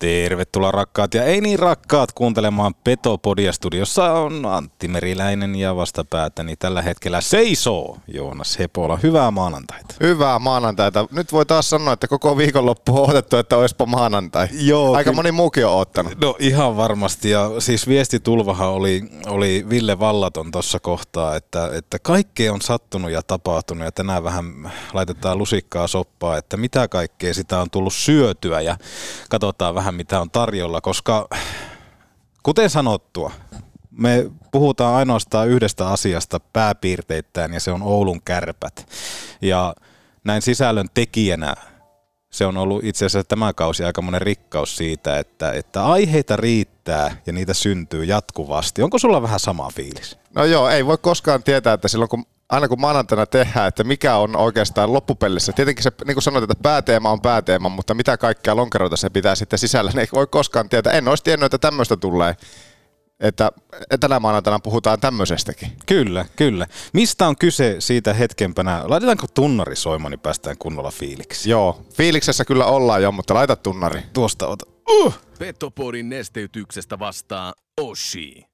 Tervetuloa rakkaat ja ei niin rakkaat kuuntelemaan Petopodia studiossa on Antti Meriläinen ja vastapäätäni tällä hetkellä seisoo Joonas Hepola. Hyvää maanantaita. Hyvää maanantaita. Nyt voi taas sanoa, että koko viikonloppu on odotettu, että olisipa maanantai. Joo, Aika kyllä. moni muukin on ottanut. No ihan varmasti ja siis viestitulvahan oli, oli Ville Vallaton tuossa kohtaa, että, että kaikkea on sattunut ja tapahtunut ja tänään vähän laitetaan lusikkaa soppaa, että mitä kaikkea sitä on tullut syötyä ja katsotaan vähän mitä on tarjolla, koska kuten sanottua, me puhutaan ainoastaan yhdestä asiasta pääpiirteittäin ja se on Oulun kärpät. Ja näin sisällön tekijänä se on ollut itse asiassa tämä kausi aika monen rikkaus siitä, että, että aiheita riittää ja niitä syntyy jatkuvasti. Onko sulla vähän sama fiilis? No joo, ei voi koskaan tietää, että silloin kun aina kun maanantaina tehdään, että mikä on oikeastaan loppupelissä. Tietenkin se, niin kuin sanoit, että pääteema on pääteema, mutta mitä kaikkea lonkeroita se pitää sitten sisällä, niin ei voi koskaan tietää. En olisi tiennyt, että tämmöistä tulee että tänä maanantaina puhutaan tämmöisestäkin. Kyllä, kyllä. Mistä on kyse siitä hetkenpänä? Laitetaanko tunnari soimaan, niin päästään kunnolla fiiliksi? Joo, fiiliksessä kyllä ollaan jo, mutta laita tunnari. Tuosta ota. Uh! Petopodin nesteytyksestä vastaa Oshi.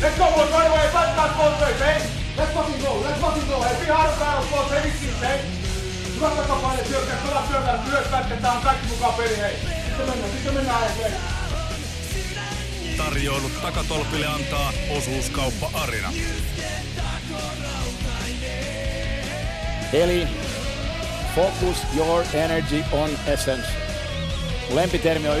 Let's go, boys, right away. Back, back, both ways, hey? Let's fucking go, let's fucking go. Hey, be hard battle, boys, heavy skills, hey? Hyvä takapaine, syökkää, pelaa syökkää, myös pätketään kaikki mukaan peli, hei. Sitten mennään, sitten mennään, hei. Tarjoilut takatolpille antaa osuuskauppa Arina. Eli focus your energy on essence. Lempitermi on 95-50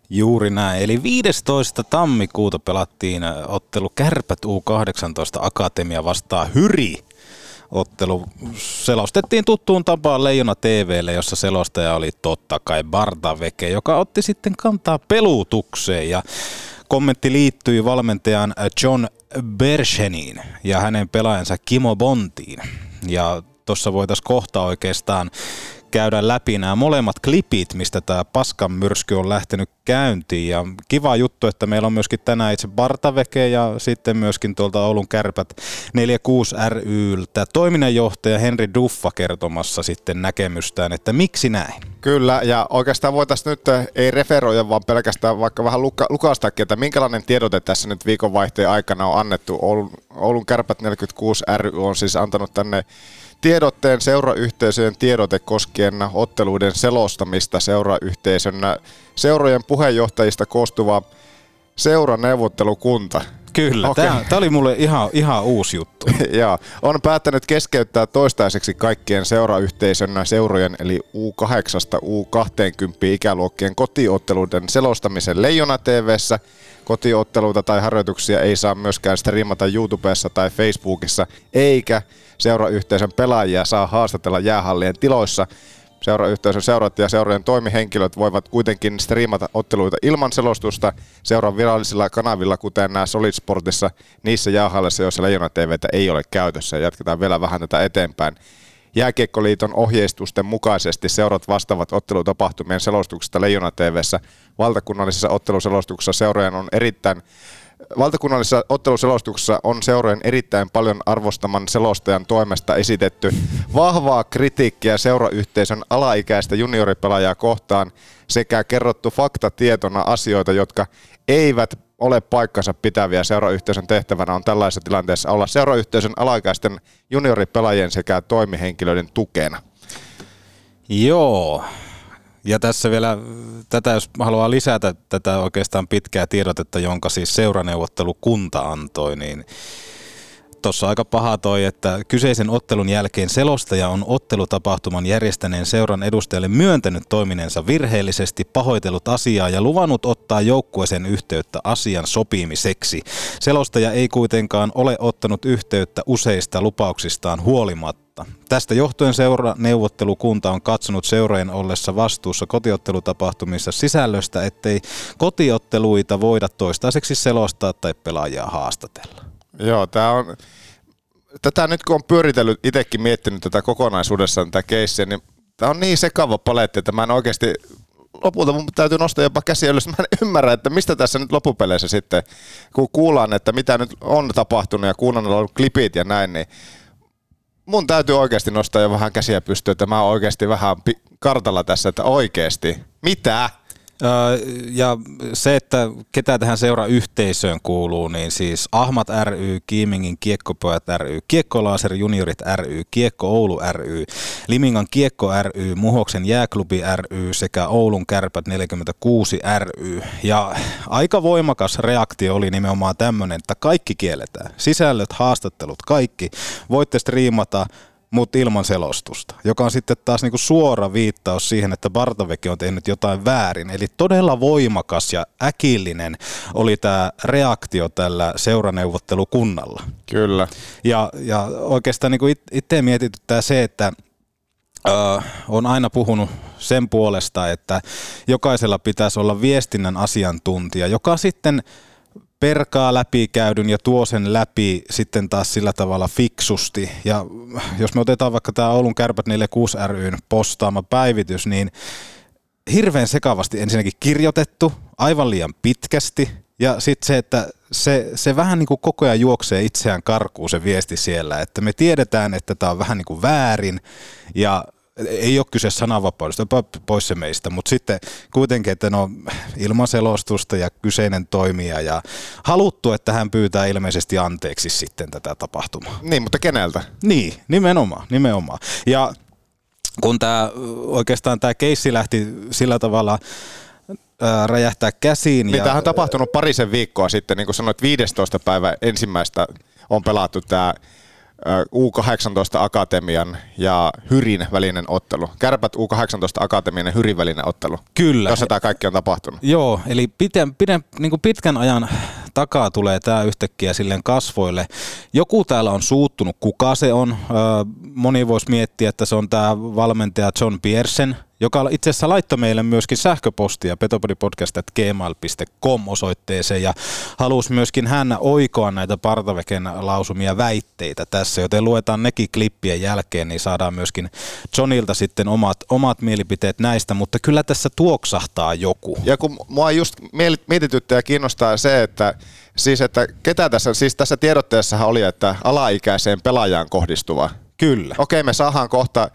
Juuri näin. Eli 15. tammikuuta pelattiin ottelu Kärpät U18 Akatemia vastaan Hyri. Ottelu selostettiin tuttuun tapaan Leijona TVlle, jossa selostaja oli totta kai Bartaveke, joka otti sitten kantaa pelutukseen ja kommentti liittyi valmentajan John Bersheniin ja hänen pelaajansa Kimo Bontiin. Ja tuossa voitaisiin kohta oikeastaan käydä läpi nämä molemmat klipit, mistä tämä paskan myrsky on lähtenyt käyntiin. Ja kiva juttu, että meillä on myöskin tänään itse Bartaveke ja sitten myöskin tuolta Oulun kärpät 46 ryltä toiminnanjohtaja Henri Duffa kertomassa sitten näkemystään, että miksi näin. Kyllä, ja oikeastaan voitaisiin nyt eh, ei referoida, vaan pelkästään vaikka vähän luka, lukastakin, että minkälainen tiedote tässä nyt viikonvaihteen aikana on annettu. Oulun, Oulun kärpät 46 ry on siis antanut tänne tiedotteen seurayhteisöjen tiedote koskien otteluiden selostamista seurayhteisön seurojen puheenjohtajista koostuva seuraneuvottelukunta. Kyllä, okay. tämä, tämä oli mulle ihan, ihan uusi juttu. ja on päättänyt keskeyttää toistaiseksi kaikkien seurayhteisön seurojen eli U8 U20 ikäluokkien kotiotteluiden selostamisen Leijona TVssä. Kotiotteluita tai harjoituksia ei saa myöskään striimata YouTubessa tai Facebookissa, eikä seurayhteisön pelaajia saa haastatella jäähallien tiloissa. Seurayhteisön seurat ja seurojen toimihenkilöt voivat kuitenkin striimata otteluita ilman selostusta seuran virallisilla kanavilla, kuten nämä Solid Sportissa, niissä jäähallissa, joissa Leijona TVtä ei ole käytössä. Jatketaan vielä vähän tätä eteenpäin. Jääkiekkoliiton ohjeistusten mukaisesti seurat vastaavat ottelutapahtumien selostuksesta Leijona TVssä. Valtakunnallisessa otteluselostuksessa seurojen on erittäin Valtakunnallisessa otteluselostuksessa on seurojen erittäin paljon arvostaman selostajan toimesta esitetty vahvaa kritiikkiä seurayhteisön alaikäistä junioripelaajaa kohtaan sekä kerrottu faktatietona asioita, jotka eivät ole paikkansa pitäviä. Seurayhteisön tehtävänä on tällaisessa tilanteessa olla seurayhteisön alaikäisten junioripelaajien sekä toimihenkilöiden tukena. Joo, Ja tässä vielä, tätä jos haluaa lisätä tätä oikeastaan pitkää tiedotetta, jonka siis seuraneuvottelukunta antoi, niin Tuossa aika paha toi, että kyseisen ottelun jälkeen selostaja on ottelutapahtuman järjestäneen seuran edustajalle myöntänyt toiminensa virheellisesti, pahoitellut asiaa ja luvannut ottaa joukkueeseen yhteyttä asian sopimiseksi. Selostaja ei kuitenkaan ole ottanut yhteyttä useista lupauksistaan huolimatta. Tästä johtuen seuraneuvottelukunta on katsonut seurojen ollessa vastuussa kotiottelutapahtumissa sisällöstä, ettei kotiotteluita voida toistaiseksi selostaa tai pelaajaa haastatella. Joo, tämä on, tätä nyt kun on pyöritellyt, itsekin miettinyt tätä kokonaisuudessaan tätä keissiä, niin tämä on niin sekava paletti, että mä en oikeasti lopulta mun täytyy nostaa jopa käsi ylös. Mä en ymmärrä, että mistä tässä nyt loppupeleissä sitten, kun kuullaan, että mitä nyt on tapahtunut ja kuullaan on ollut klipit ja näin, niin mun täytyy oikeasti nostaa jo vähän käsiä pystyyn, että mä oon oikeasti vähän kartalla tässä, että oikeasti, mitä? Ja se, että ketä tähän seura-yhteisöön kuuluu, niin siis Ahmat ry, Kiimingin Kiekkopojat ry, Kiekkolaaser Juniorit ry, Kiekko Oulu ry, Limingan Kiekko ry, Muhoksen Jääklubi ry sekä Oulun Kärpät 46 ry. Ja aika voimakas reaktio oli nimenomaan tämmöinen, että kaikki kielletään. Sisällöt, haastattelut, kaikki. Voitte striimata mutta ilman selostusta, joka on sitten taas niinku suora viittaus siihen, että Bartoveki on tehnyt jotain väärin. Eli todella voimakas ja äkillinen oli tämä reaktio tällä seuraneuvottelukunnalla. Kyllä. Ja, ja oikeastaan niinku itse mietityttää se, että Öö, on aina puhunut sen puolesta, että jokaisella pitäisi olla viestinnän asiantuntija, joka sitten perkaa läpikäydyn ja tuo sen läpi sitten taas sillä tavalla fiksusti. Ja jos me otetaan vaikka tämä Oulun Kärpät 46 ryn postaama päivitys, niin hirveän sekavasti ensinnäkin kirjoitettu, aivan liian pitkästi. Ja sitten se, että se, se vähän niin kuin koko ajan juoksee itseään karkuun se viesti siellä, että me tiedetään, että tämä on vähän niin kuin väärin ja ei ole kyse sananvapaudesta, pois se meistä, mutta sitten kuitenkin, että no ilman selostusta ja kyseinen toimija ja haluttu, että hän pyytää ilmeisesti anteeksi sitten tätä tapahtumaa. Niin, mutta keneltä? Niin, nimenomaan, nimenomaan. Ja kun tämä oikeastaan tämä keissi lähti sillä tavalla räjähtää käsiin. Niin ja... tämähän on tapahtunut parisen viikkoa sitten, niin kuin sanoit, 15. päivä ensimmäistä on pelattu tämä U18 Akatemian ja Hyrin välinen ottelu. Kärpät U18 Akatemian ja Hyrin välinen ottelu. Kyllä. Jossa tämä kaikki on tapahtunut. Joo, eli piten, piden, niin kuin pitkän ajan takaa tulee tämä yhtäkkiä silleen kasvoille. Joku täällä on suuttunut, kuka se on. Moni voisi miettiä, että se on tämä valmentaja John Piersen, joka itse asiassa laittoi meille myöskin sähköpostia petopodipodcast.gmail.com osoitteeseen ja halusi myöskin hän oikoa näitä Partaveken lausumia väitteitä tässä, joten luetaan nekin klippien jälkeen, niin saadaan myöskin Johnilta sitten omat, omat mielipiteet näistä, mutta kyllä tässä tuoksahtaa joku. Ja kun mua just mietityttää ja kiinnostaa se, että siis että ketä tässä, siis tässä tiedotteessahan oli, että alaikäiseen pelaajaan kohdistuva. Kyllä. Okei, me saadaan kohta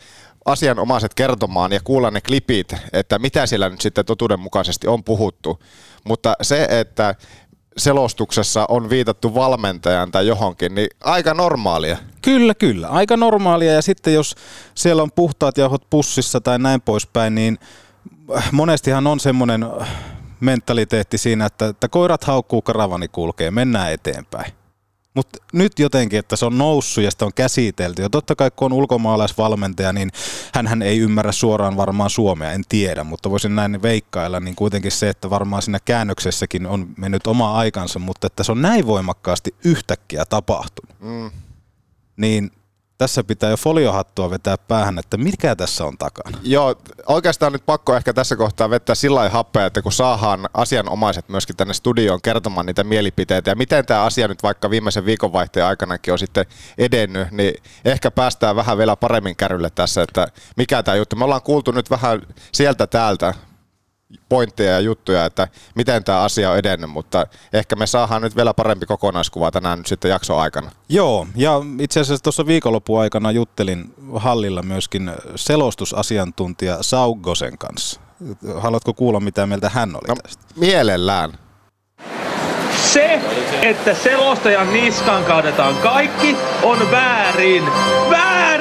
asianomaiset kertomaan ja kuulla ne klipit, että mitä siellä nyt sitten totuudenmukaisesti on puhuttu. Mutta se, että selostuksessa on viitattu valmentajan tai johonkin, niin aika normaalia. Kyllä, kyllä. Aika normaalia. Ja sitten jos siellä on puhtaat jauhot pussissa tai näin poispäin, niin monestihan on semmoinen mentaliteetti siinä, että, että koirat haukkuu, karavani kulkee, mennään eteenpäin. Mutta nyt jotenkin, että se on noussut ja sitä on käsitelty. Ja totta kai kun on ulkomaalaisvalmentaja, niin hän ei ymmärrä suoraan varmaan suomea, en tiedä. Mutta voisin näin veikkailla, niin kuitenkin se, että varmaan siinä käännöksessäkin on mennyt oma aikansa, mutta että se on näin voimakkaasti yhtäkkiä tapahtunut. Mm. Niin tässä pitää jo foliohattua vetää päähän, että mikä tässä on takana. Joo, oikeastaan nyt pakko ehkä tässä kohtaa vetää sillä happea, että kun saadaan asianomaiset myöskin tänne studioon kertomaan niitä mielipiteitä ja miten tämä asia nyt vaikka viimeisen viikonvaihteen aikanakin on sitten edennyt, niin ehkä päästään vähän vielä paremmin kärrylle tässä, että mikä tämä juttu. Me ollaan kuultu nyt vähän sieltä täältä pointteja ja juttuja, että miten tämä asia on edennyt, mutta ehkä me saadaan nyt vielä parempi kokonaiskuva tänään nyt sitten jakso aikana. Joo, ja itse asiassa tuossa viikonlopun aikana juttelin hallilla myöskin selostusasiantuntija Saugosen kanssa. Haluatko kuulla, mitä mieltä hän oli no, tästä? Mielellään. Se, että selostajan niskan kaadetaan kaikki, on väärin. Väärin!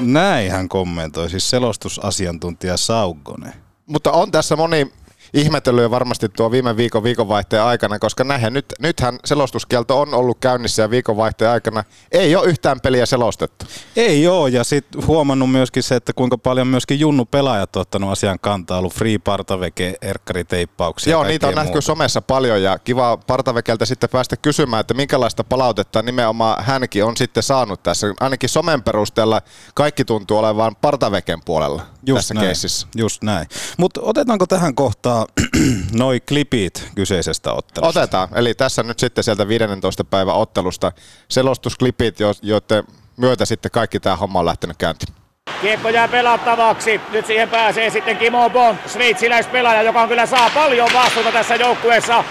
Näin hän kommentoi, siis selostusasiantuntija Saugonen. Mutta on tässä moni ihmetellyt jo varmasti tuo viime viikon viikonvaihteen aikana, koska näinhän nyt, nythän selostuskielto on ollut käynnissä ja viikonvaihteen aikana ei ole yhtään peliä selostettu. Ei joo, ja sitten huomannut myöskin se, että kuinka paljon myöskin Junnu pelaajat on ottanut asian kantaa, ollut free partaveke, erkkariteippauksia. Joo, niitä on nähty somessa paljon ja kiva partavekeltä sitten päästä kysymään, että minkälaista palautetta nimenomaan hänkin on sitten saanut tässä. Ainakin somen perusteella kaikki tuntuu olevan partaveken puolella just tässä näin, keississä. Just näin. Mutta otetaanko tähän kohtaan noi klipit kyseisestä ottelusta? Otetaan. Eli tässä nyt sitten sieltä 15. päivän ottelusta selostusklipit, joiden myötä sitten kaikki tämä homma on lähtenyt käyntiin. Kiekko jää pelattavaksi. Nyt siihen pääsee sitten Kimo Bond, sveitsiläispelaaja, joka on kyllä saa paljon vastuuta tässä joukkueessa.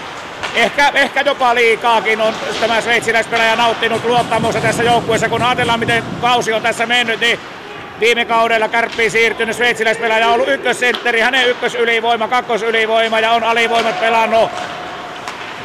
Ehkä, ehkä jopa liikaakin on tämä sveitsiläispelaaja nauttinut luottamusta tässä joukkueessa. Kun ajatellaan, miten kausi on tässä mennyt, niin Viime kaudella kärppiin siirtynyt sveitsiläispelaaja on ollut ykkössentteri, hänen ykkösylivoima, kakkosylivoima ja on alivoimat pelannut.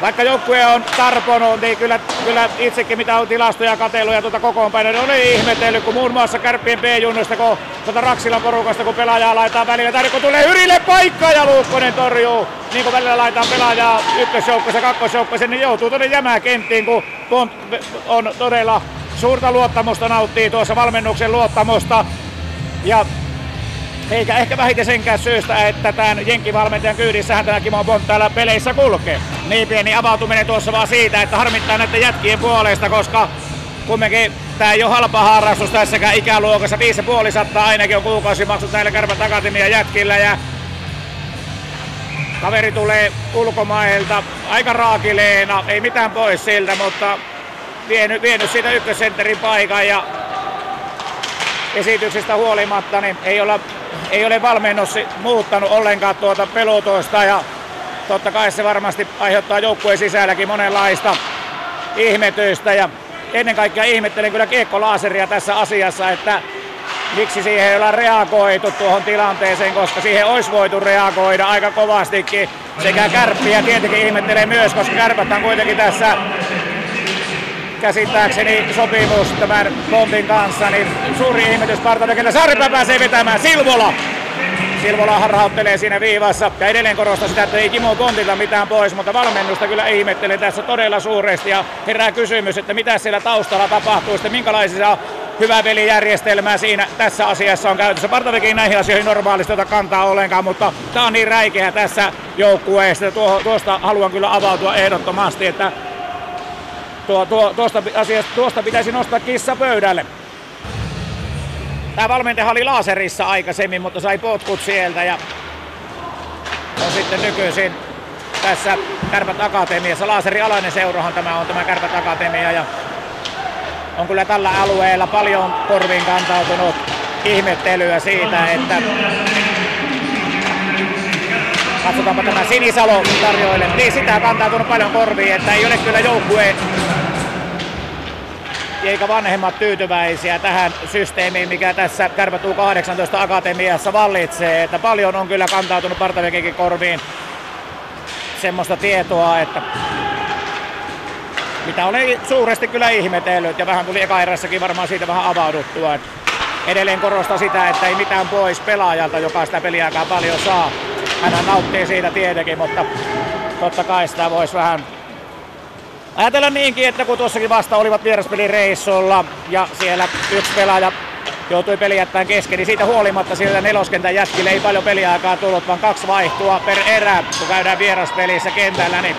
Vaikka joukkue on tarponut, niin kyllä, kyllä itsekin mitä on tilastoja katsellut ja tuota kokoonpanoa, niin olen ihmetellyt, kun muun muassa kärppien B-junnoista, kun tuota Raksilan porukasta, kun pelaajaa laitetaan välillä, tai kun tulee Yrille paikka ja Luukkonen torjuu, niin kuin välillä laitetaan pelaajaa ykkösjoukkoisen, kakkosjoukkoisen, niin joutuu tuonne jämäkenttiin, kun on todella suurta luottamusta nauttii tuossa valmennuksen luottamusta. Ja eikä ehkä vähiten senkään syystä, että tämän Jenkkivalmentajan kyydissähän tämä Kimo Bont täällä peleissä kulkee. Niin pieni avautuminen tuossa vaan siitä, että harmittaa näiden jätkien puolesta, koska kumminkin tämä ei ole halpa harrastus tässäkään ikäluokassa. 5,5 ainakin on kuukausimaksut näillä Kärpät Akatemian jätkillä ja kaveri tulee ulkomailta aika raakileena, ei mitään pois siltä, mutta vienyt, vienyt siitä ykkössentterin paikan ja esityksestä huolimatta niin ei ole, ei ole valmennus muuttanut ollenkaan tuota pelutusta ja totta kai se varmasti aiheuttaa joukkueen sisälläkin monenlaista ihmetystä ja ennen kaikkea ihmettelen kyllä Kiekko Laaseria tässä asiassa, että miksi siihen ei olla reagoitu tuohon tilanteeseen, koska siihen olisi voitu reagoida aika kovastikin. Sekä kärppiä tietenkin ihmettelee myös, koska kärpät on kuitenkin tässä käsittääkseni sopimus tämän Bontin kanssa, niin suuri ihmetys Partanekellä. Saaripää pääsee vetämään Silvola. Silvola harhauttelee siinä viivassa ja edelleen korostaa sitä, että ei Kimo Bontilta mitään pois, mutta valmennusta kyllä ihmettelen tässä todella suuresti ja herää kysymys, että mitä siellä taustalla tapahtuu, sitten minkälaisia hyvää velijärjestelmää siinä tässä asiassa on käytössä. Partavekin näihin asioihin normaalisti ota kantaa ollenkaan, mutta tämä on niin räikeä tässä joukkueessa. Tuosta haluan kyllä avautua ehdottomasti, että tuo, tuo, tuosta, asiasta, tuosta pitäisi nostaa kissa pöydälle. Tämä valmentaja oli Laaserissa aikaisemmin, mutta sai potkut sieltä ja on sitten nykyisin tässä Kärpät Akatemiassa. Laaserin alainen seurahan tämä on tämä Kärpät Akatemia ja on kyllä tällä alueella paljon korviin kantautunut ihmettelyä siitä, että katsotaanpa tämä Sinisalo tarjoille, niin sitä kantautunut paljon korviin, että ei ole kyllä joukkue eikä vanhemmat tyytyväisiä tähän systeemiin, mikä tässä Kärpät U18 Akatemiassa vallitsee. Että paljon on kyllä kantautunut Partavekinkin korviin semmoista tietoa, että mitä olen suuresti kyllä ihmetellyt ja vähän tuli eka varmaan siitä vähän avauduttua. Että edelleen korostaa sitä, että ei mitään pois pelaajalta, joka sitä peliaikaa paljon saa. Hän nauttii siitä tietenkin, mutta totta kai sitä voisi vähän Ajatellaan niinkin, että kun tuossakin vasta olivat vieraspelireissulla ja siellä yksi pelaaja joutui peli jättämään kesken, niin siitä huolimatta sieltä neloskentän jätkille ei paljon peliaikaa tullut, vaan kaksi vaihtua per erä, kun käydään vieraspelissä kentällä, niin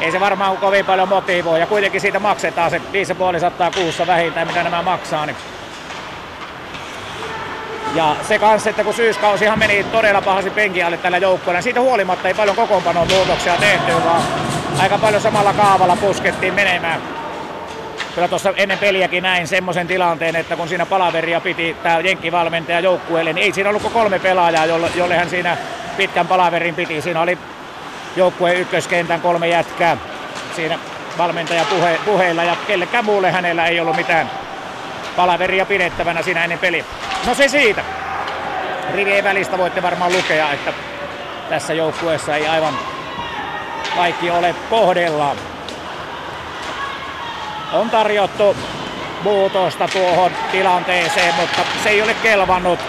ei se varmaan kovin paljon motivoi. Ja kuitenkin siitä maksetaan se 5,5 kuussa vähintään, mitä nämä maksaa. Niin ja se kanssa, että kun syyskausihan meni todella pahasti penkin alle tällä joukkueella, niin siitä huolimatta ei paljon kokoonpanon muutoksia tehty, vaan aika paljon samalla kaavalla puskettiin menemään. Kyllä tuossa ennen peliäkin näin semmoisen tilanteen, että kun siinä palaveria piti tämä jenkkivalmentaja joukkueelle, niin ei siinä ollut kolme pelaajaa, jolle, jolle hän siinä pitkän palaverin piti. Siinä oli joukkueen ykköskentän kolme jätkää siinä valmentaja puhe, puheilla ja kellekään muulle hänellä ei ollut mitään palaveria pidettävänä siinä ennen peliä. No se siitä. Rivien välistä voitte varmaan lukea, että tässä joukkueessa ei aivan kaikki ole kohdellaan. On tarjottu muutosta tuohon tilanteeseen, mutta se ei ole kelvannut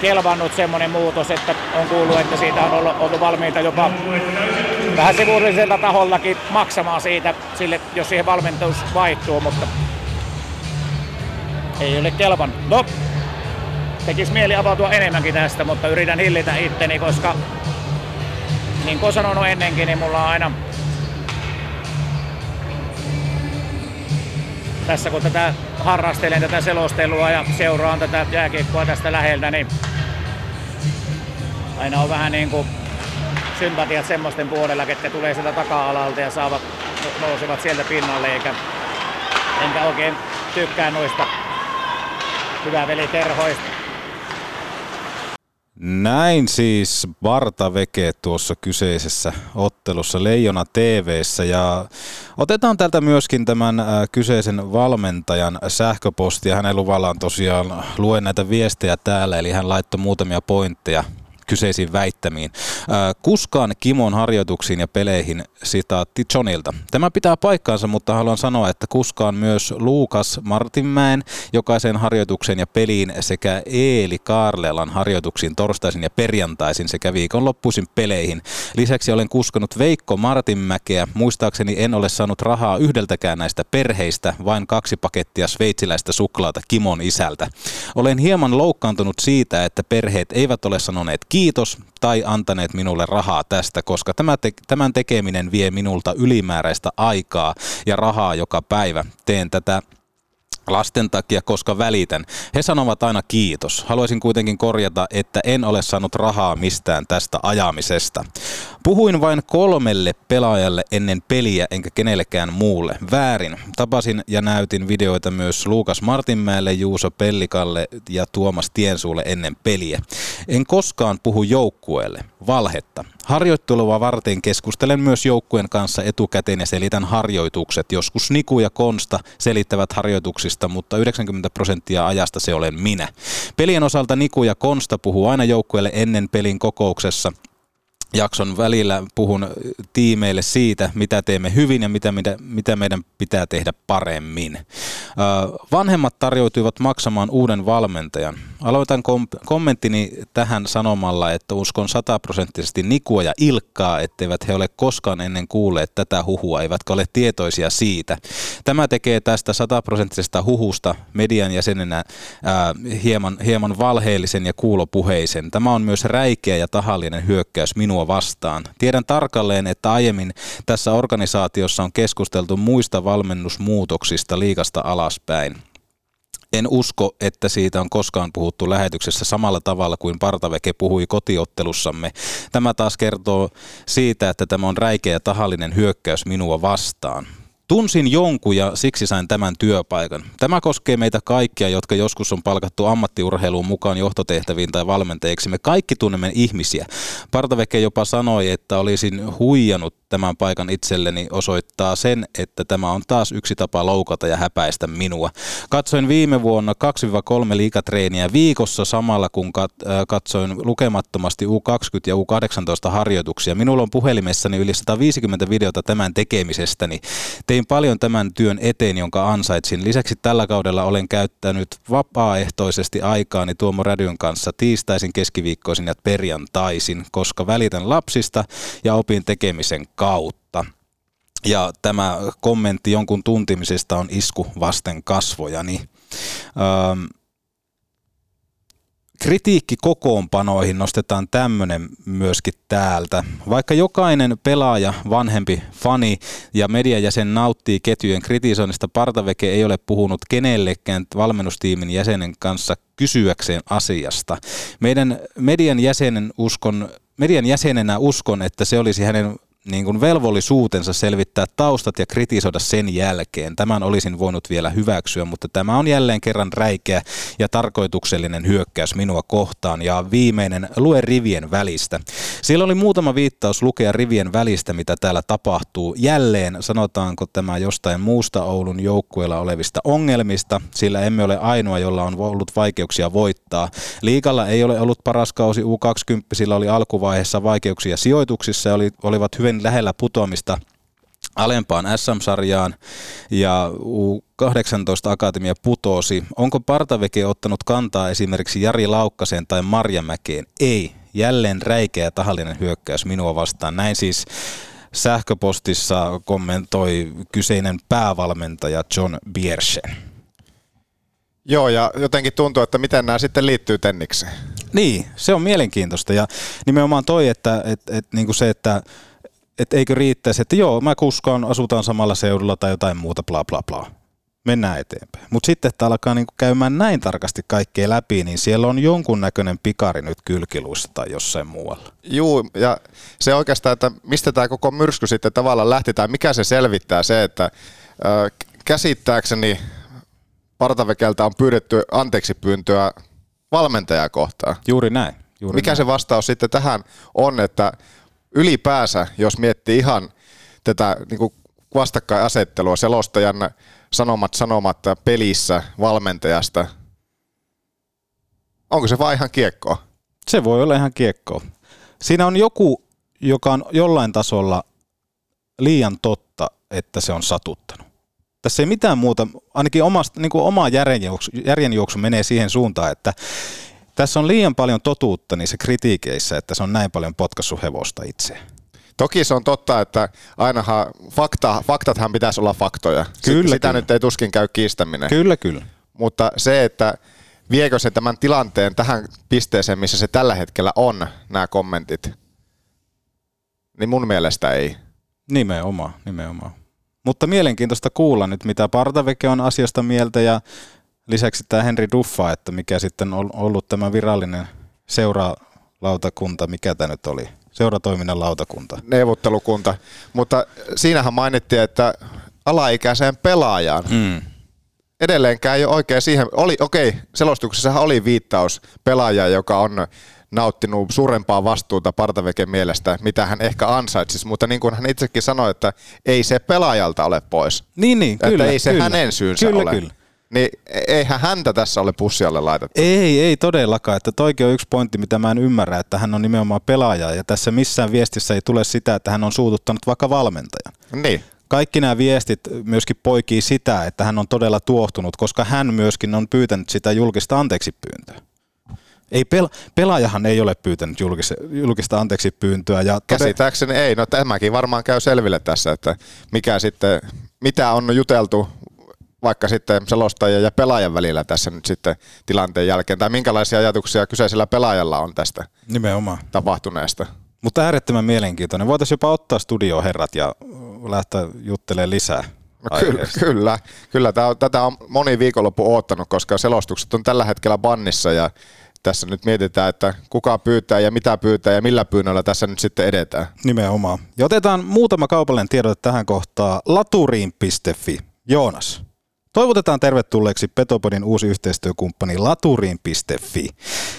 kelvannut semmoinen muutos, että on kuullut, että siitä on ollut, ollut valmiita jopa vähän sivullisella tahollakin maksamaan siitä, sille, jos siihen valmentaus vaihtuu, mutta ei ole kelvannut. No, tekisi mieli avautua enemmänkin tästä, mutta yritän hillitä itteni, koska niin kuin sanonut ennenkin, niin mulla on aina tässä kun tätä harrastelen tätä selostelua ja seuraan tätä jääkiekkoa tästä läheltä, niin aina on vähän niin kuin sympatiat semmoisten puolella, ketkä tulee sieltä taka-alalta ja saavat, nousevat sieltä pinnalle, eikä, enkä oikein tykkää noista hyvää veli terhoista. Näin siis Barta Veke tuossa kyseisessä ottelussa Leijona TVssä ja otetaan täältä myöskin tämän äh, kyseisen valmentajan sähköpostia. Hänen luvallaan tosiaan luen näitä viestejä täällä, eli hän laittoi muutamia pointteja kyseisiin väittämiin. Kuskaan Kimon harjoituksiin ja peleihin sitaatti Johnilta. Tämä pitää paikkaansa, mutta haluan sanoa, että kuskaan myös Luukas Martinmäen jokaisen harjoituksen ja peliin sekä Eeli Kaarlelan harjoituksiin torstaisin ja perjantaisin sekä viikonloppuisin peleihin. Lisäksi olen kuskanut Veikko Martinmäkeä. Muistaakseni en ole saanut rahaa yhdeltäkään näistä perheistä, vain kaksi pakettia sveitsiläistä suklaata Kimon isältä. Olen hieman loukkaantunut siitä, että perheet eivät ole sanoneet kiitos tai antaneet minulle rahaa tästä, koska tämä te- tämän tekeminen vie minulta ylimääräistä aikaa ja rahaa joka päivä. Teen tätä lasten takia, koska välitän. He sanovat aina kiitos. Haluaisin kuitenkin korjata, että en ole saanut rahaa mistään tästä ajamisesta. Puhuin vain kolmelle pelaajalle ennen peliä enkä kenellekään muulle. Väärin. Tapasin ja näytin videoita myös Luukas Martinmäelle, Juuso Pellikalle ja Tuomas Tiensuulle ennen peliä. En koskaan puhu joukkueelle. Valhetta. Harjoittelua varten keskustelen myös joukkueen kanssa etukäteen ja selitän harjoitukset. Joskus Niku ja Konsta selittävät harjoituksista, mutta 90 prosenttia ajasta se olen minä. Pelien osalta Niku ja Konsta puhuu aina joukkueelle ennen pelin kokouksessa jakson välillä puhun tiimeille siitä, mitä teemme hyvin ja mitä, mitä, mitä meidän pitää tehdä paremmin. Vanhemmat tarjoutuivat maksamaan uuden valmentajan. Aloitan kom- kommenttini tähän sanomalla, että uskon sataprosenttisesti Nikua ja Ilkkaa, etteivät he ole koskaan ennen kuulleet tätä huhua, eivätkä ole tietoisia siitä. Tämä tekee tästä sataprosenttisesta huhusta median jäsenenä ää, hieman, hieman valheellisen ja kuulopuheisen. Tämä on myös räikeä ja tahallinen hyökkäys minua vastaan. Tiedän tarkalleen, että aiemmin tässä organisaatiossa on keskusteltu muista valmennusmuutoksista liikasta alaspäin. En usko, että siitä on koskaan puhuttu lähetyksessä samalla tavalla kuin Partaveke puhui kotiottelussamme. Tämä taas kertoo siitä, että tämä on räikeä tahallinen hyökkäys minua vastaan. Tunsin jonkun ja siksi sain tämän työpaikan. Tämä koskee meitä kaikkia, jotka joskus on palkattu ammattiurheiluun mukaan johtotehtäviin tai valmentajiksi. Me kaikki tunnemme ihmisiä. Partaveke jopa sanoi, että olisin huijannut tämän paikan itselleni osoittaa sen, että tämä on taas yksi tapa loukata ja häpäistä minua. Katsoin viime vuonna 2-3 liikatreeniä viikossa samalla, kun katsoin lukemattomasti U20 ja U18 harjoituksia. Minulla on puhelimessani yli 150 videota tämän tekemisestäni. Tein paljon tämän työn eteen, jonka ansaitsin. Lisäksi tällä kaudella olen käyttänyt vapaaehtoisesti aikaani Tuomo Rädyn kanssa tiistaisin, keskiviikkoisin ja perjantaisin, koska välitän lapsista ja opin tekemisen kautta. Ja tämä kommentti jonkun tuntimisesta on isku vasten kasvojani. Öö, kritiikki kokoonpanoihin nostetaan tämmöinen myöskin täältä. Vaikka jokainen pelaaja, vanhempi, fani ja mediajäsen nauttii ketjujen kritisoinnista, Partaveke ei ole puhunut kenellekään valmennustiimin jäsenen kanssa kysyäkseen asiasta. Meidän median jäsenen uskon median jäsenenä uskon, että se olisi hänen niin kuin velvollisuutensa selvittää taustat ja kritisoida sen jälkeen. Tämän olisin voinut vielä hyväksyä, mutta tämä on jälleen kerran räikeä ja tarkoituksellinen hyökkäys minua kohtaan. Ja viimeinen, lue rivien välistä. Siellä oli muutama viittaus lukea rivien välistä, mitä täällä tapahtuu. Jälleen sanotaanko tämä jostain muusta Oulun joukkueella olevista ongelmista, sillä emme ole ainoa, jolla on ollut vaikeuksia voittaa. Liikalla ei ole ollut paras kausi U20, sillä oli alkuvaiheessa vaikeuksia sijoituksissa ja oli, olivat hyvin lähellä putoamista alempaan SM-sarjaan ja U18 Akatemia putosi. Onko Partaveke ottanut kantaa esimerkiksi Jari Laukkaseen tai Marjamäkeen? Ei. Jälleen räikeä tahallinen hyökkäys minua vastaan. Näin siis sähköpostissa kommentoi kyseinen päävalmentaja John Biersen. Joo, ja jotenkin tuntuu, että miten nämä sitten liittyy Tennikseen. Niin, se on mielenkiintoista ja nimenomaan toi, että et, et, niin kuin se, että et eikö riittäisi, että joo, mä kuskaan, asutaan samalla seudulla tai jotain muuta, bla bla bla. Mennään eteenpäin. Mutta sitten, että alkaa niinku käymään näin tarkasti kaikkea läpi, niin siellä on jonkunnäköinen pikari nyt kylkiluissa tai jossain muualla. Juu, ja se oikeastaan, että mistä tämä koko myrsky sitten tavallaan lähti, tai mikä se selvittää, se, että äh, käsittääkseni Partavekeltä on pyydetty anteeksi pyyntöä valmentajaa kohtaan. Juuri näin. Juuri Mikä näin. se vastaus sitten tähän on, että ylipäänsä, jos miettii ihan tätä niin kuin vastakkainasettelua, selostajan sanomat sanomatta pelissä valmentajasta, onko se vaan ihan kiekkoa? Se voi olla ihan kiekkoa. Siinä on joku, joka on jollain tasolla liian totta, että se on satuttanut. Tässä ei mitään muuta, ainakin omasta, niin kuin oma järjenjuoksu, järjenjuoksu menee siihen suuntaan, että tässä on liian paljon totuutta niissä kritiikeissä, että se on näin paljon potkassu hevosta itse. Toki se on totta, että ainahan fakta, faktathan pitäisi olla faktoja. Kyllä, Sitä kyllä. nyt ei tuskin käy kiistäminen. Kyllä, kyllä. Mutta se, että viekö se tämän tilanteen tähän pisteeseen, missä se tällä hetkellä on, nämä kommentit, niin mun mielestä ei. Nimenomaan, nimenomaan. Mutta mielenkiintoista kuulla nyt, mitä Partaveke on asiasta mieltä ja lisäksi tämä Henri Duffa, että mikä sitten on ollut tämä virallinen seuralautakunta, mikä tämä nyt oli, seuratoiminnan lautakunta. neuvottelukunta. Mutta siinähän mainittiin, että alaikäiseen pelaajaan. Mm. Edelleenkään ei ole oikein siihen. Oli, okei, selostuksessahan oli viittaus pelaaja, joka on nauttinut suurempaa vastuuta Partaveken mielestä, mitä hän ehkä ansaitsisi, mutta niin kuin hän itsekin sanoi, että ei se pelaajalta ole pois. Niin, niin, Että kyllä. ei se kyllä. hänen syynsä kyllä, ole. Kyllä. Niin eihän häntä tässä ole pussialle laitettu. Ei, ei todellakaan. Että toikin on yksi pointti, mitä mä en ymmärrä, että hän on nimenomaan pelaaja ja tässä missään viestissä ei tule sitä, että hän on suututtanut vaikka valmentajan. Niin. Kaikki nämä viestit myöskin poikii sitä, että hän on todella tuohtunut, koska hän myöskin on pyytänyt sitä julkista anteeksi pyyntöä. Ei pel- pelaajahan ei ole pyytänyt julkista, julkista anteeksi pyyntöä. Ja Käsittääkseni ei. No tämäkin varmaan käy selville tässä, että mikä sitten, mitä on juteltu vaikka sitten selostajien ja pelaajan välillä tässä nyt sitten tilanteen jälkeen, tai minkälaisia ajatuksia kyseisellä pelaajalla on tästä Nimenomaan. tapahtuneesta. Mutta äärettömän mielenkiintoinen. Voitaisiin jopa ottaa studio herrat ja lähteä juttelemaan lisää. No kyllä, kyllä, kyllä tämä on, tätä on moni viikonloppu oottanut, koska selostukset on tällä hetkellä bannissa ja tässä nyt mietitään, että kuka pyytää ja mitä pyytää ja millä pyynnöllä tässä nyt sitten edetään. Nimenomaan. Ja otetaan muutama kaupallinen tiedote tähän kohtaan. Laturiin.fi. Joonas. Toivotetaan tervetulleeksi Petopodin uusi yhteistyökumppani Laturiin.fi.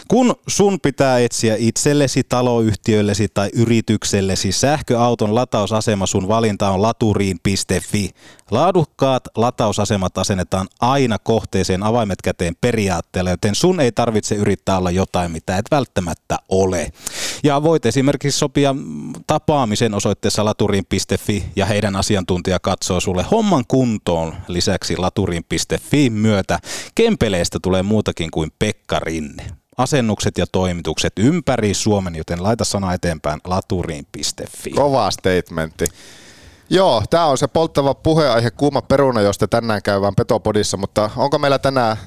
Kun sun pitää etsiä itsellesi, taloyhtiöllesi tai yrityksellesi sähköauton latausasema, sun valinta on Laturiin.fi. Laadukkaat latausasemat asennetaan aina kohteeseen avaimet käteen periaatteella, joten sun ei tarvitse yrittää olla jotain, mitä et välttämättä ole. Ja voit esimerkiksi sopia tapaamisen osoitteessa laturiin.fi ja heidän asiantuntija katsoo sulle homman kuntoon. Lisäksi laturiin.fi myötä Kempeleestä tulee muutakin kuin Pekka Rinne. Asennukset ja toimitukset ympäri Suomen, joten laita sana eteenpäin laturiin.fi. Kova statementti. Joo, tämä on se polttava puheenaihe kuuma peruna, josta tänään käydään Petopodissa, mutta onko meillä tänään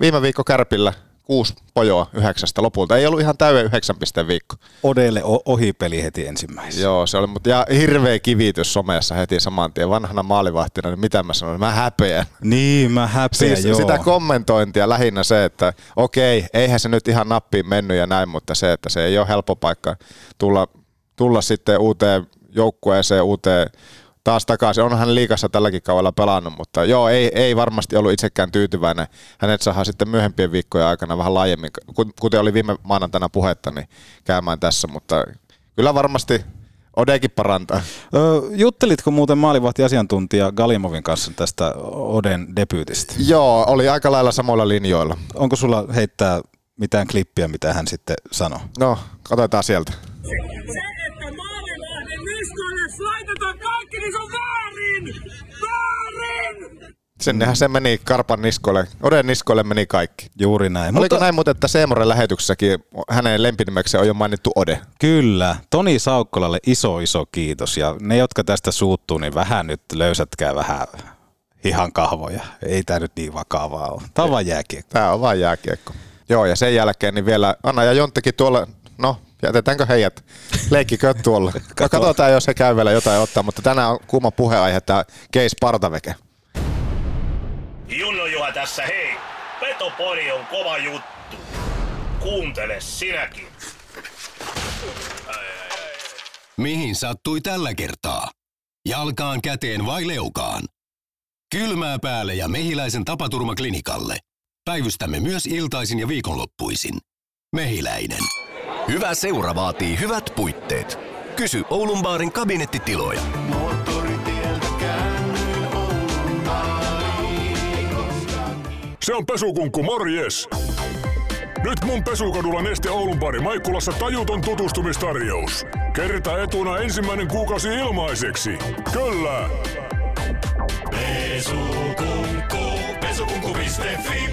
viime viikko Kärpillä kuusi pojoa yhdeksästä lopulta? Ei ollut ihan täyden yhdeksän pisteen viikko. Odelle o- ohipeli heti ensimmäisenä. Joo, se oli, mutta ja hirveä kivitys somessa heti saman tien. Vanhana maalivahtina, niin mitä mä sanoin? Mä häpeän. Niin, mä häpeän, Siis joo. sitä kommentointia lähinnä se, että okei, eihän se nyt ihan nappiin mennyt ja näin, mutta se, että se ei ole helppo paikka tulla, tulla sitten uuteen joukkueeseen, uuteen taas takaisin. Onhan hän liikassa tälläkin kaudella pelannut, mutta joo, ei, ei varmasti ollut itsekään tyytyväinen. Hänet saadaan sitten myöhempien viikkojen aikana vähän laajemmin, kuten oli viime maanantaina puhetta, niin käymään tässä, mutta kyllä varmasti Odekin parantaa. Ö, juttelitko muuten maalivahtiasiantuntija Galimovin kanssa tästä Oden debyytistä? Joo, oli aika lailla samoilla linjoilla. Onko sulla heittää mitään klippiä, mitä hän sitten sanoi? No, katsotaan sieltä. Se, että maalivahdin niskoille laitetaan kaikki, niin se on väärin! Sinnehän se meni Karpan niskoille, Oden niskoille meni kaikki. Juuri näin. Oliko näin muuten, että Seemoren lähetyksessäkin hänen lempinimekseen on jo mainittu Ode? Kyllä. Toni Saukkolalle iso iso kiitos. Ja ne, jotka tästä suuttuu, niin vähän nyt löysätkää vähän hihan kahvoja. Ei tämä nyt niin vakavaa ole. Tämä on vaan jääkiekko. Tämä on vaan jääkiekko. Joo, ja sen jälkeen niin vielä Anna ja Jonttekin tuolla, no jätetäänkö heidät, leikkikö tuolla. No, katsotaan, jos he käy vielä jotain ottaa, mutta tänään on kuuma puheenaihe tämä Keis Partaveke. Junno Juha tässä, hei! Petopori on kova juttu. Kuuntele sinäkin. Mihin sattui tällä kertaa? Jalkaan, käteen vai leukaan? Kylmää päälle ja mehiläisen tapaturmaklinikalle. Päivystämme myös iltaisin ja viikonloppuisin. Mehiläinen. Hyvä seura vaatii hyvät puitteet. Kysy Oulun baarin kabinettitiloja. Se on pesukunkku, morjes! Nyt mun pesukadulla Neste Oulun pari Maikkulassa tajuton tutustumistarjous. Kerta etuna ensimmäinen kuukausi ilmaiseksi. Kyllä! Pesukunkku, pesukunkku.fi.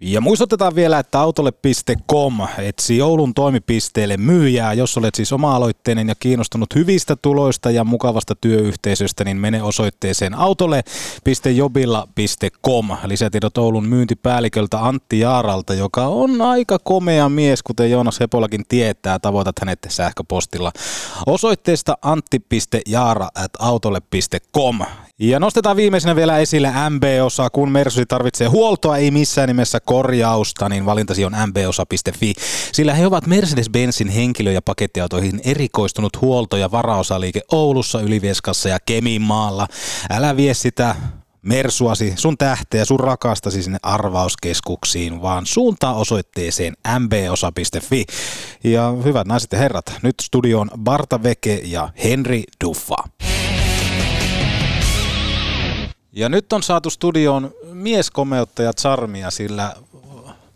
Ja muistutetaan vielä, että autolle.com etsii Oulun toimipisteelle myyjää. Jos olet siis oma-aloitteinen ja kiinnostunut hyvistä tuloista ja mukavasta työyhteisöstä, niin mene osoitteeseen autolle.jobilla.com. Lisätiedot Oulun myyntipäälliköltä Antti Jaaralta, joka on aika komea mies, kuten Joonas Hepolakin tietää. Tavoitat hänet sähköpostilla osoitteesta antti.jaara.autolle.com. Ja nostetaan viimeisenä vielä esille MB-osa. Kun Mersusi tarvitsee huoltoa, ei missään nimessä korjausta, niin valintasi on mbosa.fi. Sillä he ovat Mercedes-Benzin henkilö- ja pakettiautoihin erikoistunut huolto- ja varaosaliike Oulussa, Ylivieskassa ja Keminmaalla. Älä vie sitä Mersuasi, sun tähteä, sun rakastasi sinne arvauskeskuksiin, vaan suuntaa osoitteeseen mbosa.fi. Ja hyvät naiset ja herrat, nyt studioon Barta Veke ja Henri Duffa. Ja nyt on saatu studioon mieskomeuttajat Charmia, sillä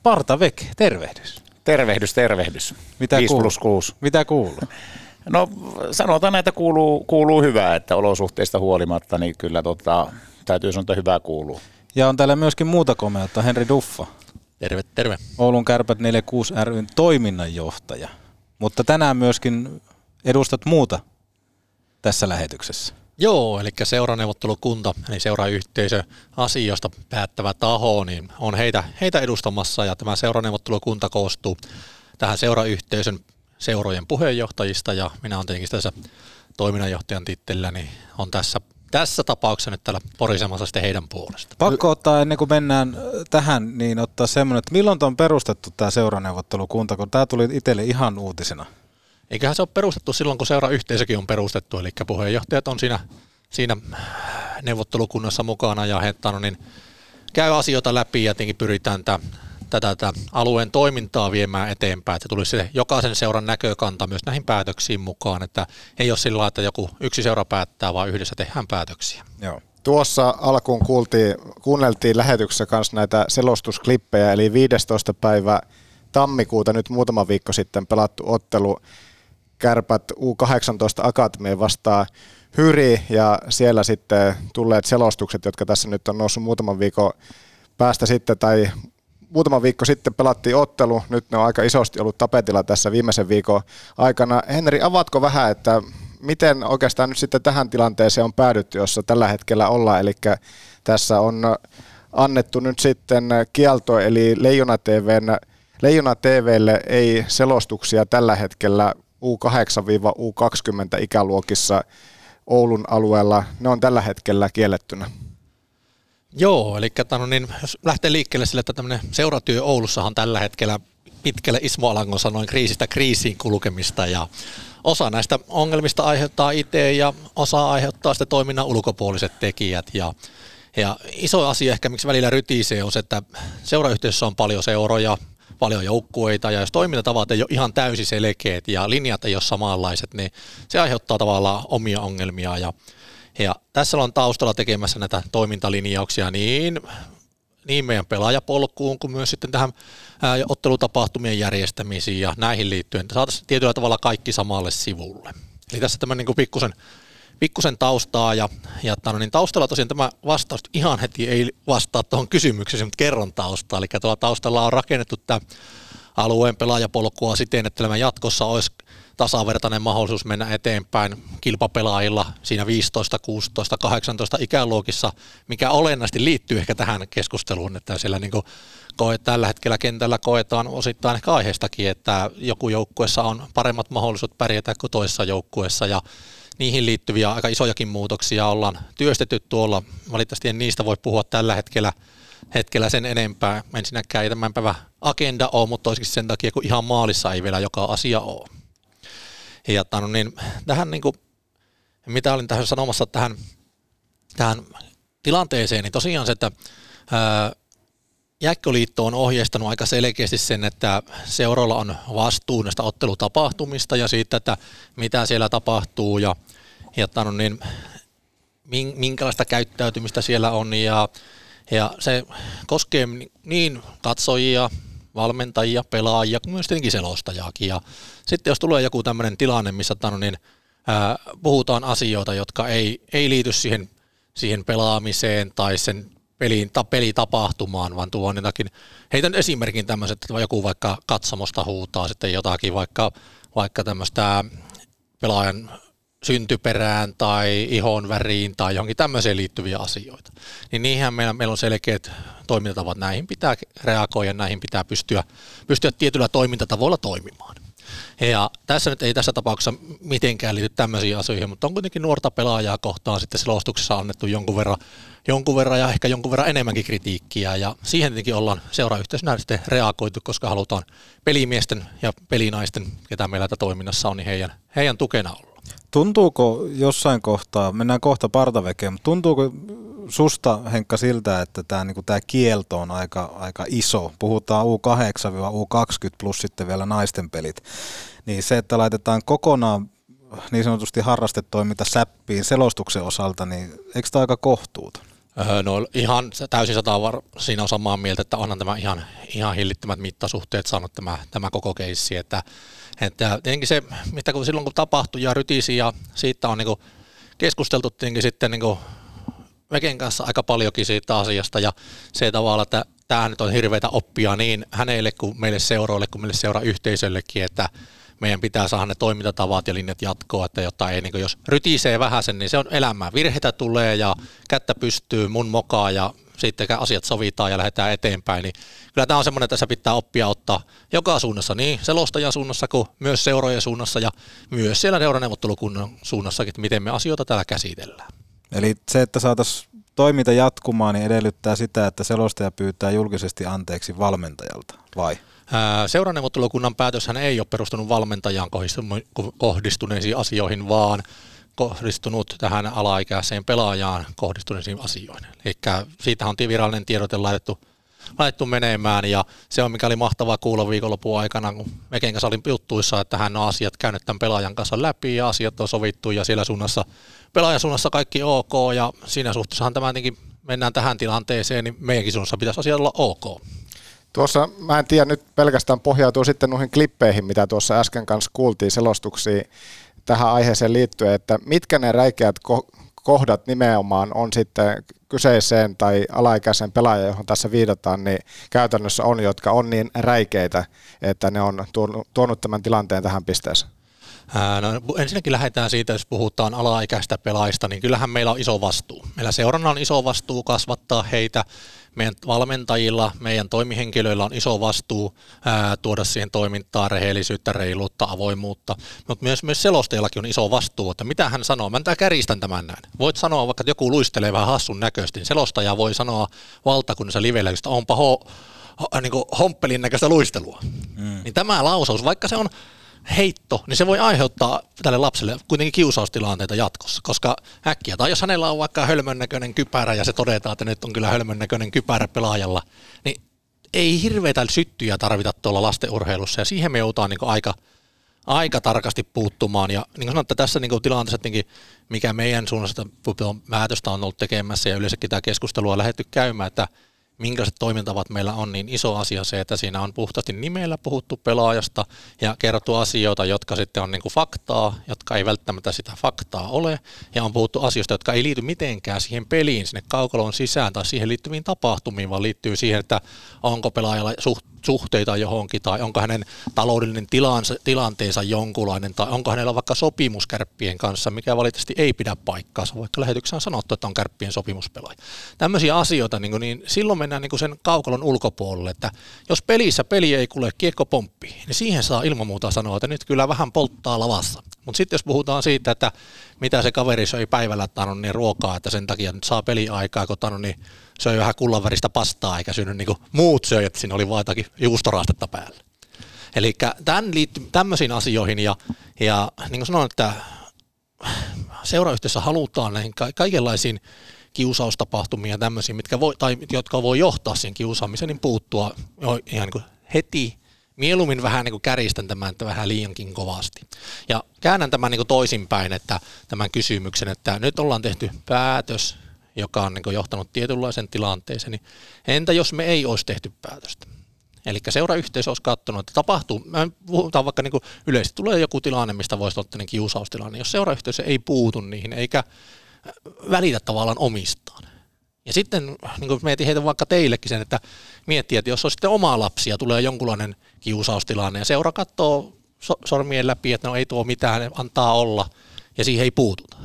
Parta Veke, tervehdys. Tervehdys, tervehdys. Mitä 5 kuuluu? plus 6. Mitä kuuluu? No sanotaan, että kuuluu, kuuluu hyvää, että olosuhteista huolimatta, niin kyllä tota, täytyy sanoa, että hyvää kuuluu. Ja on täällä myöskin muuta komeutta, Henri Duffa, Terve, terve. Oulun kärpät 46 ryn toiminnanjohtaja. Mutta tänään myöskin edustat muuta tässä lähetyksessä. Joo, eli seuraneuvottelukunta, eli seurayhteisö asioista päättävä taho, niin on heitä, heitä edustamassa ja tämä seuraneuvottelukunta koostuu tähän seurayhteisön seurojen puheenjohtajista ja minä olen tietenkin tässä toiminnanjohtajan tittelillä, niin on tässä, tässä tapauksessa nyt täällä porisemassa sitten heidän puolesta. Pakko ottaa ennen kuin mennään äh, tähän, niin ottaa semmoinen, että milloin on perustettu tämä seuraneuvottelukunta, kun tämä tuli itselle ihan uutisena. Eiköhän se ole perustettu silloin, kun seurayhteisökin on perustettu, eli puheenjohtajat on siinä, siinä neuvottelukunnassa mukana ja he niin, käy asioita läpi ja tietenkin pyritään tätä, tätä, tätä alueen toimintaa viemään eteenpäin, että tulisi se jokaisen seuran näkökanta myös näihin päätöksiin mukaan, että ei ole sillä että joku yksi seura päättää, vaan yhdessä tehdään päätöksiä. Joo. Tuossa alkuun kuultiin, kuunneltiin lähetyksessä kanssa näitä selostusklippejä, eli 15. päivä tammikuuta nyt muutama viikko sitten pelattu ottelu Kärpät U18 Akatemia vastaa Hyri ja siellä sitten tulleet selostukset, jotka tässä nyt on noussut muutaman viikon päästä sitten tai muutama viikko sitten pelattiin ottelu, nyt ne on aika isosti ollut tapetilla tässä viimeisen viikon aikana. Henri, avaatko vähän, että miten oikeastaan nyt sitten tähän tilanteeseen on päädytty, jossa tällä hetkellä ollaan, eli tässä on annettu nyt sitten kielto, eli Leijona TVlle ei selostuksia tällä hetkellä U8-U20 ikäluokissa Oulun alueella, ne on tällä hetkellä kiellettynä. Joo, eli no niin, jos lähtee liikkeelle sille, että tämmöinen seuratyö Oulussahan tällä hetkellä pitkälle Ismo Alangon sanoin kriisistä kriisiin kulkemista ja osa näistä ongelmista aiheuttaa itse ja osa aiheuttaa sitten toiminnan ulkopuoliset tekijät ja ja iso asia ehkä, miksi välillä rytisee, on se, että seurayhteisössä on paljon seuroja, paljon joukkueita, ja jos toimintatavat ei ole ihan täysin selkeät ja linjat ei ole samanlaiset, niin se aiheuttaa tavallaan omia ongelmia. Ja, ja tässä on taustalla tekemässä näitä toimintalinjauksia niin, niin meidän pelaajapolkuun kuin myös sitten tähän ää, ottelutapahtumien järjestämisiin ja näihin liittyen, saataisiin tietyllä tavalla kaikki samalle sivulle. Eli tässä tämä niin pikkusen pikkusen taustaa ja, ja no niin taustalla tosiaan tämä vastaus ihan heti ei vastaa tuohon kysymykseen, mutta kerron taustaa. Eli tuolla taustalla on rakennettu tämä alueen pelaajapolkua siten, että tämä jatkossa olisi tasavertainen mahdollisuus mennä eteenpäin kilpapelaajilla siinä 15, 16, 18 ikäluokissa, mikä olennaisesti liittyy ehkä tähän keskusteluun, että siellä niin koe, tällä hetkellä kentällä koetaan osittain ehkä aiheestakin, että joku joukkuessa on paremmat mahdollisuudet pärjätä kuin toisessa joukkueessa ja niihin liittyviä aika isojakin muutoksia ollaan työstetty tuolla. Valitettavasti en niistä voi puhua tällä hetkellä, hetkellä sen enempää. Ensinnäkään ei tämän päivän agenda ole, mutta toisikin sen takia, kun ihan maalissa ei vielä joka asia ole. Ja no niin, tähän niin kuin, mitä olin tähän sanomassa tähän, tähän tilanteeseen, niin tosiaan se, että ää, Jääkköliitto on ohjeistanut aika selkeästi sen, että seuroilla on vastuu näistä ottelutapahtumista ja siitä, että mitä siellä tapahtuu ja, ja no niin, minkälaista käyttäytymistä siellä on ja, ja se koskee niin katsojia, valmentajia, pelaajia kuin myös tietenkin selostajaakin. Ja sitten jos tulee joku tämmöinen tilanne, missä no niin, ää, puhutaan asioita, jotka ei, ei liity siihen, siihen pelaamiseen tai sen peliin, ta, pelitapahtumaan, vaan tuo on jotakin, heitän esimerkin tämmöiset, että joku vaikka katsomosta huutaa sitten jotakin, vaikka, vaikka tämmöistä pelaajan syntyperään tai ihon väriin tai johonkin tämmöiseen liittyviä asioita. Niin niinhän meillä, meillä on selkeät toimintatavat, näihin pitää reagoida, näihin pitää pystyä, pystyä tietyllä toimintatavoilla toimimaan. Ja tässä nyt ei tässä tapauksessa mitenkään liity tämmöisiin asioihin, mutta on kuitenkin nuorta pelaajaa kohtaan sitten selostuksessa annettu jonkun verran, jonkun verran ja ehkä jonkun verran enemmänkin kritiikkiä. Ja siihen tietenkin ollaan seurayhteisönä sitten reagoitu, koska halutaan pelimiesten ja pelinaisten, ketä meillä toiminnassa on, niin heidän, heidän tukena olla. Tuntuuko jossain kohtaa, mennään kohta partavekeen, mutta tuntuuko susta Henkka siltä, että tämä niinku, tää kielto on aika, aika iso? Puhutaan U8-U20 plus sitten vielä naisten pelit. Niin se, että laitetaan kokonaan niin sanotusti harrastetoiminta säppiin selostuksen osalta, niin eikö tämä aika kohtuuta? Öö, no ihan täysin sata var, siinä on samaa mieltä, että onhan tämä ihan, ihan hillittömät mittasuhteet saanut tämä, tämä koko keissi, että että tietenkin se, mitä kun silloin kun tapahtui ja rytisi ja siitä on niin keskusteltu tietenkin sitten niin Veken kanssa aika paljonkin siitä asiasta ja se tavalla, että tämä nyt on hirveitä oppia niin hänelle kuin meille seuroille kuin meille seurayhteisöllekin, että meidän pitää saada ne toimintatavat ja linjat jatkoa, että jotta ei, niin jos rytisee vähän sen, niin se on elämää. Virheitä tulee ja kättä pystyy mun mokaa ja sitten asiat sovitaan ja lähdetään eteenpäin, niin kyllä tämä on semmoinen, että tässä pitää oppia ottaa joka suunnassa, niin selostajan suunnassa kuin myös seurojen suunnassa ja myös siellä seuraneuvottelukunnan suunnassakin, että miten me asioita täällä käsitellään. Eli se, että saataisiin toiminta jatkumaan, niin edellyttää sitä, että selostaja pyytää julkisesti anteeksi valmentajalta, vai? Seuraneuvottelukunnan päätöshän ei ole perustunut valmentajaan kohdistuneisiin asioihin, vaan kohdistunut tähän alaikäiseen pelaajaan kohdistuneisiin asioihin. Eli siitä on virallinen tiedote laitettu, laitettu menemään ja se on mikä oli mahtavaa kuulla viikonlopun aikana, kun Meken kanssa olin juttuissa, että hän on asiat käynyt tämän pelaajan kanssa läpi ja asiat on sovittu ja siellä suunnassa, pelaajan suunnassa kaikki ok ja siinä suhteessahan tämä mennään tähän tilanteeseen, niin meidänkin suunnassa pitäisi asiat olla ok. Tuossa, mä en tiedä, nyt pelkästään pohjautuu sitten noihin klippeihin, mitä tuossa äsken kanssa kuultiin selostuksiin tähän aiheeseen liittyen, että mitkä ne räikeät kohdat nimenomaan on sitten kyseiseen tai alaikäisen pelaajan, johon tässä viitataan, niin käytännössä on, jotka on niin räikeitä, että ne on tuonut tämän tilanteen tähän pisteeseen. No, ensinnäkin lähdetään siitä, jos puhutaan alaikäistä pelaajista, niin kyllähän meillä on iso vastuu. Meillä seurana on iso vastuu kasvattaa heitä. Meidän valmentajilla, meidän toimihenkilöillä on iso vastuu ää, tuoda siihen toimintaan rehellisyyttä, reiluutta, avoimuutta. Mutta myös, myös selostajallakin on iso vastuu, että mitä hän sanoo. Mä en kärjistän tämän näin. Voit sanoa vaikka, että joku luistelee vähän hassun näköisesti, niin selostaja voi sanoa valtakunnassa livellä, että onpa ho, ho, niin homppelin näköistä luistelua. Mm. Niin tämä lausaus, vaikka se on heitto, niin se voi aiheuttaa tälle lapselle kuitenkin kiusaustilanteita jatkossa, koska äkkiä, tai jos hänellä on vaikka hölmön näköinen kypärä ja se todetaan, että nyt on kyllä hölmön näköinen kypärä pelaajalla, niin ei hirveitä syttyjä tarvita tuolla lastenurheilussa ja siihen me joudutaan niin aika, aika tarkasti puuttumaan. Ja niin kuin sanoin, että tässä niin tilanteessa, mikä meidän suunnasta päätöstä on ollut tekemässä ja yleensäkin tämä keskustelua on lähdetty käymään, että minkälaiset toimintavat meillä on, niin iso asia se, että siinä on puhtaasti nimellä puhuttu pelaajasta ja kerrottu asioita, jotka sitten on niin kuin faktaa, jotka ei välttämättä sitä faktaa ole, ja on puhuttu asioista, jotka ei liity mitenkään siihen peliin, sinne kaukalon sisään tai siihen liittyviin tapahtumiin, vaan liittyy siihen, että onko pelaajalla suht suhteita johonkin, tai onko hänen taloudellinen tilansa, tilanteensa jonkunlainen, tai onko hänellä vaikka sopimus kärppien kanssa, mikä valitettavasti ei pidä paikkaansa, vaikka lähetyksessä on sanottu, että on kärppien sopimuspelaaja. Tämmöisiä asioita, niin, kuin, niin silloin mennään niin kuin sen kaukalon ulkopuolelle, että jos pelissä peli ei kuule kiekko pomppi, niin siihen saa ilman muuta sanoa, että nyt kyllä vähän polttaa lavassa. Mutta sitten jos puhutaan siitä, että mitä se kaveri söi päivällä tannut, niin ruokaa, että sen takia nyt saa peliaikaa, kun tannut, niin söi vähän kullanväristä pastaa, eikä syönyt niin muut söi, että siinä oli vain jotakin juustorastetta päällä. Eli tämän liittyy tämmöisiin asioihin ja, ja niin kuin sanoin, että seurayhteisössä halutaan näihin kaikenlaisiin kiusaustapahtumiin ja tämmöisiin, mitkä voi, tai jotka voi johtaa siihen kiusaamiseen, niin puuttua ihan niin kuin heti mieluummin vähän niin kuin kärjistän tämän että vähän liiankin kovasti. Ja käännän tämän niin kuin toisinpäin, että tämän kysymyksen, että nyt ollaan tehty päätös, joka on niin johtanut tietynlaisen tilanteeseen, niin entä jos me ei olisi tehty päätöstä? Eli seurayhteisö olisi katsonut, että tapahtuu, puhutaan vaikka niin yleisesti tulee joku tilanne, mistä voisi olla kiusaustilanne, jos seurayhteisö ei puutu niihin eikä välitä tavallaan omistaan. Ja sitten niin kuin mietin heitä vaikka teillekin sen, että miettii, että jos on sitten oma lapsi ja tulee jonkunlainen kiusaustilanne ja seura katsoo so- sormien läpi, että no ei tuo mitään, antaa olla ja siihen ei puututa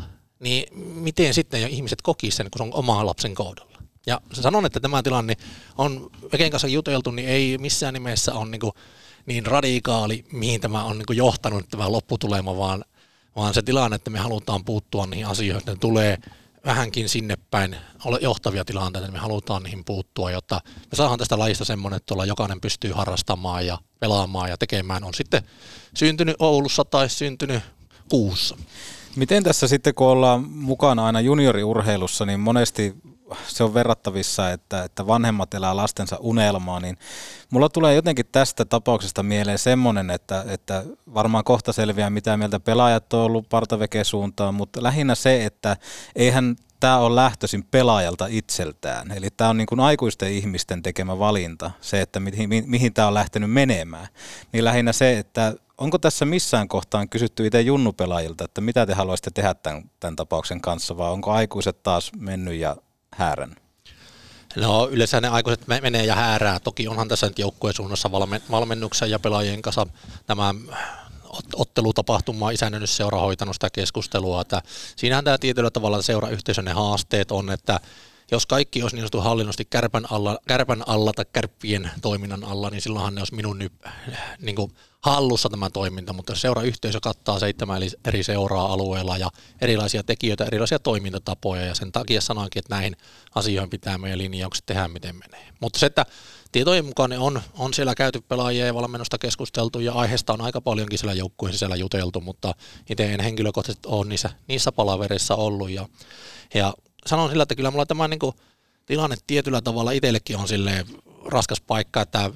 niin miten sitten jo ihmiset kokisivat sen, kun se on oman lapsen kohdalla. Ja sanon, että tämä tilanne on Veken kanssa juteltu, niin ei missään nimessä ole niin, niin radikaali, mihin tämä on niin johtanut tämä lopputulema, vaan, vaan se tilanne, että me halutaan puuttua niihin asioihin, että ne tulee vähänkin sinne päin johtavia tilanteita, niin me halutaan niihin puuttua, jotta me saadaan tästä lajista semmoinen, että tuolla jokainen pystyy harrastamaan ja pelaamaan ja tekemään. On sitten syntynyt Oulussa tai syntynyt Kuussa. Miten tässä sitten, kun ollaan mukana aina junioriurheilussa, niin monesti se on verrattavissa, että, että vanhemmat elää lastensa unelmaa, niin mulla tulee jotenkin tästä tapauksesta mieleen semmoinen, että, että varmaan kohta selviää, mitä mieltä pelaajat on ollut partaveke suuntaan, mutta lähinnä se, että eihän tämä on lähtöisin pelaajalta itseltään. Eli tämä on niin kuin aikuisten ihmisten tekemä valinta, se, että mihin, mihin tämä on lähtenyt menemään. Niin lähinnä se, että onko tässä missään kohtaan kysytty itse junnupelaajilta, että mitä te haluaisitte tehdä tämän, tämän tapauksen kanssa, vai onko aikuiset taas mennyt ja häärän? No yleensä ne aikuiset menee ja häärää. Toki onhan tässä nyt joukkueen suunnassa valmennuksen ja pelaajien kanssa tämä ottelutapahtumaa isännönnysseura hoitanut sitä keskustelua, että siinähän tämä tietyllä tavalla seurayhteisön ne haasteet on, että jos kaikki olisi niin sanottu hallinnosti kärpän alla, kärpän alla tai kärppien toiminnan alla, niin silloinhan ne olisi minun nyt, niin kuin hallussa tämä toiminta, mutta seurayhteisö kattaa seitsemän eri seuraa alueella ja erilaisia tekijöitä, erilaisia toimintatapoja ja sen takia sanoinkin, että näihin asioihin pitää meidän linjaukset tehdä, miten menee. Mutta se, että tietojen mukaan ne on, on siellä käyty pelaajia ja valmennusta keskusteltu ja aiheesta on aika paljonkin siellä joukkueen sisällä juteltu, mutta itse en henkilökohtaisesti ole niissä, niissä palavereissa ollut ja, ja sanon sillä, että kyllä mulla tämä niin kuin, tilanne tietyllä tavalla itsellekin on sille raskas paikka, että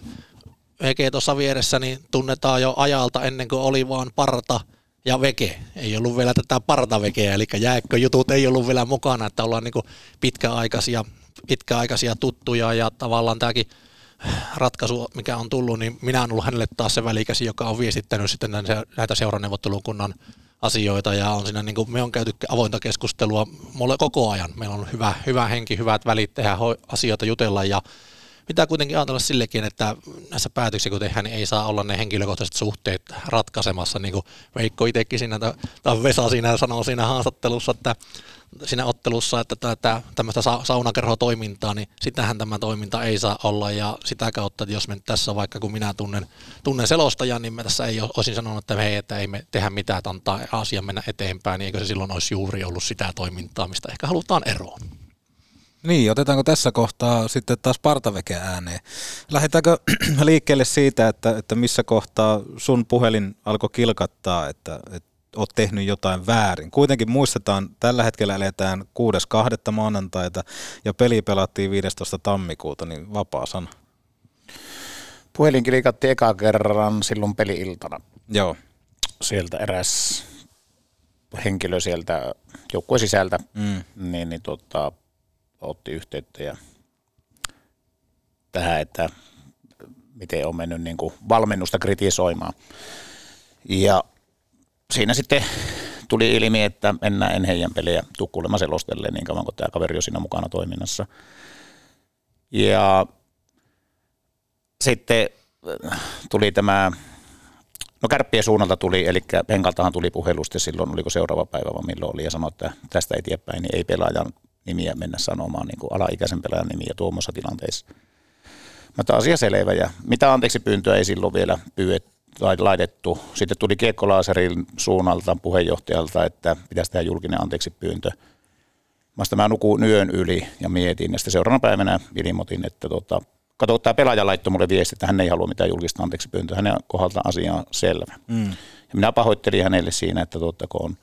Veke tuossa vieressä niin tunnetaan jo ajalta ennen kuin oli vaan parta ja veke. Ei ollut vielä tätä partavekeä, eli jääkköjutut ei ollut vielä mukana, että ollaan niin pitkäaikaisia, pitkäaikaisia tuttuja ja tavallaan tämäkin ratkaisu, mikä on tullut, niin minä olen ollut hänelle taas se välikäsi, joka on viestittänyt sitten näitä seuraneuvottelukunnan asioita ja on siinä, niin kuin me on käyty avointa keskustelua koko ajan. Meillä on hyvä, hyvä henki, hyvät välit tehdä asioita, jutella ja pitää kuitenkin ajatella sillekin, että näissä päätöksissä kun tehdään, niin ei saa olla ne henkilökohtaiset suhteet ratkaisemassa, niin kuin Veikko itsekin siinä, tai Vesa siinä sanoo siinä haastattelussa, että siinä ottelussa, että tämmöistä saunakerhotoimintaa, niin sitähän tämä toiminta ei saa olla, ja sitä kautta, että jos me tässä vaikka kun minä tunnen, tunnen selostajan, niin mä tässä ei olisin sanonut, että hei, että ei me tehdä mitään, että antaa asian mennä eteenpäin, niin eikö se silloin olisi juuri ollut sitä toimintaa, mistä ehkä halutaan eroon. Niin, otetaanko tässä kohtaa sitten taas partaveke ääneen? Lähdetäänkö liikkeelle siitä, että, että missä kohtaa sun puhelin alkoi kilkattaa, että, että oot tehnyt jotain väärin. Kuitenkin muistetaan, tällä hetkellä eletään 6.2. maanantaita ja peli pelattiin 15. tammikuuta, niin vapaa sana. Puhelin klikattiin eka kerran silloin peli-iltana. Joo. Sieltä eräs henkilö sieltä joukkueen sisältä, mm. niin, niin tota, otti yhteyttä ja tähän, että miten on mennyt niin kuin valmennusta kritisoimaan. Ja siinä sitten tuli ilmi, että mennään en heidän pelejä tukkulemaan selostelle niin kauan kuin tämä kaveri on siinä mukana toiminnassa. Ja sitten äh, tuli tämä, no kärppien suunnalta tuli, eli Penkaltahan tuli puhelusti silloin, oliko seuraava päivä vai milloin oli, ja sanoi, että tästä eteenpäin niin ei pelaajan nimiä mennä sanomaan niin kuin alaikäisen pelaajan nimiä tuommoissa tilanteissa. Mutta asia selvä, ja mitä anteeksi pyyntöä ei silloin vielä pyydetty tai laitettu. Sitten tuli Kiekkolaaserin suunnalta puheenjohtajalta, että pitäisi tehdä julkinen anteeksi pyyntö. Mä sitten mä nukuun yön yli ja mietin, ja sitten seuraavana päivänä ilmoitin, että tota, kato, tämä pelaaja laittoi mulle viesti, että hän ei halua mitään julkista anteeksi pyyntöä. Hänen kohdalta asia on selvä. Mm. Ja minä pahoittelin hänelle siinä, että totta, kun on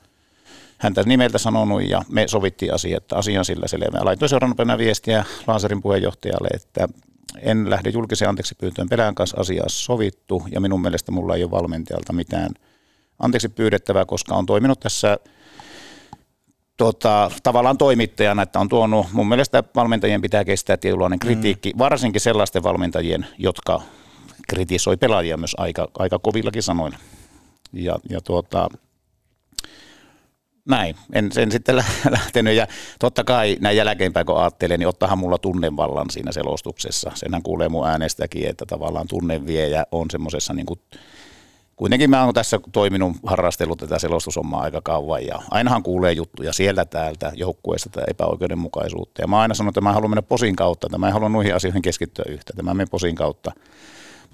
häntä nimeltä sanonut ja me sovittiin asia, että asia on sillä selvä. Laitoin seuraavana viestiä Laaserin puheenjohtajalle, että en lähde julkiseen anteeksi pyyntöön pelään kanssa asiaa sovittu ja minun mielestä mulla ei ole valmentajalta mitään anteeksi pyydettävää, koska on toiminut tässä tota, tavallaan toimittajana, että on tuonut, mun mielestä valmentajien pitää kestää tietynlainen kritiikki, mm. varsinkin sellaisten valmentajien, jotka kritisoi pelaajia myös aika, aika kovillakin sanoilla. Ja, ja tuota, näin, en sen sitten lähtenyt ja totta kai näin jälkeenpäin kun ajattelee, niin ottahan mulla tunnevallan siinä selostuksessa. Senhän kuulee mun äänestäkin, että tavallaan tunneviejä on semmoisessa niin kuin, kuitenkin mä oon tässä toiminut, harrastellut tätä selostusommaa aika kauan ja ainahan kuulee juttuja sieltä täältä joukkueesta tai epäoikeudenmukaisuutta. Ja mä aina sanon, että mä haluan mennä posin kautta, että mä en halua noihin asioihin keskittyä yhtä, että mä menen posin kautta.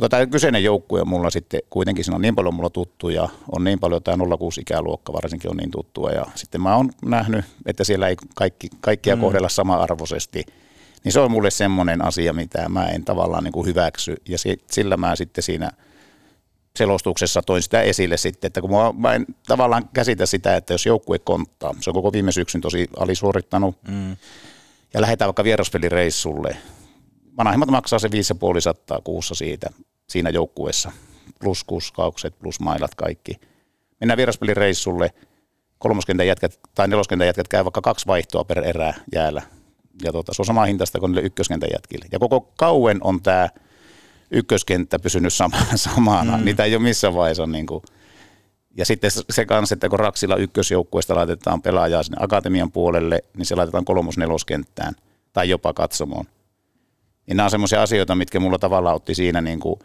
Mutta tämä kyseinen joukkue on mulla sitten kuitenkin, siinä on niin paljon mulla tuttuja, on niin paljon tämä 06 ikäluokka varsinkin on niin tuttua ja sitten mä oon nähnyt, että siellä ei kaikki, kaikkia mm. kohdella sama-arvoisesti, niin se on mulle semmoinen asia, mitä mä en tavallaan niin kuin hyväksy ja sillä mä sitten siinä selostuksessa toin sitä esille sitten, että kun mä, mä en tavallaan käsitä sitä, että jos joukkue konttaa, se on koko viime syksyn tosi alisuorittanut, mm. ja lähdetään vaikka vieraspelireissulle, vanhemmat maksaa se 5,5 kuussa siitä, siinä joukkueessa, plus kuskaukset, plus mailat kaikki. Mennään vieraspelireissulle, kolmoskentän jätkät tai neloskentän jätkät käy vaikka kaksi vaihtoa per erää jäällä. Ja tota, se on sama hintaista kuin niille ykköskentän jätkille. Ja koko kauen on tämä ykköskenttä pysynyt sama, samana. Mm. Niitä ei ole missään vaiheessa niin kuin, ja sitten se kanssa, että kun Raksilla ykkösjoukkueesta laitetaan pelaajaa sinne akatemian puolelle, niin se laitetaan kolmos-neloskenttään tai jopa katsomoon. Niin nämä on semmoisia asioita, mitkä mulla tavallaan otti siinä niin kuin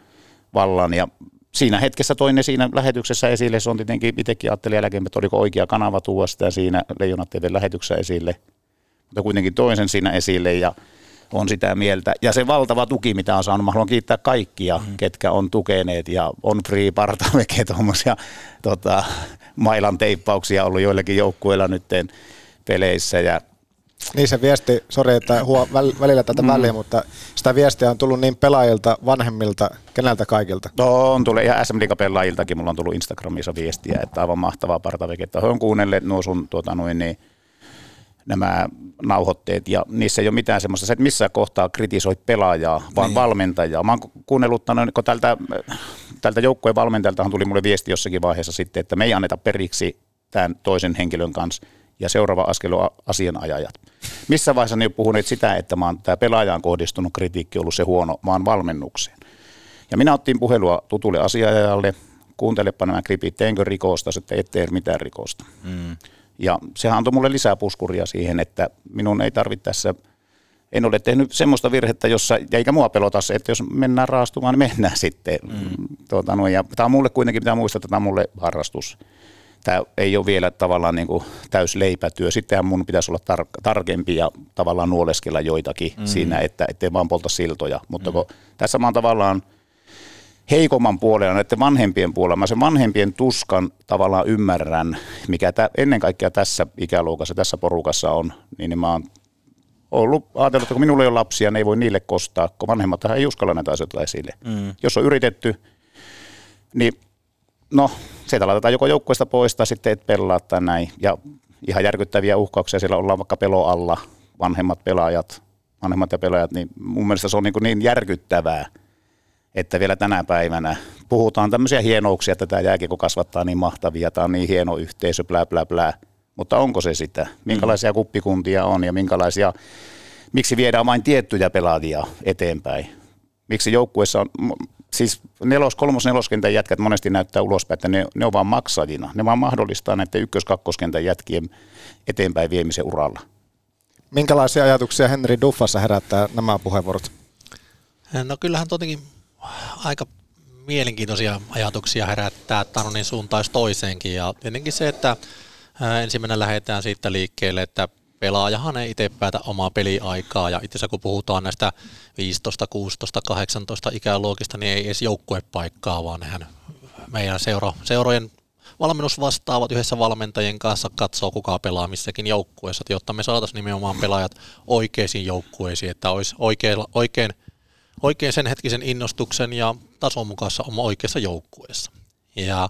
vallan ja siinä hetkessä toin ne siinä lähetyksessä esille. Se on tietenkin itsekin ajattelin jälkeen, että oliko oikea kanava tuoda sitä siinä Leijona TV lähetyksessä esille. Mutta kuitenkin toin sen siinä esille ja on sitä mieltä. Ja se valtava tuki, mitä on saanut, mä haluan kiittää kaikkia, mm. ketkä on tukeneet ja on free partameke tuommoisia tota, mailan teippauksia ollut joillekin joukkueilla nyt peleissä ja niin se viesti, sori että huo välillä tätä mm. väliä, mutta sitä viestiä on tullut niin pelaajilta, vanhemmilta, keneltä kaikilta? No on tullut ihan SM pelaajiltakin, mulla on tullut Instagramissa viestiä, että aivan mahtavaa partaveke, että he on kuunnelleet nuo sun tuota, noin, niin, nämä nauhoitteet ja niissä ei ole mitään semmoista, että missään kohtaa kritisoi pelaajaa, vaan niin. valmentajaa. Mä oon kuunnellut, kun tältä, tältä joukkueen valmentajaltahan tuli mulle viesti jossakin vaiheessa sitten, että me ei anneta periksi tämän toisen henkilön kanssa ja seuraava askel on asianajajat. Missä vaiheessa ne puhuneet sitä, että maan, tämä pelaajaan kohdistunut kritiikki ollut se huono maan valmennukseen. Ja minä ottiin puhelua tutulle asianajajalle, kuuntelepa nämä klipit, teenkö rikosta, sitten et tee mitään rikosta. Mm. Ja sehän antoi mulle lisää puskuria siihen, että minun ei tarvitse tässä, en ole tehnyt semmoista virhettä, jossa, eikä mua pelota se, että jos mennään raastumaan, niin mennään sitten. Mm. Tuota, no, ja tämä on mulle kuitenkin, pitää muistaa, että tämä on mulle harrastus tämä ei ole vielä tavallaan niin kuin täys leipätyö. Sittenhän mun pitäisi olla tar- tarkempi ja tavallaan nuoleskella joitakin mm. siinä, että ettei vaan polta siltoja. Mutta mm. kun tässä mä oon tavallaan heikomman puolella, näiden vanhempien puolella, mä sen vanhempien tuskan tavallaan ymmärrän, mikä tä, ennen kaikkea tässä ikäluokassa, tässä porukassa on, niin, niin mä oon ollut ajatellut, että kun minulla ei ole lapsia, ne ei voi niille kostaa, kun vanhemmat ei uskalla näitä asioita esille. Mm. Jos on yritetty, niin no, sieltä laitetaan joko joukkueesta pois tai sitten et pelaa tai näin. Ja ihan järkyttäviä uhkauksia, siellä ollaan vaikka pelo alla, vanhemmat pelaajat, vanhemmat ja pelaajat, niin mun mielestä se on niin, niin järkyttävää, että vielä tänä päivänä puhutaan tämmöisiä hienouksia, että tämä jääkiekko kasvattaa niin mahtavia, tämä on niin hieno yhteisö, blä blä blä. Mutta onko se sitä? Minkälaisia kuppikuntia on ja minkälaisia, miksi viedään vain tiettyjä pelaajia eteenpäin? miksi joukkueessa on, siis nelos, kolmos, neloskentän jätkät monesti näyttää ulospäin, että ne, ne on vaan maksajina. Ne vaan mahdollistaa näiden ykkös, kakkoskentän jätkien eteenpäin viemisen uralla. Minkälaisia ajatuksia Henri Duffassa herättää nämä puheenvuorot? No kyllähän tietenkin aika mielenkiintoisia ajatuksia herättää Tanonin suuntaisi toiseenkin ja tietenkin se, että ensimmäinen lähdetään siitä liikkeelle, että pelaajahan ei itse päätä omaa peliaikaa ja itse asiassa kun puhutaan näistä 15, 16, 18 ikäluokista, niin ei edes joukkuepaikkaa, vaan nehän meidän seura, seurojen valmennusvastaavat yhdessä valmentajien kanssa katsoo, kuka pelaa missäkin joukkueessa, jotta me saataisiin nimenomaan pelaajat oikeisiin joukkueisiin, että olisi oikein, oikein, oikein sen hetkisen innostuksen ja tason mukaassa oma oikeassa joukkueessa. Ja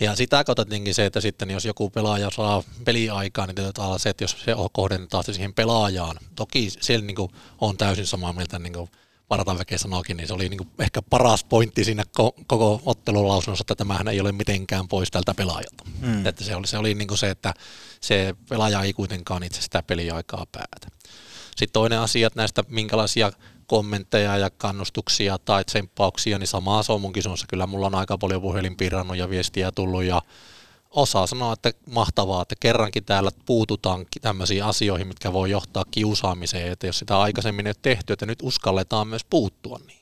ja sitä kautta tietenkin se, että sitten jos joku pelaaja saa peliaikaa, niin täytyy olla se, että jos se kohdennetaan siihen pelaajaan. Toki siellä niin kuin on täysin samaa mieltä, niin kuin Varataväke sanoikin, niin se oli niin kuin ehkä paras pointti siinä koko ottelulausunnossa, että tämähän ei ole mitenkään pois tältä pelaajalta. Mm. Että se oli, se, oli niin kuin se, että se pelaaja ei kuitenkaan itse sitä peliaikaa päätä. Sitten toinen asia, että näistä minkälaisia kommentteja ja kannustuksia tai tsemppauksia, niin samaa se on munkin suunnassa. Kyllä mulla on aika paljon puhelin pirannut ja viestiä tullut ja osaa sanoa, että mahtavaa, että kerrankin täällä puututaan tämmöisiin asioihin, mitkä voi johtaa kiusaamiseen, että jos sitä aikaisemmin ei ole tehty, että nyt uskalletaan myös puuttua niin.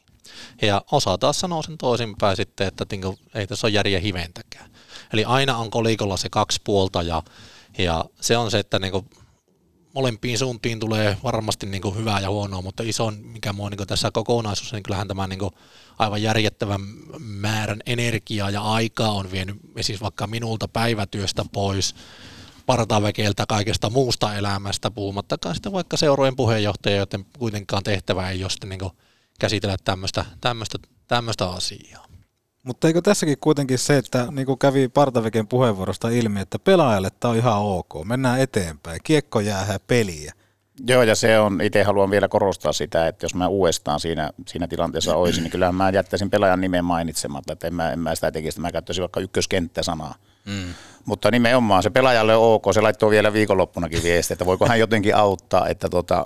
Ja osa taas sanoo sen toisinpäin sitten, että niinku, ei tässä ole järjen hiventäkään. Eli aina on kolikolla se kaksi puolta ja, ja se on se, että niinku, molempiin suuntiin tulee varmasti niin kuin hyvää ja huonoa, mutta iso, mikä mua niin tässä kokonaisuudessa, niin kyllähän tämä niin kuin aivan järjettävän määrän energiaa ja aikaa on vienyt siis vaikka minulta päivätyöstä pois, partaväkeltä kaikesta muusta elämästä, puhumattakaan sitten vaikka seurojen puheenjohtajia, joten kuitenkaan tehtävä ei ole sitten niin käsitellä tämmöistä, tämmöistä, tämmöistä asiaa. Mutta eikö tässäkin kuitenkin se, että niin kuin kävi Partaveken puheenvuorosta ilmi, että pelaajalle tämä on ihan ok, mennään eteenpäin, kiekko jää peliä. Joo, ja se on, itse haluan vielä korostaa sitä, että jos mä uudestaan siinä, siinä tilanteessa olisin, niin kyllähän mä jättäisin pelaajan nimen mainitsematta, että en mä, en mä sitä tekisi, mä käyttäisin vaikka ykköskenttäsanaa. Mm. Mutta nimenomaan se pelaajalle on ok, se laittoi vielä viikonloppunakin viesti, että voiko hän jotenkin auttaa, että tota,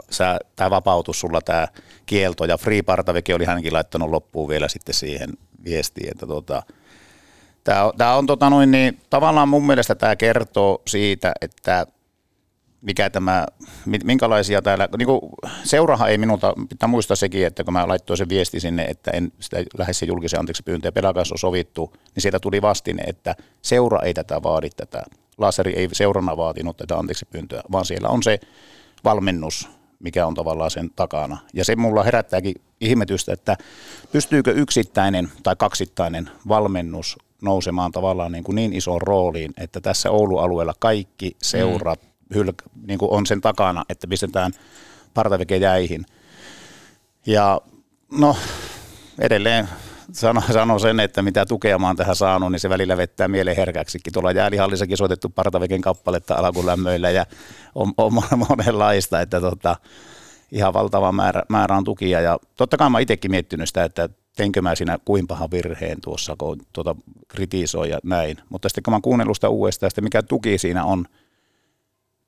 tämä vapautus sulla tämä kielto, ja Free Partaveki oli hänkin laittanut loppuun vielä sitten siihen viestiin, että tota, tämä, tämä on tota noin, niin, tavallaan mun mielestä tämä kertoo siitä, että mikä tämä, minkälaisia täällä, niin kuin seurahan ei minulta, pitää muistaa sekin, että kun mä laittoin sen viesti sinne, että en sitä lähde se julkisen anteeksi pyyntö ja pelakas on sovittu, niin sieltä tuli vastine, että seura ei tätä vaadi tätä. Laseri ei seurana vaatinut tätä anteeksi pyyntöä, vaan siellä on se valmennus, mikä on tavallaan sen takana. Ja se mulla herättääkin ihmetystä, että pystyykö yksittäinen tai kaksittainen valmennus nousemaan tavallaan niin, kuin niin isoon rooliin, että tässä Oulu-alueella kaikki seurat mm. hyl- niin kuin on sen takana, että pistetään partaveke jäihin. Ja no edelleen sano, sano sen, että mitä tukea mä oon tähän saanut, niin se välillä vettää mieleen herkäksikin. Tuolla jäälihallissakin soitettu Partaveken kappaletta alkulämmöillä ja on, on monenlaista, että tota, ihan valtava määrä, määrä on tukia. Ja totta kai mä itsekin miettinyt sitä, että teinkö mä siinä kuin pahan virheen tuossa, kun tuota kritisoi ja näin. Mutta sitten kun mä kuunnellut sitä uudestaan, sitten mikä tuki siinä on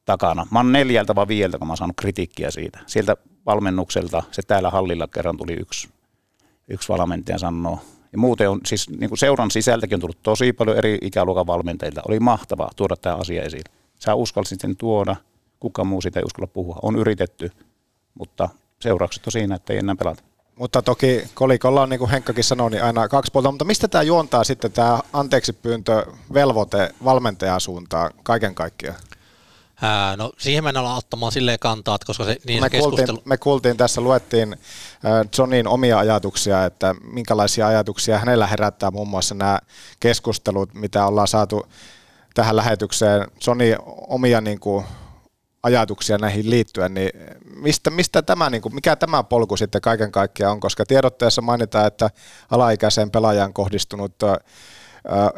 takana. Mä oon neljältä vai viieltä, kun mä oon saanut kritiikkiä siitä. Sieltä valmennukselta se täällä hallilla kerran tuli yksi yksi valmentaja sanoo. Ja muuten on, siis niin kuin seuran sisältäkin on tullut tosi paljon eri ikäluokan valmentajilta. Oli mahtavaa tuoda tämä asia esiin. Sä uskalsit sen tuoda, kuka muu sitä ei uskalla puhua. On yritetty, mutta seuraukset on siinä, että ei enää pelata. Mutta toki kolikolla on, niin kuin Henkkakin sanoi, niin aina kaksi puolta. Mutta mistä tämä juontaa sitten tämä anteeksi pyyntö velvoite valmentajan suuntaan kaiken kaikkiaan? Ää, no siihen mennään ottamaan silleen kantaa, että koska se, niin me, keskustelu... kuultiin, me kuultiin tässä, luettiin Johnin omia ajatuksia, että minkälaisia ajatuksia hänellä herättää muun muassa nämä keskustelut, mitä ollaan saatu tähän lähetykseen. Johnny omia niin kuin, ajatuksia näihin liittyen, niin mistä, mistä tämä, niin kuin, mikä tämä polku sitten kaiken kaikkiaan on, koska tiedotteessa mainitaan, että alaikäiseen pelaajan kohdistunut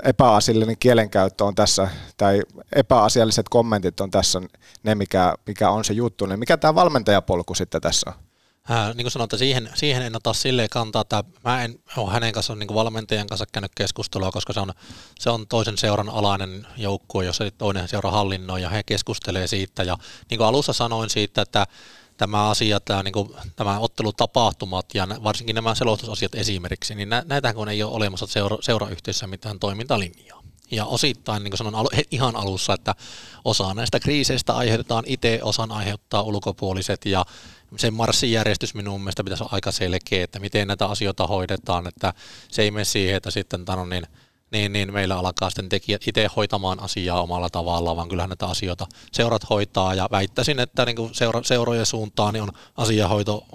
epäasiallinen kielenkäyttö on tässä, tai epäasialliset kommentit on tässä ne, mikä, mikä on se juttu, niin mikä tämä valmentajapolku sitten tässä on? Ää, niin kuin sanoin, että siihen, siihen en ota silleen kantaa, että mä en ole hänen kanssaan niin valmentajan kanssa käynyt keskustelua, koska se on, se on toisen seuran alainen joukkue, jossa toinen seura hallinnoi ja he keskustelee siitä. Ja niin kuin alussa sanoin siitä, että tämä asia, tämä, niin kuin, tämä ottelutapahtumat ja varsinkin nämä selostusasiat esimerkiksi, niin näitä kun ei ole olemassa seura, seurayhteisössä mitään toimintalinjaa. Ja osittain, niin kuin sanon alu, ihan alussa, että osa näistä kriiseistä aiheutetaan itse, osan aiheuttaa ulkopuoliset ja sen marssijärjestys minun mielestä pitäisi olla aika selkeä, että miten näitä asioita hoidetaan, että se ei mene siihen, että sitten tanon, niin, niin, niin meillä alkaa sitten tekijät itse hoitamaan asiaa omalla tavallaan, vaan kyllähän näitä asioita seurat hoitaa ja väittäisin, että niin kuin seura, seurojen suuntaan niin on asiahoito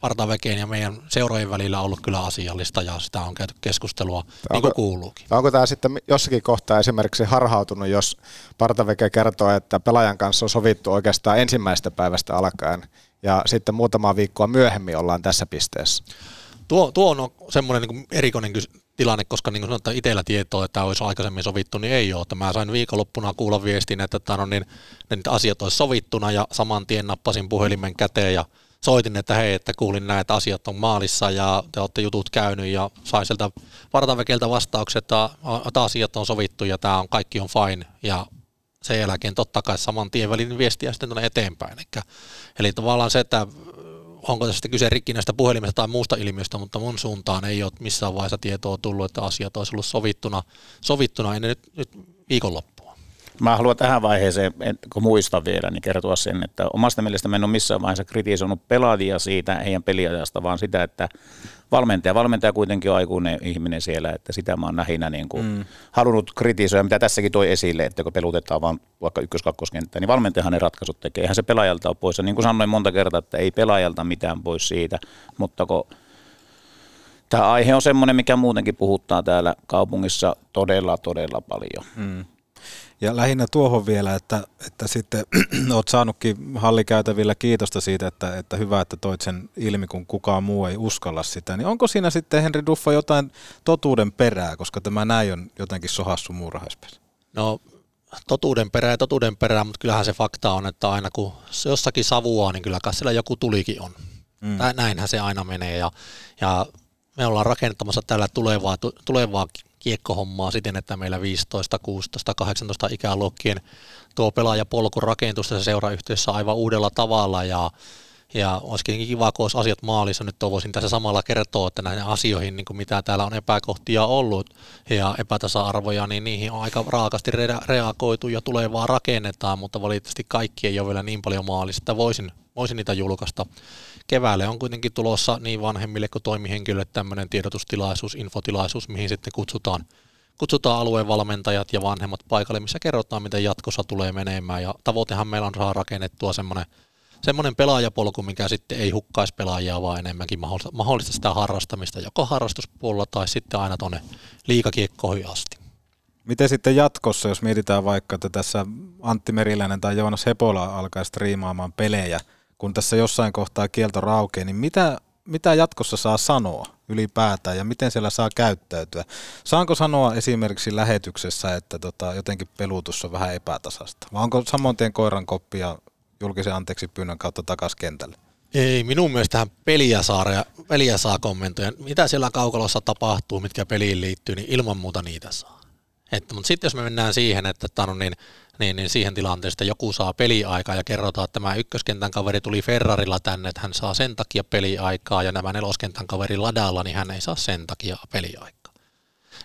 partaväkeen ja meidän seurojen välillä ollut kyllä asiallista ja sitä on käyty keskustelua onko, niin kuin kuuluukin. Onko tämä sitten jossakin kohtaa esimerkiksi harhautunut, jos partaveke kertoo, että pelaajan kanssa on sovittu oikeastaan ensimmäisestä päivästä alkaen ja sitten muutama viikkoa myöhemmin ollaan tässä pisteessä? Tuo, tuo on semmoinen niin erikoinen tilanne, koska niin kuin sanotaan, itsellä tietoa, että olisi aikaisemmin sovittu, niin ei ole. Mä sain viikonloppuna kuulla viestin, että, että no, niin, niin asiat olisi sovittuna ja saman tien nappasin puhelimen käteen ja soitin, että hei, että kuulin näin, että asiat on maalissa ja te olette jutut käynyt ja sai sieltä vartavekeltä vastaukset, että, että asiat on sovittu ja tämä on, kaikki on fine ja sen jälkeen totta kai saman tien välin viestiä sitten tuonne eteenpäin. Eli, eli tavallaan se, että onko tässä kyse rikkinäistä puhelimesta tai muusta ilmiöstä, mutta mun suuntaan ei ole missään vaiheessa tietoa tullut, että asiat olisi ollut sovittuna, sovittuna ennen nyt, nyt viikonloppu. Mä haluan tähän vaiheeseen, kun muistan vielä, niin kertoa sen, että omasta mielestä mä en ole missään vaiheessa kritisoinut pelaajia siitä heidän peliajasta, vaan sitä, että valmentaja, valmentaja kuitenkin on aikuinen ihminen siellä, että sitä mä oon lähinnä niin kuin mm. halunnut kritisoida, mitä tässäkin toi esille, että kun pelutetaan vaan vaikka ykkös niin valmentajahan ne ratkaisut tekee. Eihän se pelaajalta ole pois. Ja niin kuin sanoin monta kertaa, että ei pelaajalta mitään pois siitä, mutta kun tämä aihe on semmoinen, mikä muutenkin puhuttaa täällä kaupungissa todella, todella paljon. Mm. Ja lähinnä tuohon vielä, että, että sitten olet saanutkin hallikäytävillä kiitosta siitä, että, että hyvä, että toit sen ilmi, kun kukaan muu ei uskalla sitä. Niin onko siinä sitten, Henri Duffa, jotain totuuden perää, koska tämä näin on jotenkin sohassu muurahaispeli? No totuuden perää ja totuuden perää, mutta kyllähän se fakta on, että aina kun se jossakin savuaa, niin kyllä siellä joku tulikin on. Mm. Näinhän se aina menee ja, ja me ollaan rakennettamassa tällä tulevaa, tulevaa kiekkohommaa siten, että meillä 15, 16, 18 ikäluokkien tuo pelaajapolku rakentuu tässä seurayhteisössä aivan uudella tavalla ja ja olisikin kiva, kun olisi asiat maalissa. Nyt voisin tässä samalla kertoa, että näihin asioihin, niin kuin mitä täällä on epäkohtia ollut ja epätasa-arvoja, niin niihin on aika raakasti reagoitu ja tulevaa rakennetaan, mutta valitettavasti kaikki ei ole vielä niin paljon maalissa, että voisin, voisin niitä julkaista keväälle on kuitenkin tulossa niin vanhemmille kuin toimihenkilöille tämmöinen tiedotustilaisuus, infotilaisuus, mihin sitten kutsutaan, kutsutaan alueen valmentajat ja vanhemmat paikalle, missä kerrotaan, miten jatkossa tulee menemään. Ja tavoitehan meillä on saada rakennettua semmoinen, semmoinen pelaajapolku, mikä sitten ei hukkaisi pelaajia, vaan enemmänkin mahdollista, mahdollista sitä harrastamista, joko harrastuspuolella tai sitten aina tuonne liikakiekkoihin asti. Miten sitten jatkossa, jos mietitään vaikka, että tässä Antti Meriläinen tai Joonas Hepola alkaa striimaamaan pelejä – kun tässä jossain kohtaa kielto raukee, niin mitä, mitä jatkossa saa sanoa ylipäätään ja miten siellä saa käyttäytyä? Saanko sanoa esimerkiksi lähetyksessä, että tota, jotenkin pelutus on vähän epätasasta? Vai onko samoin tien koiran koppia julkisen anteeksi pyynnön kautta takaisin kentälle? Ei, minun mielestä tähän peliä saa, peliä saa kommentoida. Mitä siellä kaukalossa tapahtuu, mitkä peliin liittyy, niin ilman muuta niitä saa. Että, mutta sitten jos me mennään siihen, että tano, niin niin, niin siihen tilanteeseen, että joku saa peliaikaa ja kerrotaan, että tämä ykköskentän kaveri tuli Ferrarilla tänne, että hän saa sen takia peliaikaa ja nämä neloskentän kaveri ladalla, niin hän ei saa sen takia peliaikaa.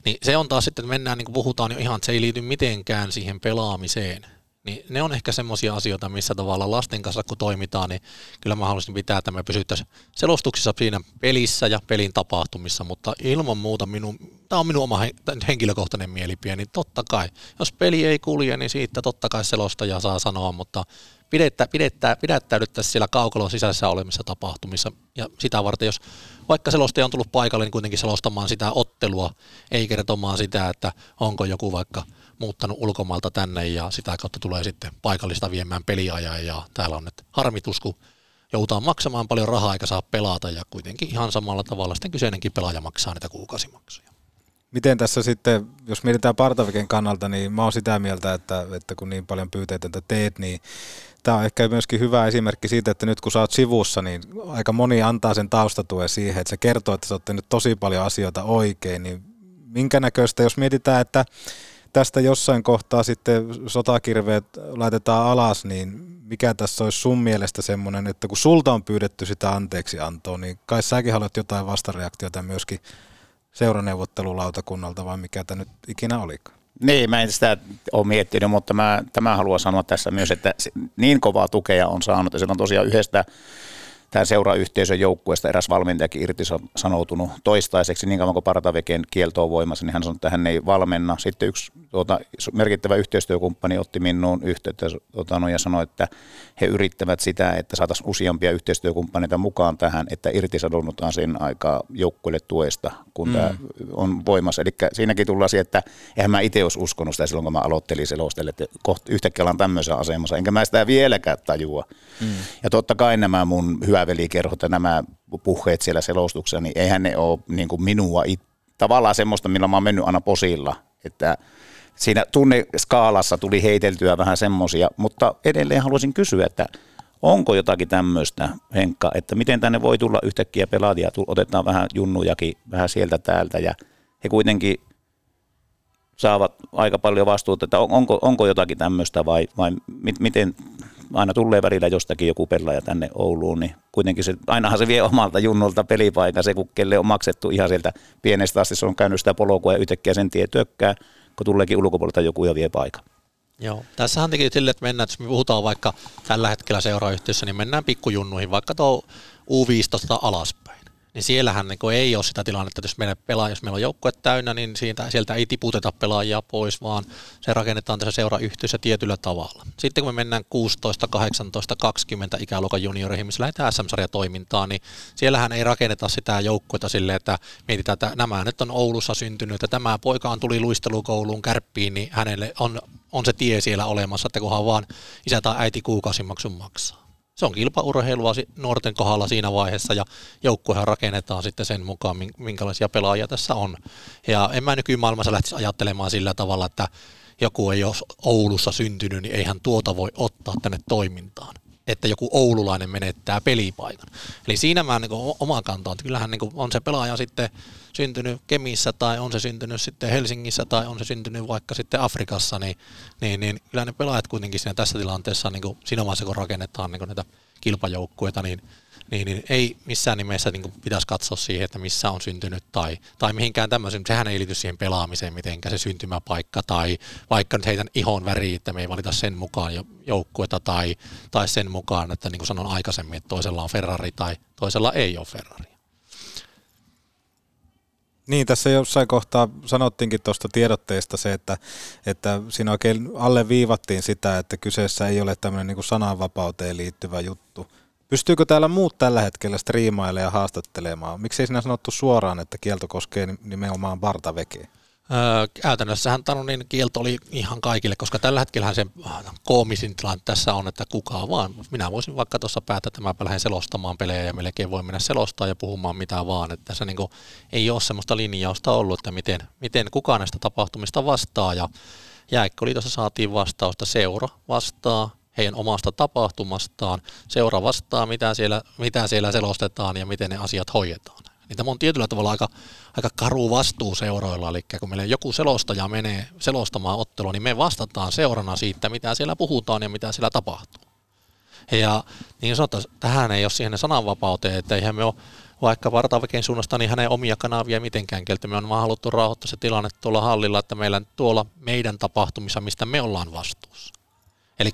Niin se on taas sitten, että mennään niin kuin puhutaan jo ihan, että se ei liity mitenkään siihen pelaamiseen. Niin ne on ehkä semmoisia asioita, missä tavalla lasten kanssa kun toimitaan, niin kyllä mä haluaisin pitää, että me pysyttäisiin selostuksissa siinä pelissä ja pelin tapahtumissa, mutta ilman muuta minun, tämä on minun oma henkilökohtainen mielipide, niin totta kai, jos peli ei kulje, niin siitä totta kai selostaja saa sanoa, mutta pidettä, pidettä, pidättäydyttäisiin siellä kaukalon sisäisessä olemissa tapahtumissa. Ja sitä varten, jos vaikka selostaja on tullut paikalle, niin kuitenkin selostamaan sitä ottelua, ei kertomaan sitä, että onko joku vaikka muuttanut ulkomailta tänne ja sitä kautta tulee sitten paikallista viemään peliajaa ja täällä on nyt harmitus, kun joudutaan maksamaan paljon rahaa eikä saa pelata ja kuitenkin ihan samalla tavalla sitten kyseinenkin pelaaja maksaa niitä kuukausimaksuja. Miten tässä sitten, jos mietitään Partaviken kannalta, niin mä oon sitä mieltä, että, että kun niin paljon pyyteitä teet, niin tämä on ehkä myöskin hyvä esimerkki siitä, että nyt kun sä oot sivussa, niin aika moni antaa sen taustatuen siihen, että se kertoo, että sä oot tehnyt tosi paljon asioita oikein, niin minkä näköistä, jos mietitään, että tästä jossain kohtaa sitten sotakirveet laitetaan alas, niin mikä tässä olisi sun mielestä semmoinen, että kun sulta on pyydetty sitä anteeksi antoa, niin kai säkin haluat jotain vastareaktiota myöskin seuraneuvottelulautakunnalta vai mikä tämä nyt ikinä olikaan? Niin, mä en sitä ole miettinyt, mutta mä, tämä haluan sanoa tässä myös, että niin kovaa tukea on saanut, ja se on tosiaan yhdestä tämän seurayhteisön joukkueesta eräs valmentajakin irtisanoutunut toistaiseksi niin kauan kuin Partaveken kielto on voimassa, niin hän sanoi, että hän ei valmenna. Sitten yksi tuota, merkittävä yhteistyökumppani otti minuun yhteyttä tuota, no, ja sanoi, että he yrittävät sitä, että saataisiin useampia yhteistyökumppaneita mukaan tähän, että irtisanoudutaan sen aikaa joukkueelle tuesta, kun mm. tämä on voimassa. Eli siinäkin tullaan siihen, että eihän mä itse olisi uskonut sitä silloin, kun mä aloittelin selostelle, että kohta yhtäkkiä ollaan tämmöisessä asemassa, enkä mä sitä vieläkään tajua. Mm. Ja totta kai nämä mun hyvä velikerhot ja nämä puheet siellä selostuksessa, niin eihän ne ole niin kuin minua it, tavallaan semmoista, millä mä oon mennyt aina posilla, että siinä tunneskaalassa tuli heiteltyä vähän semmoisia, mutta edelleen haluaisin kysyä, että onko jotakin tämmöistä, Henkka, että miten tänne voi tulla yhtäkkiä pelaajia, otetaan vähän junnujakin vähän sieltä täältä ja he kuitenkin saavat aika paljon vastuuta, että onko, onko jotakin tämmöistä vai, vai miten aina tulee välillä jostakin joku pelaaja tänne Ouluun, niin kuitenkin se, ainahan se vie omalta junnolta pelipaikan, se kun kelle on maksettu ihan sieltä pienestä asti, se on käynyt sitä polkua ja yhtäkkiä sen tie tökkää, kun tuleekin ulkopuolelta joku ja vie paikan. Joo, tässähän teki sille, että mennään, jos me puhutaan vaikka tällä hetkellä seuraayhtiössä, niin mennään pikkujunnuihin, vaikka tuo U15 alaspäin niin siellähän niin ei ole sitä tilannetta, että jos meillä, pelaa, jos meillä on joukkue täynnä, niin siitä, sieltä ei tiputeta pelaajia pois, vaan se rakennetaan tässä seurayhteisössä tietyllä tavalla. Sitten kun me mennään 16, 18, 20 ikäluokan junioreihin, missä lähdetään SM-sarjatoimintaan, niin siellähän ei rakenneta sitä joukkuetta silleen, että mietitään, että nämä nyt on Oulussa syntynyt, että tämä poika on tuli luistelukouluun kärppiin, niin hänelle on, on se tie siellä olemassa, että kunhan vaan isä tai äiti kuukausimaksun maksaa se on kilpaurheilua nuorten kohdalla siinä vaiheessa ja joukkuehan rakennetaan sitten sen mukaan, minkälaisia pelaajia tässä on. Ja en mä nykymaailmassa lähtisi ajattelemaan sillä tavalla, että joku ei ole Oulussa syntynyt, niin eihän tuota voi ottaa tänne toimintaan että joku oululainen menettää pelipaikan. Eli siinä mä niin oma kanta on, että kyllähän niin on se pelaaja sitten syntynyt Kemissä tai on se syntynyt sitten Helsingissä tai on se syntynyt vaikka sitten Afrikassa, niin, niin, niin kyllä ne pelaajat kuitenkin siinä tässä tilanteessa niin kuin siinä vaiheessa, kun rakennetaan niin näitä kilpajoukkueita, niin niin, niin ei missään nimessä niin pitäisi katsoa siihen, että missä on syntynyt tai, tai mihinkään tämmöisen. Sehän ei liity siihen pelaamiseen mitenkään se syntymäpaikka tai vaikka nyt heitän ihon väriin, että me ei valita sen mukaan joukkuetta tai, tai sen mukaan, että niin kuin sanoin aikaisemmin, että toisella on Ferrari tai toisella ei ole Ferrari. Niin, tässä jossain kohtaa sanottiinkin tuosta tiedotteesta se, että, että siinä oikein alle viivattiin sitä, että kyseessä ei ole tämmöinen niin sananvapauteen liittyvä juttu, Pystyykö täällä muut tällä hetkellä striimailemaan ja haastattelemaan? Miksi ei sinä sanottu suoraan, että kielto koskee nimenomaan Bartavekeä? Käytännössähän niin kielto oli ihan kaikille, koska tällä hetkellä se koomisin tilanne tässä on, että kukaan vaan. Minä voisin vaikka tuossa päättää, että mä lähden selostamaan pelejä ja melkein voi mennä selostaa ja puhumaan mitä vaan. Että tässä niin ei ole sellaista linjausta ollut, että miten, miten kukaan näistä tapahtumista vastaa. Ja Jääkkoliitossa saatiin vastausta, seura vastaa, heidän omasta tapahtumastaan, seura vastaa, mitä siellä, mitä siellä selostetaan ja miten ne asiat hoidetaan. Niin tämä on tietyllä tavalla aika, aika karu vastuu seuroilla, eli kun meillä joku selostaja menee selostamaan ottelua, niin me vastataan seurana siitä, mitä siellä puhutaan ja mitä siellä tapahtuu. Ja niin sanotaan, tähän ei ole siihen sananvapauteen, että eihän me ole vaikka Vartavekin suunnasta niin hänen omia kanavia mitenkään kieltä. Me on vaan haluttu rauhoittaa se tilanne tuolla hallilla, että meillä tuolla meidän tapahtumissa, mistä me ollaan vastuussa. Eli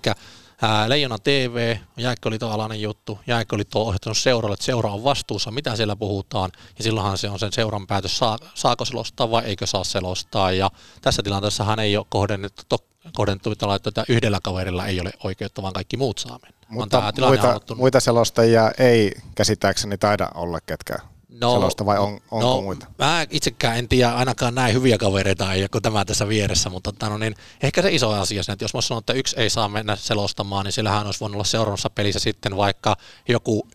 Ää, Leijona TV, Jääkköliiton alainen juttu, Jääkköliitto on ohjattanut seuralle, että seura on vastuussa, mitä siellä puhutaan, ja silloinhan se on sen seuran päätös, saa, saako selostaa vai eikö saa selostaa, ja tässä tilanteessa hän ei ole kohdennettu, to, kohdennettu että yhdellä kaverilla ei ole oikeutta, vaan kaikki muut saa mennä. Mutta muita, muita selostajia ei käsittääkseni taida olla ketkä no, selosta vai on, onko no, muita? Mä itsekään en tiedä ainakaan näin hyviä kavereita ei kuin tämä tässä vieressä, mutta no niin, ehkä se iso asia että jos mä sanon, että yksi ei saa mennä selostamaan, niin sillähän olisi voinut olla seuraavassa pelissä sitten vaikka joku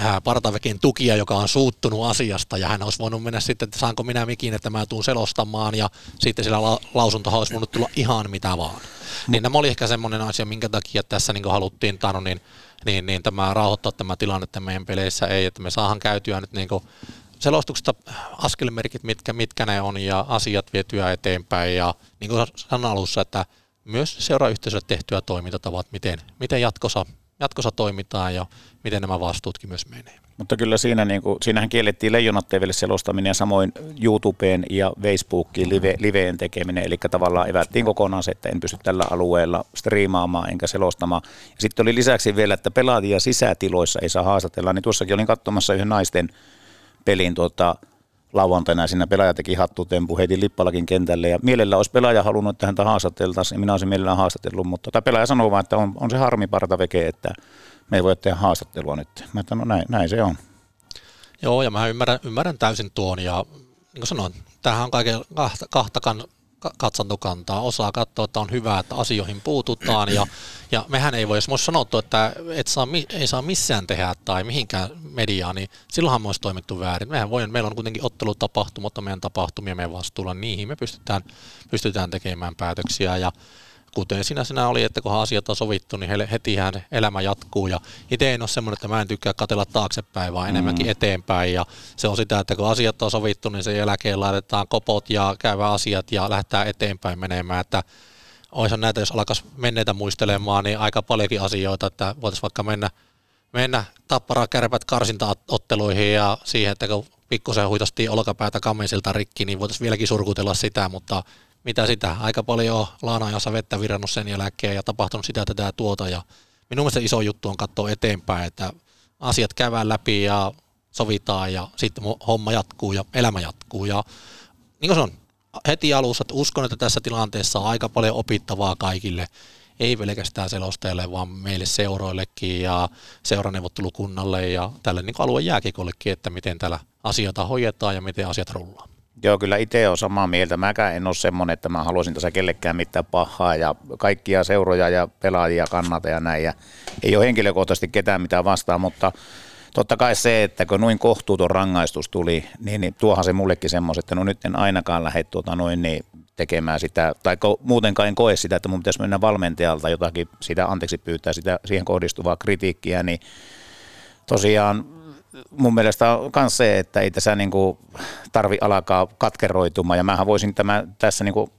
äh, Partavekin tukija, joka on suuttunut asiasta ja hän olisi voinut mennä sitten, että saanko minä mikin, että mä tuun selostamaan ja sitten sillä la- lausuntohan olisi voinut tulla ihan mitä vaan. Niin nämä oli ehkä semmoinen asia, minkä takia tässä niin haluttiin Tano, niin niin, niin tämä rauhoittaa tämä tilanne, että meidän peleissä ei, että me saahan käytyä nyt niin kuin selostuksesta askelmerkit, mitkä, mitkä ne on ja asiat vietyä eteenpäin ja niin kuin sanoin alussa, että myös seurayhteisölle tehtyä toimintatavat, miten, miten jatkossa, jatkossa toimitaan ja miten nämä vastuutkin myös menee. Mutta kyllä siinä, niin kuin, siinähän kiellettiin Leijonat TVlle selostaminen ja samoin YouTubeen ja Facebookiin live, liveen tekeminen, eli tavallaan evättiin kokonaan se, että en pysty tällä alueella striimaamaan enkä selostamaan. Ja sitten oli lisäksi vielä, että pelaajia sisätiloissa ei saa haastatella, niin tuossakin olin katsomassa yhden naisten pelin tuota, lauantaina. Siinä pelaaja teki hattutempu, heitin lippalakin kentälle. Ja mielellä olisi pelaaja halunnut, että häntä haastateltaisiin. Ja minä olisin mielellään haastatellut, mutta tämä pelaaja sanoo vaan, että on, on se harmi parta veke, että me ei voi tehdä haastattelua nyt. Mä että no näin, näin se on. Joo, ja mä ymmärrän, ymmärrän täysin tuon, ja niin kuin sanoin, tämähän on kaiken kahta, kahta kan, katsantokantaa. Osaa katsoa, että on hyvä, että asioihin puututaan, ja, ja mehän ei voi, jos me olisi sanottu, että et saa, ei saa missään tehdä tai mihinkään mediaan, niin silloinhan me olisi toimittu väärin. Mehän voi, meillä on kuitenkin ottelutapahtuma, mutta meidän tapahtumia meidän vastuulla, niihin me pystytään, pystytään tekemään päätöksiä, ja kuten sinä sinä oli, että kun asiat on sovittu, niin hetihän elämä jatkuu. Ja itse en ole semmoinen, että mä en tykkää katella taaksepäin, vaan enemmänkin mm. eteenpäin. Ja se on sitä, että kun asiat on sovittu, niin sen jälkeen laitetaan kopot ja käyvä asiat ja lähdetään eteenpäin menemään. Että olisihan näitä, jos alkaisi menneitä muistelemaan, niin aika paljonkin asioita, että voitaisiin vaikka mennä, mennä tappara kärpät karsintaotteluihin ja siihen, että kun pikkusen huitastiin olkapäätä kamisilta rikki, niin voitaisiin vieläkin surkutella sitä, mutta mitä sitä, aika paljon on laanaajassa vettä virannut sen jälkeen ja tapahtunut sitä tätä tuota ja minun mielestä iso juttu on katsoa eteenpäin, että asiat käydään läpi ja sovitaan ja sitten homma jatkuu ja elämä jatkuu ja niin kuin se on. Heti alussa, että uskon, että tässä tilanteessa on aika paljon opittavaa kaikille, ei pelkästään selostajille, vaan meille seuroillekin ja seuraneuvottelukunnalle ja tälle niin alueen jääkikollekin, että miten täällä asioita hoidetaan ja miten asiat rullaa. Joo, kyllä itse on samaa mieltä. Mäkään en ole semmoinen, että mä haluaisin tässä kellekään mitään pahaa ja kaikkia seuroja ja pelaajia kannata ja näin. Ja ei ole henkilökohtaisesti ketään mitään vastaan, mutta totta kai se, että kun noin kohtuuton rangaistus tuli, niin, niin tuohan se mullekin semmoisen, että no nyt en ainakaan lähde tuota noin niin tekemään sitä, tai muutenkaan en koe sitä, että mun pitäisi mennä valmentajalta jotakin sitä, anteeksi pyytää sitä siihen kohdistuvaa kritiikkiä, niin tosiaan mun mielestä on myös se, että ei tässä niin kuin tarvi alkaa katkeroitumaan. Ja mähän voisin tämä, tässä niin kuin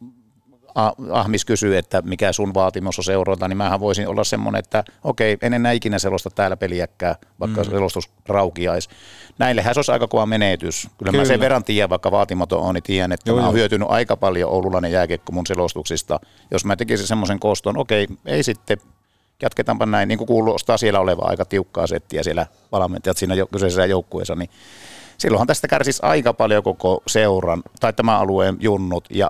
Ahmis kysyy, että mikä sun vaatimus on seurata, niin mähän voisin olla semmoinen, että okei, en enää ikinä selosta täällä peliäkään, vaikka mm. selostus raukiaisi. Näillehän se olisi aika kova menetys. Kyllä, Kyllä. mä sen verran tiedän, vaikka vaatimaton on, niin tiedän, että joo, mä oon hyötynyt aika paljon oululainen jääkiekko mun selostuksista. Jos mä tekisin semmoisen koston, okei, ei sitten jatketaanpa näin, niin kuin kuulostaa siellä oleva aika tiukkaa settiä siellä valmentajat siinä kyseisessä joukkueessa, niin silloinhan tästä kärsisi aika paljon koko seuran tai tämän alueen junnut. Ja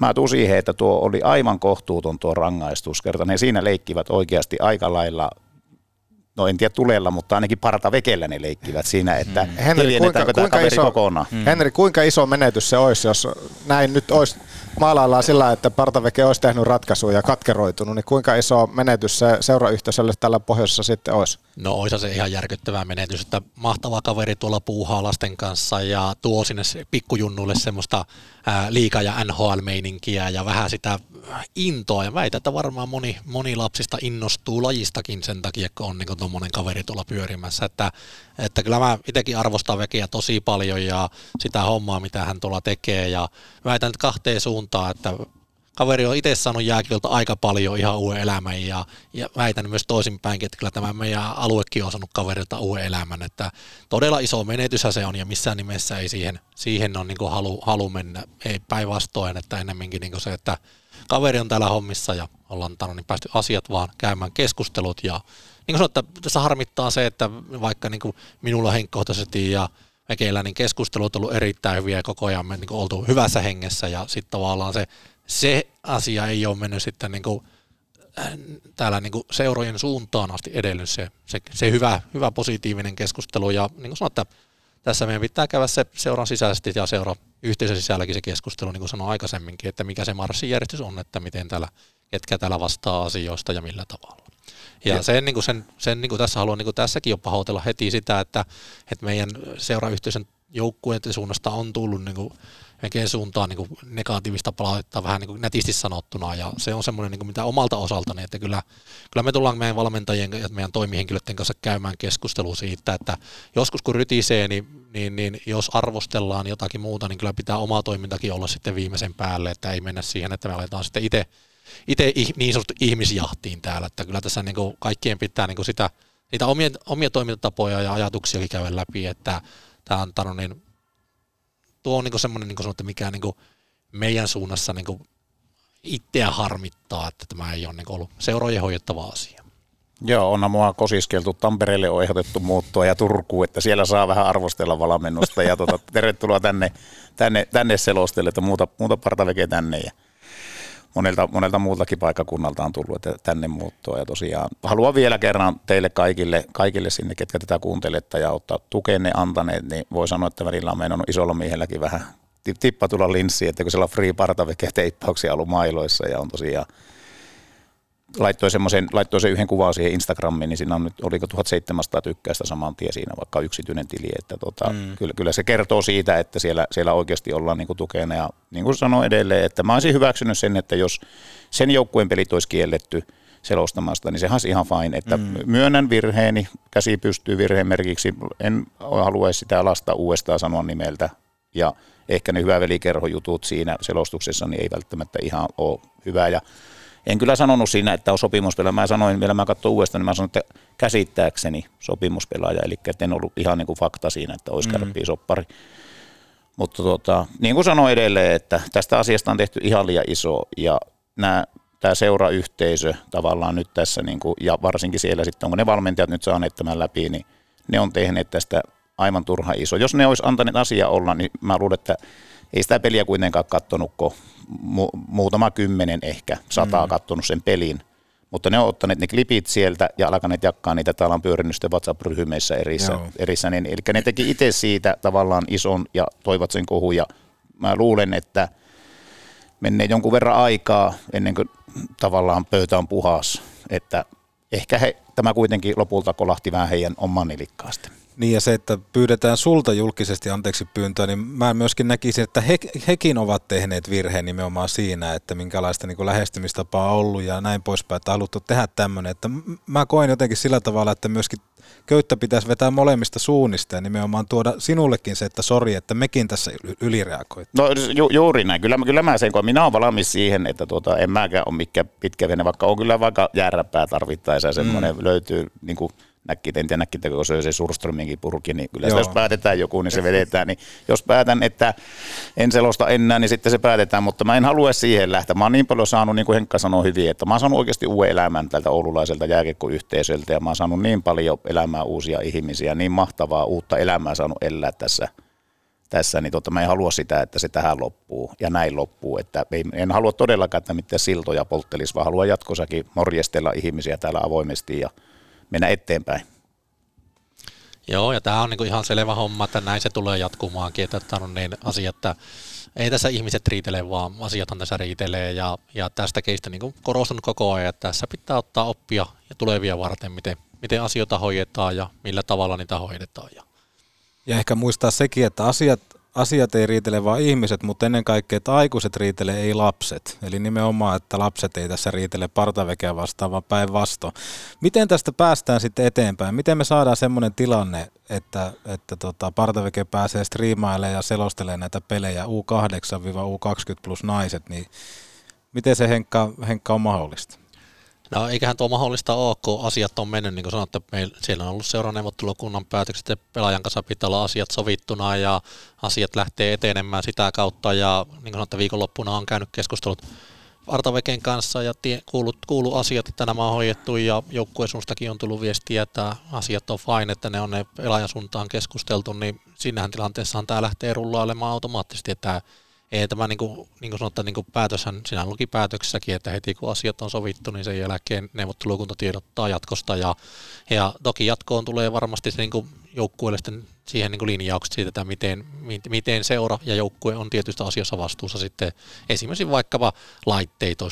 mä tuun siihen, että tuo oli aivan kohtuuton tuo rangaistus, kerta ne siinä leikkivät oikeasti aika lailla no en tiedä tulella, mutta ainakin parta vekellä ne leikkivät siinä, että mm. Henri, kuinka, kuinka iso, kokonaan. Mm. Henri, kuinka iso menetys se olisi, jos näin nyt olisi maalaillaan sillä, että Partaveke olisi tehnyt ratkaisuja ja katkeroitunut, niin kuinka iso menetys se seurayhteisölle tällä pohjoisessa sitten olisi? No olisi se ihan järkyttävä menetys, että mahtava kaveri tuolla puuhaa lasten kanssa ja tuo sinne pikkujunnuille semmoista liika- ja NHL-meininkiä ja vähän sitä intoa ja väitä, että varmaan moni, moni lapsista innostuu lajistakin sen takia, kun on niin tuommoinen kaveri tuolla pyörimässä, että, että kyllä mä itsekin arvostan vekeä tosi paljon ja sitä hommaa, mitä hän tuolla tekee. Ja väitän että kahteen suuntaan, että kaveri on itse saanut jääkilta aika paljon ihan uuden elämän ja, ja väitän myös toisinpäinkin, että kyllä tämä meidän aluekin on saanut kaverilta uuden elämän, että todella iso menetys se on ja missään nimessä ei siihen, siihen ole niin halu, halu mennä, ei päinvastoin, että ennemminkin niin se, että kaveri on täällä hommissa ja ollaan tano, niin päästy asiat vaan käymään keskustelut ja niin kuin sanoin, että tässä harmittaa se, että vaikka niin kuin minulla henkkohtaisesti ja Mekeillä niin keskustelut on ollut erittäin hyviä ja koko ajan me niin kuin oltu hyvässä hengessä ja sitten tavallaan se se asia ei ole mennyt sitten niin kuin, äh, täällä niin kuin seurojen suuntaan asti edellyt se, se, se hyvä, hyvä positiivinen keskustelu. Ja niin kuin sanoin, että tässä meidän pitää käydä se seuran sisäisesti ja seura yhteisön sisälläkin se keskustelu, niin kuin sanoin aikaisemminkin, että mikä se marssijärjestys on, että miten täällä, ketkä täällä vastaa asioista ja millä tavalla. Ja, ja. sen, niin kuin sen, sen niin kuin tässä haluan niin kuin tässäkin jo pahoitella heti sitä, että, että meidän seurayhteisön joukkueiden suunnasta on tullut niin kuin suuntaan niin kuin negatiivista palautetta vähän niin kuin nätisti sanottuna, ja se on semmoinen, niin kuin mitä omalta osaltani, että kyllä, kyllä me tullaan meidän valmentajien ja meidän toimihenkilöiden kanssa käymään keskustelua siitä, että joskus kun rytisee, niin, niin, niin jos arvostellaan jotakin muuta, niin kyllä pitää oma toimintakin olla sitten viimeisen päälle, että ei mennä siihen, että me aletaan sitten itse itse niin sanottu ihmisjahtiin täällä, että kyllä tässä niin kuin kaikkien pitää niin kuin sitä, niitä omia, omia toimintatapoja ja ajatuksiakin käydä läpi, että tämä antanut niin tuo on niin semmoinen, niin kuin että mikä niin meidän suunnassa niin itseä harmittaa, että tämä ei ole niin ollut seurojen hoidettava asia. Joo, onhan mua kosiskeltu. Tampereelle on ehdotettu muuttua ja Turkuun, että siellä saa vähän arvostella valmennusta. Ja tuota, tervetuloa tänne, tänne, tänne selostelle, että muuta, muuta partavekeä tänne. Ja monelta, monelta muultakin paikkakunnalta on tullut että tänne muuttoa. Ja tosiaan haluan vielä kerran teille kaikille, kaikille sinne, ketkä tätä kuuntelette ja ottaa tukenne antaneet, niin voi sanoa, että välillä on meinannut isolla miehelläkin vähän tippa tulla linssiin, että kun siellä on free partaveke teippauksia ollut mailoissa ja on tosiaan laittoi, semmoisen, laittoi sen yhden kuvan siihen Instagramiin, niin siinä on nyt, oliko 1700 tykkäystä saman tien siinä, vaikka yksityinen tili, että tota, mm. kyllä, kyllä, se kertoo siitä, että siellä, siellä oikeasti ollaan niin kuin tukena. Ja niin kuin sanoin edelleen, että mä olisin hyväksynyt sen, että jos sen joukkueen pelit olisi kielletty selostamasta, niin se olisi ihan fine, että mm. myönnän virheeni, käsi pystyy virheen merkiksi, en halua sitä lasta uudestaan sanoa nimeltä. Ja ehkä ne hyvä velikerhojutut siinä selostuksessa niin ei välttämättä ihan ole hyvä. Ja en kyllä sanonut siinä, että on sopimuspelaaja. Mä sanoin, vielä mä katsoin uudestaan, niin mä sanoin, että käsittääkseni sopimuspelaaja, eli en ollut ihan niin kuin fakta siinä, että olisi mm. soppari. Mutta tota, niin kuin sanoin edelleen, että tästä asiasta on tehty ihan liian iso ja nämä tämä seurayhteisö tavallaan nyt tässä, niin kuin, ja varsinkin siellä sitten, onko ne valmentajat nyt saaneet tämän läpi, niin ne on tehneet tästä aivan turha iso. Jos ne olisi antaneet asia olla, niin mä luulen, että ei sitä peliä kuitenkaan kattonut, kun mu- muutama kymmenen ehkä, sataa mm. kattonut sen pelin. Mutta ne on ottaneet ne klipit sieltä ja alkaneet jakaa niitä. Täällä on pyörinyt sitten WhatsApp-ryhmissä erissä. erissä niin, eli ne teki itse siitä tavallaan ison ja toivat sen kohun. Ja mä luulen, että menee jonkun verran aikaa ennen kuin tavallaan pöytä on puhas. Että ehkä he, tämä kuitenkin lopulta kolahti vähän heidän oman nilikkaasti. Niin ja se, että pyydetään sulta julkisesti anteeksi pyyntöä, niin mä myöskin näkisin, että he, hekin ovat tehneet virheen nimenomaan siinä, että minkälaista niin kuin lähestymistapaa on ollut ja näin poispäin, että haluttu tehdä tämmöinen. Että mä koen jotenkin sillä tavalla, että myöskin köyttä pitäisi vetää molemmista suunnista ja nimenomaan tuoda sinullekin se, että sori, että mekin tässä ylireagoit. No ju, juuri näin. Kyllä, kyllä mä sen, kun minä olen valmis siihen, että tuota, en mäkään ole mikään pitkä vene, vaikka on kyllä vaikka järräpää tarvittaessa ja semmoinen mm. löytyy niin kuin – näkki, en tiedä näkkitekö, kun se Surströminkin purki, niin kyllä sitä, jos päätetään joku, niin se vedetään. Niin jos päätän, että en selosta enää, niin sitten se päätetään, mutta mä en halua siihen lähteä. Mä oon niin paljon saanut, niin kuin Henkka sanoi hyvin, että mä oon saanut oikeasti uuden elämän tältä oululaiselta jääkiekkoyhteisöltä ja mä oon saanut niin paljon elämää uusia ihmisiä, niin mahtavaa uutta elämää saanut elää tässä tässä, niin tota, mä en halua sitä, että se tähän loppuu ja näin loppuu. Että en halua todellakaan, että mitään siltoja polttelisi, vaan haluan jatkossakin morjestella ihmisiä täällä avoimesti ja mennä eteenpäin. Joo, ja tämä on niinku ihan selvä homma, että näin se tulee jatkumaankin, että tämä on niin asia, että ei tässä ihmiset riitele, vaan asiathan tässä riitelee, ja, ja tästä keistä niin korostunut koko ajan, että tässä pitää ottaa oppia ja tulevia varten, miten, miten asioita hoidetaan ja millä tavalla niitä hoidetaan. Ja, ja ehkä muistaa sekin, että asiat asiat ei riitele vain ihmiset, mutta ennen kaikkea, että aikuiset riitele ei lapset. Eli nimenomaan, että lapset ei tässä riitele partavekeä vastaan, vaan päinvastoon. Miten tästä päästään sitten eteenpäin? Miten me saadaan semmoinen tilanne, että, että tota, partaveke pääsee striimailemaan ja selostelemaan näitä pelejä U8-U20 plus naiset, niin miten se Henkka, Henkka on mahdollista? No eiköhän tuo mahdollista kun asiat on mennyt, niin kuin sanoitte, meillä, siellä on ollut seuraneuvottelukunnan päätökset ja pelaajan kanssa pitää olla asiat sovittuna ja asiat lähtee etenemään sitä kautta. Ja niin kuin sanoitte, viikonloppuna on käynyt keskustelut Artaveken kanssa ja tie, kuulu, kuulu asiat, että nämä on hoidettu ja joukkueen on tullut viestiä, että asiat on fine, että ne on ne pelaajan suuntaan keskusteltu, niin sinnehän tilanteessahan tämä lähtee rullailemaan automaattisesti, että ei tämä niin kuin, niin kuin sanotaan, niin kuin päätöshän, siinä luki päätöksessäkin, että heti kun asiat on sovittu, niin sen jälkeen neuvottelukunta tiedottaa jatkosta ja, ja toki jatkoon tulee varmasti se niin joukkueelle siihen niin kuin linjaukset siitä, että miten, miten seura ja joukkue on tietystä asiassa vastuussa sitten esimerkiksi vaikkapa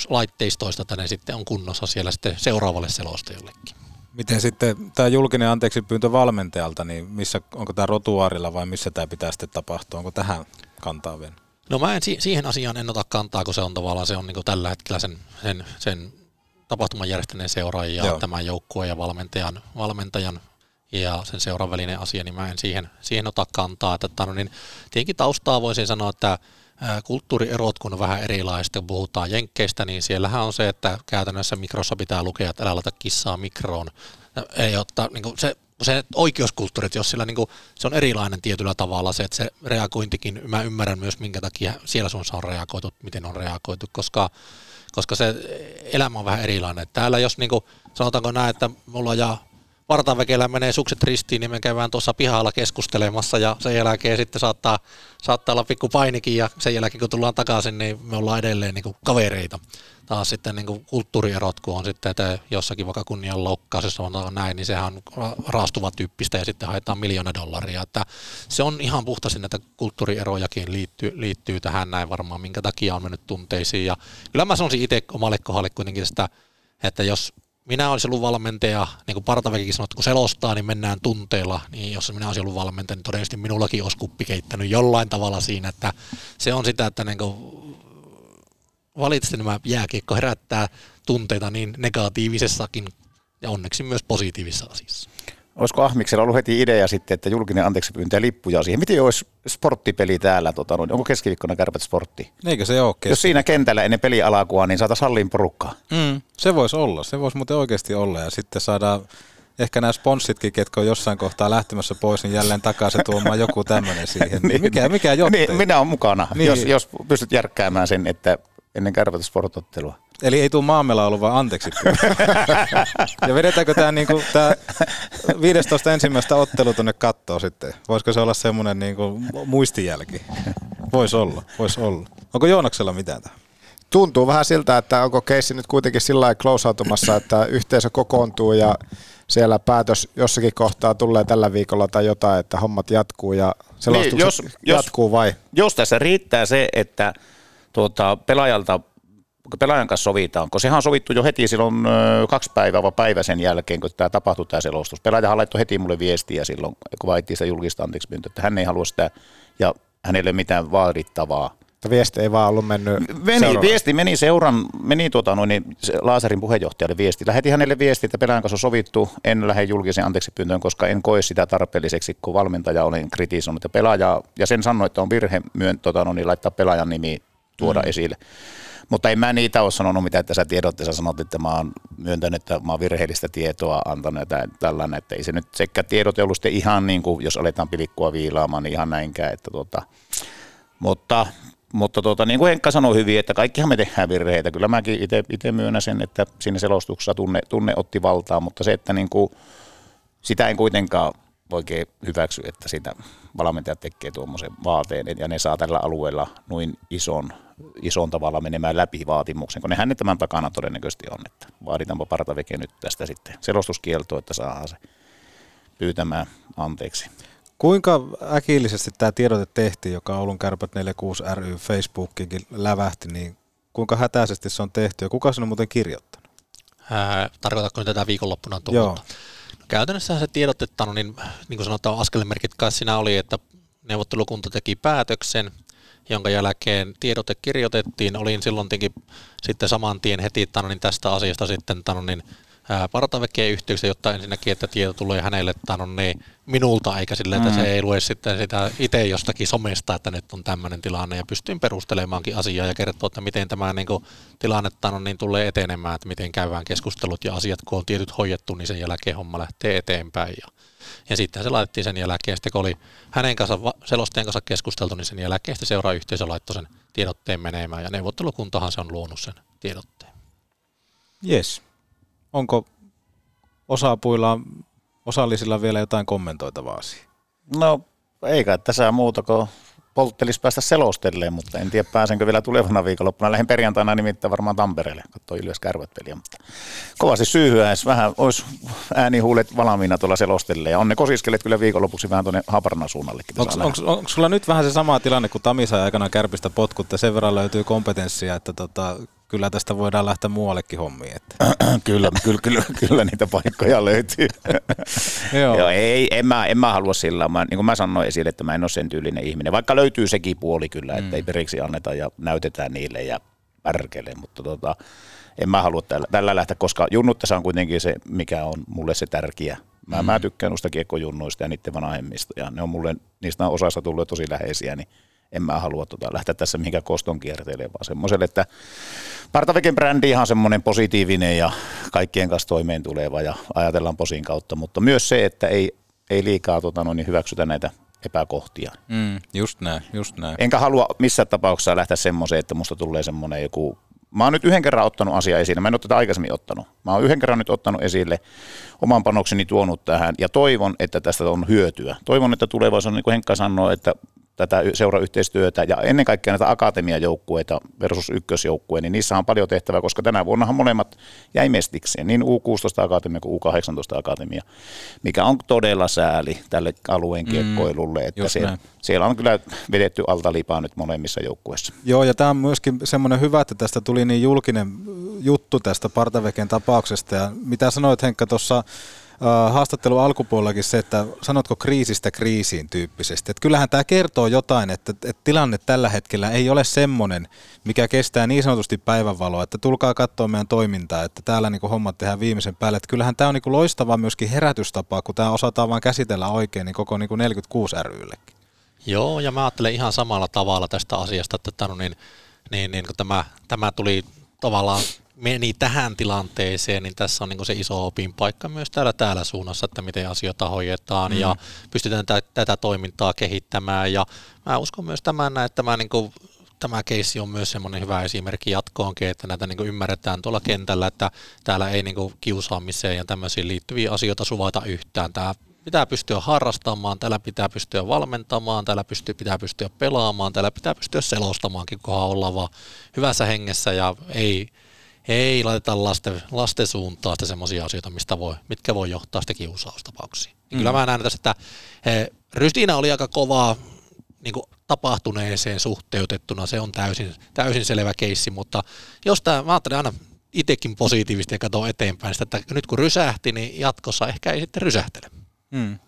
laitteistoista, että ne sitten on kunnossa siellä sitten seuraavalle selostajollekin. Miten sitten tämä julkinen anteeksi pyyntö valmentajalta, niin missä, onko tämä rotuaarilla vai missä tämä pitää sitten tapahtua? Onko tähän kantaa vielä? No mä en si- siihen asiaan en ota kantaa, kun se on tavallaan se on niin tällä hetkellä sen, sen, sen tapahtuman järjestäneen seuraajan ja Joo. tämän joukkueen ja valmentajan, valmentajan ja sen seuran välinen asia, niin mä en siihen, siihen ota kantaa. Että, että, no niin, tietenkin taustaa voisin sanoa, että kulttuurierot, kun on vähän erilaista, kun puhutaan jenkkeistä, niin siellähän on se, että käytännössä mikrossa pitää lukea, että älä laita kissaa mikroon. Ei ottaa, niin se, se oikeuskulttuurit, jos sillä niin kuin, se on erilainen tietyllä tavalla se, että se reagointikin, mä ymmärrän myös minkä takia siellä suunnassa on reagoitu, miten on reagoitu, koska koska se elämä on vähän erilainen. Täällä jos niin kuin, sanotaanko näin, että mulla ja vartavekellä menee sukset ristiin, niin me käydään tuossa pihalla keskustelemassa ja sen jälkeen sitten saattaa, saattaa olla pikku painikin ja sen jälkeen kun tullaan takaisin, niin me ollaan edelleen niin kuin kavereita. Taas sitten niin kuin kulttuurierot, kun on sitten, että jossakin vaikka kunnian loukkaus, jos näin, niin sehän on ra- raastuva tyyppistä ja sitten haetaan miljoona dollaria. Että se on ihan puhtaasti näitä kulttuurierojakin liittyy, liittyy tähän näin varmaan, minkä takia on mennyt tunteisiin. Ja kyllä mä sanoisin itse omalle kohdalle kuitenkin sitä, että jos minä olisin ollut valmentaja, niin kuin Partaväkikin sanoi, että kun selostaa, niin mennään tunteella, niin jos minä olisin ollut valmentaja, niin todennäköisesti minullakin olisi kuppi keittänyt jollain tavalla siinä, että se on sitä, että niin kuin valitettavasti nämä jääkiekko herättää tunteita niin negatiivisessakin ja onneksi myös positiivisessa asiassa. Olisiko Ahmiksella ollut heti idea sitten, että julkinen anteeksi pyyntää lippuja siihen? Miten olisi sporttipeli täällä? Tota, onko keskiviikkona kärpät sportti? Eikö se ole Jos siinä kentällä ennen peli alakua, niin saataisiin hallin porukkaa. Mm, se voisi olla, se voisi muuten oikeasti olla ja sitten saadaan ehkä nämä sponssitkin, ketkä on jossain kohtaa lähtemässä pois, niin jälleen takaisin tuomaan joku tämmöinen siihen. Niin, mikä, mikä jottei? Niin, minä olen mukana, Niin. niin. jos, jos pystyt järkkäämään sen, että ennen kärpät sportottelua. Eli ei tule maamela ollut vaan anteeksi. ja vedetäänkö tämä niinku, tää 15 ensimmäistä ottelu tuonne kattoon sitten? Voisiko se olla semmoinen niinku muistijälki? Voisi olla, voisi olla. Onko Joonaksella mitään tähän? Tuntuu vähän siltä, että onko keissi nyt kuitenkin sillä lailla closeautumassa, että yhteisö kokoontuu ja siellä päätös jossakin kohtaa tulee tällä viikolla tai jotain, että hommat jatkuu ja selostukset Niin, jos- niin, jos- jatkuu vai? Jos tässä riittää se, että tuota, pelaajalta pelaajan kanssa sovitaan, kun sehän on sovittu jo heti silloin kaksi päivää vai päivä sen jälkeen, kun tämä tapahtui tämä selostus. Pelaajahan laittoi heti mulle viestiä silloin, kun vaittiin sitä julkista anteeksi pyyntöä, että hän ei halua sitä ja hänelle ei ole mitään vaadittavaa. Viesti ei vaan ollut mennyt Meni, viesti meni seuran, meni tuota, noin, niin se Laasarin puheenjohtajalle viesti. Lähetin hänelle viesti, että pelaajan kanssa on sovittu, en lähde julkisen anteeksi pyyntöön, koska en koe sitä tarpeelliseksi, kun valmentaja olen kritisoinut. Ja, pelaaja, ja sen sanoi, että on virhe myön, tuota, noin, niin laittaa pelaajan nimi tuoda mm. esille. Mutta en mä niitä ole sanonut mitä, että sä tiedotteessa sanot, että mä oon myöntänyt, että mä oon virheellistä tietoa antanut ja tä- tällainen, että ei se nyt sekä tiedote ollut sitten ihan niin kuin, jos aletaan pilikkua viilaamaan, niin ihan näinkään, että tuota, mutta, mutta tuota, niin kuin Henkka sanoi hyvin, että kaikkihan me tehdään virheitä. Kyllä mäkin itse myönnän sen, että siinä selostuksessa tunne, tunne otti valtaa, mutta se, että niin kuin, sitä en kuitenkaan oikein hyväksy, että sitä valmentajat tekee tuommoisen vaateen ja ne saa tällä alueella noin ison, ison tavalla menemään läpi vaatimuksen, kun nehän ne tämän takana todennäköisesti on, että vaaditaanpa partaveke nyt tästä sitten selostuskieltoa, että saadaan se pyytämään anteeksi. Kuinka äkillisesti tämä tiedote tehtiin, joka Oulun kärpät 46 ry Facebookikin lävähti, niin kuinka hätäisesti se on tehty ja kuka sen on muuten kirjoittanut? Ää, tarkoitatko nyt tätä viikonloppuna Joo. Tullutta? No, käytännössä se tiedotetta, no niin, niin kuin sanotaan, askelmerkit kai siinä oli, että neuvottelukunta teki päätöksen, jonka jälkeen tiedote kirjoitettiin. Olin silloin sitten saman tien heti tano, niin tästä asiasta sitten tano, niin, ää, partavekien yhteyksiä, jotta ensinnäkin, että tieto tulee hänelle tano, niin minulta, eikä sille, että Mm. se ei lue sitten sitä itse jostakin somesta, että nyt on tämmöinen tilanne, ja pystyin perustelemaankin asiaa ja kertoa, että miten tämä niin kuin, tilanne tano, niin tulee etenemään, että miten käydään keskustelut ja asiat, kun on tietyt hoidettu, niin sen jälkeen homma lähtee eteenpäin. Ja, ja sitten se laitettiin sen jälkeen, sitten kun oli hänen kanssa, selostajan kanssa keskusteltu, niin sen jälkeen sitten seuraa yhteisö laittoi sen tiedotteen menemään, ja neuvottelukuntahan se on luonut sen tiedotteen. Yes. Onko osapuilla, osallisilla vielä jotain kommentoitavaa siihen? No eikä tässä muuta kuin polttelis päästä selostelleen, mutta en tiedä pääsenkö vielä tulevana viikonloppuna. Lähden perjantaina nimittäin varmaan Tampereelle, katsoa Ilves kärvät peliä, mutta kovasti syyhyä, jos vähän olisi äänihuulet valmiina tuolla selostelle. Ja on ne kosiskelet kyllä viikonlopuksi vähän tuonne Haparnan suunnallekin. Onko, sulla nyt vähän se sama tilanne, kun Tami sai aikanaan kärpistä potkut ja sen verran löytyy kompetenssia, että tota, kyllä tästä voidaan lähteä muuallekin hommiin. Että. kyllä, kyllä, kyllä, kyllä niitä paikkoja löytyy. Joo. Joo, ei, en mä, en mä halua sillä mä, niin kuin mä sanoin esille, että mä en ole sen tyylinen ihminen, vaikka löytyy sekin puoli kyllä, että mm. ei periksi anneta ja näytetään niille ja pärkele, mutta tota, en mä halua tällä, tällä lähteä, koska junnuttessa on kuitenkin se, mikä on mulle se tärkeä. Mä, mm. mä tykkään noista kiekkojunnuista ja niiden vanhemmista ja ne on mulle, niistä on osasta tullut tosi läheisiä, niin en mä halua tota, lähteä tässä mihinkään koston kierteelle, vaan semmoiselle, että Partaveken brändi ihan semmoinen positiivinen ja kaikkien kanssa toimeen tuleva ja ajatellaan posin kautta, mutta myös se, että ei, ei liikaa tota, noin, niin hyväksytä näitä epäkohtia. Mm, just näin, just näin. Enkä halua missään tapauksessa lähteä semmoiseen, että musta tulee semmoinen joku Mä oon nyt yhden kerran ottanut asia esille, mä en ole tätä aikaisemmin ottanut. Mä oon yhden kerran nyt ottanut esille, oman panokseni tuonut tähän ja toivon, että tästä on hyötyä. Toivon, että tulevaisuudessa, niin kuin Henkka sanoi, että tätä seurayhteistyötä ja ennen kaikkea näitä akatemiajoukkueita versus ykkösjoukkue, niin niissä on paljon tehtävää, koska tänä vuonnahan molemmat jäi mestikseen, niin U16 Akatemia kuin U18 Akatemia, mikä on todella sääli tälle alueen mm, kiekkoilulle, mm, että siellä, siellä on kyllä vedetty alta lipaa nyt molemmissa joukkueissa. Joo, ja tämä on myöskin semmoinen hyvä, että tästä tuli niin julkinen juttu tästä Partaveken tapauksesta, ja mitä sanoit Henkka tuossa haastattelun alkupuolellakin se, että sanotko kriisistä kriisiin tyyppisesti. Että kyllähän tämä kertoo jotain, että, että tilanne tällä hetkellä ei ole semmoinen, mikä kestää niin sanotusti päivänvaloa, että tulkaa katsoa meidän toimintaa, että täällä niin hommat tehdään viimeisen päälle. Että kyllähän tämä on niin loistava myöskin herätystapa, kun tämä osataan vain käsitellä oikein, niin koko niin 46 ryllekin. Joo, ja mä ajattelen ihan samalla tavalla tästä asiasta, että no niin, niin, niin kun tämä, tämä tuli tavallaan meni tähän tilanteeseen, niin tässä on niin se iso opin paikka myös täällä, täällä suunnassa, että miten asioita hoidetaan mm. ja pystytään tätä, tätä toimintaa kehittämään. Ja mä uskon myös tämän, että tämä, niin kuin, tämä keissi on myös semmoinen hyvä esimerkki jatkoonkin, että näitä niin ymmärretään tuolla kentällä, että täällä ei niin kiusaamiseen ja tämmöisiin liittyviä asioita suvata yhtään. Tämä pitää pystyä harrastamaan, täällä pitää pystyä valmentamaan, täällä pystyy, pitää pystyä pelaamaan, täällä pitää pystyä selostamaankin, kunhan olla vaan hyvässä hengessä ja ei, ei laiteta lasten, lasten suuntaan sitä semmoisia asioita, mistä voi, mitkä voi johtaa sitä kiusaustapauksiin. Niin mm. Kyllä mä näen tässä, että he, Rystina oli aika kovaa niin kuin tapahtuneeseen suhteutettuna, se on täysin, täysin selvä keissi, mutta jos tämä, mä ajattelen aina itsekin positiivisesti ja katson eteenpäin sitä, että nyt kun rysähti, niin jatkossa ehkä ei sitten rysähtele. Mm.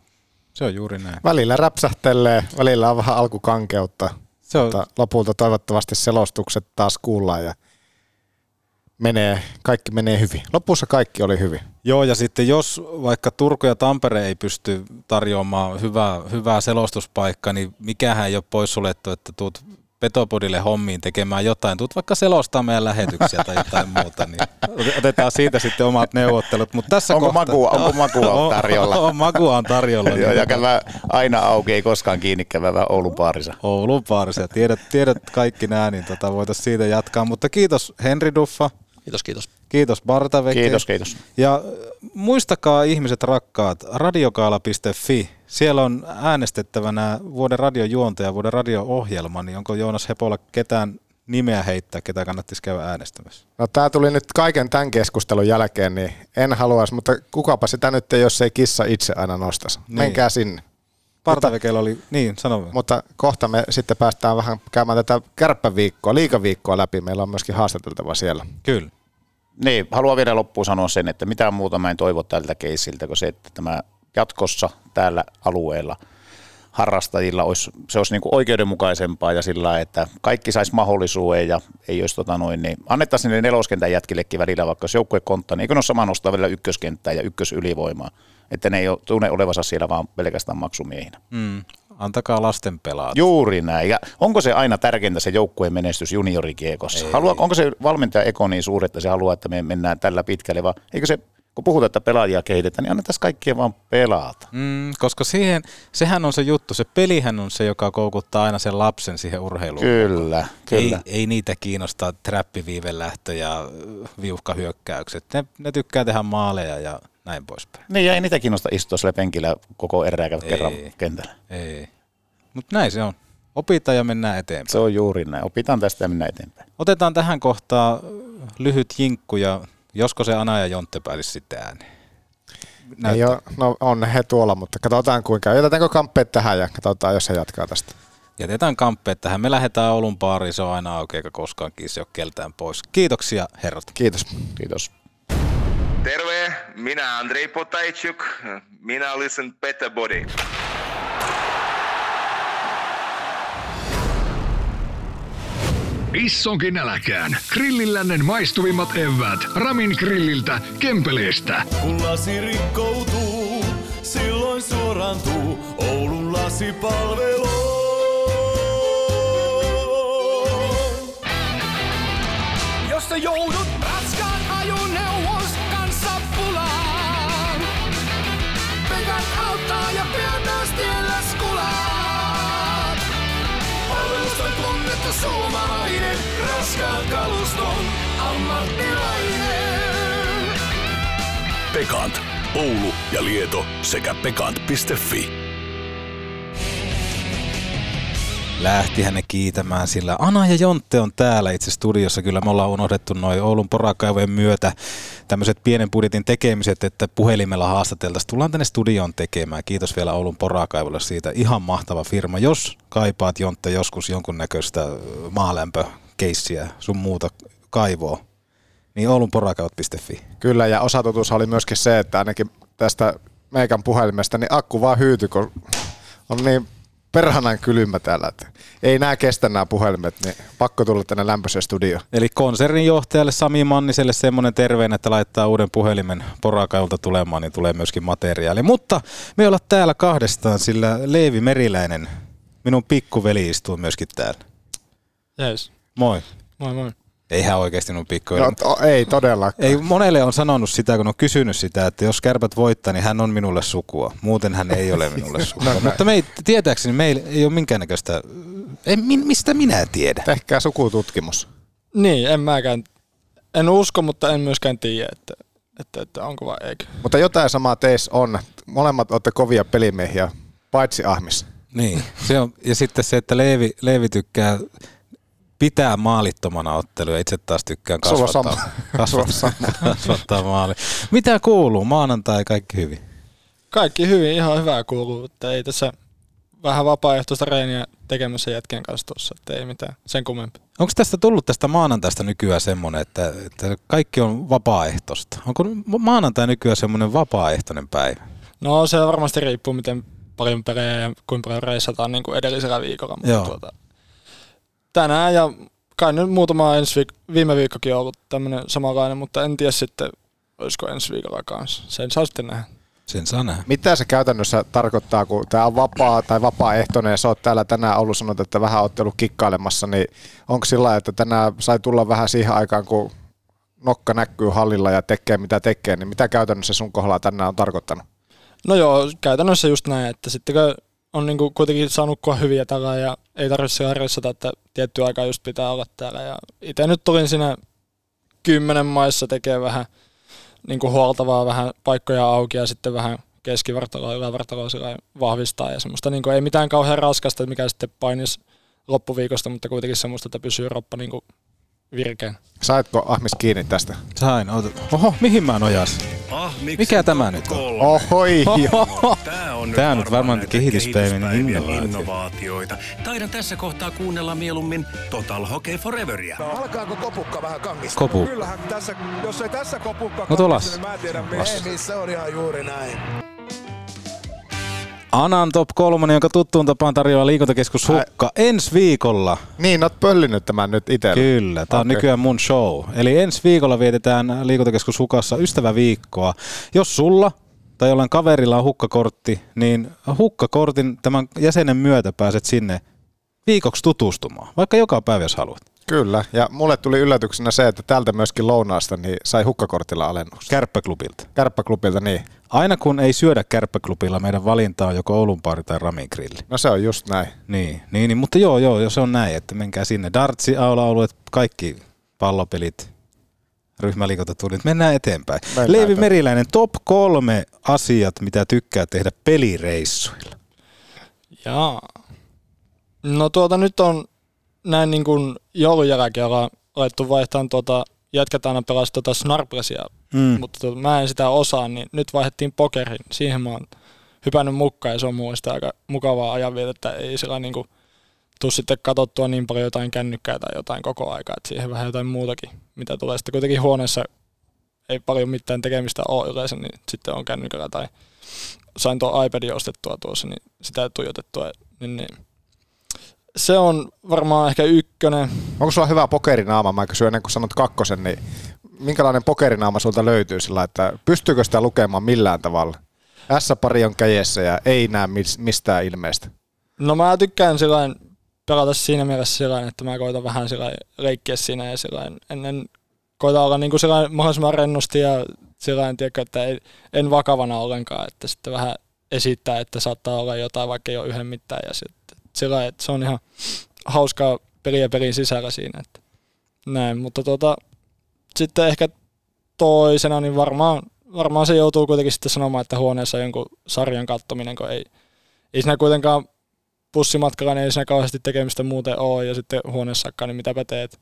Se on juuri näin. Välillä räpsähtelee, välillä on vähän alkukankeutta, se on... mutta lopulta toivottavasti selostukset taas kuullaan ja menee, kaikki menee hyvin. Lopussa kaikki oli hyvin. Joo, ja sitten jos vaikka Turku ja Tampere ei pysty tarjoamaan hyvää, hyvää selostuspaikkaa, niin mikähän ei ole poissuljettu, että tuut Petopodille hommiin tekemään jotain, tuut vaikka selostaa meidän lähetyksiä tai jotain muuta, niin otetaan siitä sitten omat neuvottelut. Mutta tässä onko, kohta, makua, onko makua tarjolla? On, on, makua on tarjolla. Joo, ja kävä aina auki, ei koskaan kiinni kävävä Oulun paarissa. Oulun paarissa, tiedät, tiedät kaikki nämä, niin tota voitaisiin siitä jatkaa. Mutta kiitos Henri Duffa, Kiitos, kiitos. Kiitos Bartaveke. Kiitos, kiitos. Ja muistakaa ihmiset rakkaat, radiokaala.fi. Siellä on äänestettävänä vuoden radiojuonta ja vuoden radio-ohjelma, niin onko Joonas Hepola ketään nimeä heittää, ketä kannattaisi käydä äänestämässä? No tämä tuli nyt kaiken tämän keskustelun jälkeen, niin en haluaisi, mutta kukapa sitä nyt, jos ei kissa itse aina nostaisi. Niin. Menkää sinne. Partavekeillä oli, niin sano. Mutta kohta me sitten päästään vähän käymään tätä kärppäviikkoa, liikaviikkoa läpi. Meillä on myöskin haastateltava siellä. Kyllä. Niin, haluan vielä loppuun sanoa sen, että mitään muuta mä en toivo tältä keisiltä kuin se, että tämä jatkossa täällä alueella harrastajilla olisi, se olisi niin kuin oikeudenmukaisempaa ja sillä että kaikki saisi mahdollisuuden ja ei olisi tota noin, niin annettaisiin niille neloskentän jätkillekin välillä vaikka jos joukkuekontta, niin eikö ne ole sama nostaa välillä ykköskenttää ja ykkösylivoimaa, että ne ei ole, tunne olevansa siellä vaan pelkästään maksumiehinä. Mm. Antakaa lasten pelaa. Juuri näin. Ja onko se aina tärkeintä se joukkueen menestys juniorikiekossa? Haluaa, onko se valmentaja Eko niin suuri, että se haluaa, että me mennään tällä pitkälle, vai eikö se kun puhutaan, että pelaajia kehitetään, niin annetaan kaikkien vaan pelata. Mm, koska siihen, sehän on se juttu, se pelihän on se, joka koukuttaa aina sen lapsen siihen urheiluun. Kyllä, kyllä. Ei, ei niitä kiinnostaa trappiviivelähtö ja viuhkahyökkäykset. Ne, ne tykkää tehdä maaleja ja näin poispäin. Niin, ja ei niitä kiinnosta istua sille penkillä koko erää kerran kentällä. Ei, mutta näin se on. Opitaan ja mennään eteenpäin. Se on juuri näin. Opitaan tästä ja mennään eteenpäin. Otetaan tähän kohtaan lyhyt jinkku ja josko se Ana ja Jontte pääsisi sitten ääneen. Ei ole, no on he tuolla, mutta katsotaan kuinka. Jätetäänkö kamppeet tähän ja katsotaan, jos he jatkaa tästä. Jätetään kamppeet tähän. Me lähdetään Oulun baariin, se on aina auki eikä koskaan kiisi ole keltään pois. Kiitoksia herrat. Kiitos. Kiitos. Terve, minä Andrei Potajczuk. Minä listen Better Body. Issonkin äläkään. Grillillännen maistuvimmat evät. Ramin grilliltä, Kempeleestä. Kun lasi rikkoutuu, silloin suorantuu Oulun lasipalvelu. Jos sä joudut suomalainen, raskaan kaluston ammattilainen. Pekant. Oulu ja Lieto sekä pekant.fi. Lähtihän ne kiitämään, sillä Ana ja Jontte on täällä itse studiossa. Kyllä me ollaan unohdettu noin Oulun porakaivojen myötä tämmöiset pienen budjetin tekemiset, että puhelimella haastateltaisiin. Tullaan tänne studioon tekemään. Kiitos vielä Oulun porakaivolle siitä. Ihan mahtava firma. Jos kaipaat Jontte joskus jonkunnäköistä maalämpökeissiä sun muuta kaivoa, niin oulunporakaivot.fi. Kyllä, ja osatotuus oli myöskin se, että ainakin tästä meikän puhelimesta, niin akku vaan hyytyi, kun on niin perhanan kylmä täällä, että ei nää kestä nämä puhelimet, niin pakko tulla tänne lämpöiseen studioon. Eli konsernin johtajalle Sami Manniselle semmoinen terveen, että laittaa uuden puhelimen porakaivolta tulemaan, niin tulee myöskin materiaali. Mutta me ollaan täällä kahdestaan, sillä Leevi Meriläinen, minun pikkuveli istuu myöskin täällä. Jees. Moi. Moi moi. Eihän oikeasti minun pikkuveli. No, to, ei todellakaan. Ei, monelle on sanonut sitä, kun on kysynyt sitä, että jos kärpät voittaa, niin hän on minulle sukua. Muuten hän ei ole minulle sukua. no, Mutta me ei, tietääkseni meillä ei ole minkäännäköistä, ei, mistä minä tiedän. Tehkää sukututkimus. Niin, en mäkään. En usko, mutta en myöskään tiedä, että, että, että onko vai eikö. Mutta jotain samaa teissä on. Molemmat olette kovia pelimiehiä, paitsi Ahmis. Niin, se on, ja sitten se, että Leevi, Leevi tykkää pitää maalittomana otteluja. Itse taas tykkään kasvattaa, kasvattaa, kasvattaa maali. Mitä kuuluu? Maanantai kaikki hyvin? Kaikki hyvin, ihan hyvää kuuluu. Että ei tässä vähän vapaaehtoista reeniä tekemässä jätkien kanssa tuossa, että ei mitään sen kummempi. Onko tästä tullut tästä maanantaista nykyään semmoinen, että, että kaikki on vapaaehtoista? Onko maanantai nykyään semmoinen vapaaehtoinen päivä? No se varmasti riippuu, miten paljon pelejä ja kuinka paljon reissataan niin kuin edellisellä viikolla. Mutta Joo. tuota, tänään ja kai nyt muutama ensi viik- viime viikkokin on ollut tämmöinen samanlainen, mutta en tiedä sitten, olisiko ensi viikolla kanssa. Sen saa sitten nähdä. Sen saa nähdä. Mitä se käytännössä tarkoittaa, kun tämä on vapaa tai vapaaehtoinen ja sä oot täällä tänään ollut sanonut, että vähän oot ollut kikkailemassa, niin onko sillä että tänään sai tulla vähän siihen aikaan, kun nokka näkyy hallilla ja tekee mitä tekee, niin mitä käytännössä sun kohdalla tänään on tarkoittanut? No joo, käytännössä just näin, että sitten kun on niinku kuitenkin saanut hyviä täällä ja ei tarvitse harjoittaa, että tietty aika just pitää olla täällä. Ja itse nyt tulin siinä kymmenen maissa tekee vähän niinku huoltavaa, vähän paikkoja auki ja sitten vähän keskivartaloa, ylävartaloa vahvistaa ja semmoista niinku, ei mitään kauhean raskasta, mikä sitten painisi loppuviikosta, mutta kuitenkin semmoista, että pysyy roppa niinku virkeän. Saitko Ahmis kiinni tästä? Sain. Oota. Oho, mihin mä nojasin? Ahmiksen Mikä tämä nyt on? Ohoi! Tää on nyt varmaan näitä kehityspäivän innovaatio. innovaatioita. Taidan tässä kohtaa kuunnella mieluummin Total Hockey Foreveria. No, alkaako kopukka vähän kangista? Kopu. Kyllähän tässä, jos ei tässä kopukka No kangista, niin mä en tiedä missä on ihan juuri näin. Anan top 3, jonka tuttuun tapaan tarjoaa liikuntakeskus Hukka ensi viikolla. Niin, oot pöllinyt tämän nyt itse. Kyllä, tämä on Okei. nykyään mun show. Eli ensi viikolla vietetään liikuntakeskus Hukassa ystäväviikkoa. Jos sulla tai jollain kaverilla on hukkakortti, niin hukkakortin tämän jäsenen myötä pääset sinne viikoksi tutustumaan, vaikka joka päivä jos haluat. Kyllä, ja mulle tuli yllätyksenä se, että täältä myöskin lounaasta niin sai hukkakortilla alennuksen. Kärppäklubilta. Kärppäklubilta, niin. Aina kun ei syödä kärppäklubilla, meidän valinta on joko Oulun baari tai Ramin grilli. No se on just näin. Niin, niin, niin mutta joo, joo, se on näin, että menkää sinne. Dartsi, aula-alueet, kaikki pallopelit, ryhmäliikuntatunnit, mennään eteenpäin. Mennään Leivi eteenpäin. Meriläinen, top kolme asiat, mitä tykkää tehdä pelireissuilla. Jaa. No tuota nyt on näin niin kuin joulun jälkeen ollaan alettu vaihtaa tuota, jätkät aina pelasi tuota Snarplesia, Mm. mutta tuota, mä en sitä osaa, niin nyt vaihdettiin pokerin. Siihen mä oon hypännyt mukaan ja se on mun mielestä aika mukavaa ajanvietettä. Ei sillä niin kuin tuu sitten katsottua niin paljon jotain kännykkää tai jotain koko aikaa, että siihen vähän jotain muutakin, mitä tulee. Sitten kuitenkin huoneessa ei paljon mitään tekemistä ole yleensä, niin sitten on kännykällä tai sain tuon iPadin ostettua tuossa, niin sitä tuijotettua. Niin, niin. Se on varmaan ehkä ykkönen. Onko sulla hyvä pokerinaama? Mä kysyn ennen kuin sanot kakkosen, niin minkälainen pokerinaama sulta löytyy sillä, että pystyykö sitä lukemaan millään tavalla? S-pari on kädessä ja ei näe mis- mistään ilmeistä. No mä tykkään sillain pelata siinä mielessä sillain, että mä koitan vähän sillain leikkiä siinä ja sillain ennen koitan olla niin kuin sillain mahdollisimman rennosti ja sillain, tiedätkö, että ei, en vakavana ollenkaan, että sitten vähän esittää, että saattaa olla jotain, vaikka ei ole yhden mitään ja sitten sillä että se on ihan hauskaa peliä pelin sisällä siinä, että näin, mutta tuota, sitten ehkä toisena, niin varmaan, varmaan se joutuu kuitenkin sitten sanomaan, että huoneessa jonkun sarjan kattominen, kun ei, ei siinä kuitenkaan bussimatkalla, niin ei siinä kauheasti tekemistä muuten ole, ja sitten huoneessakaan, niin mitäpä teet.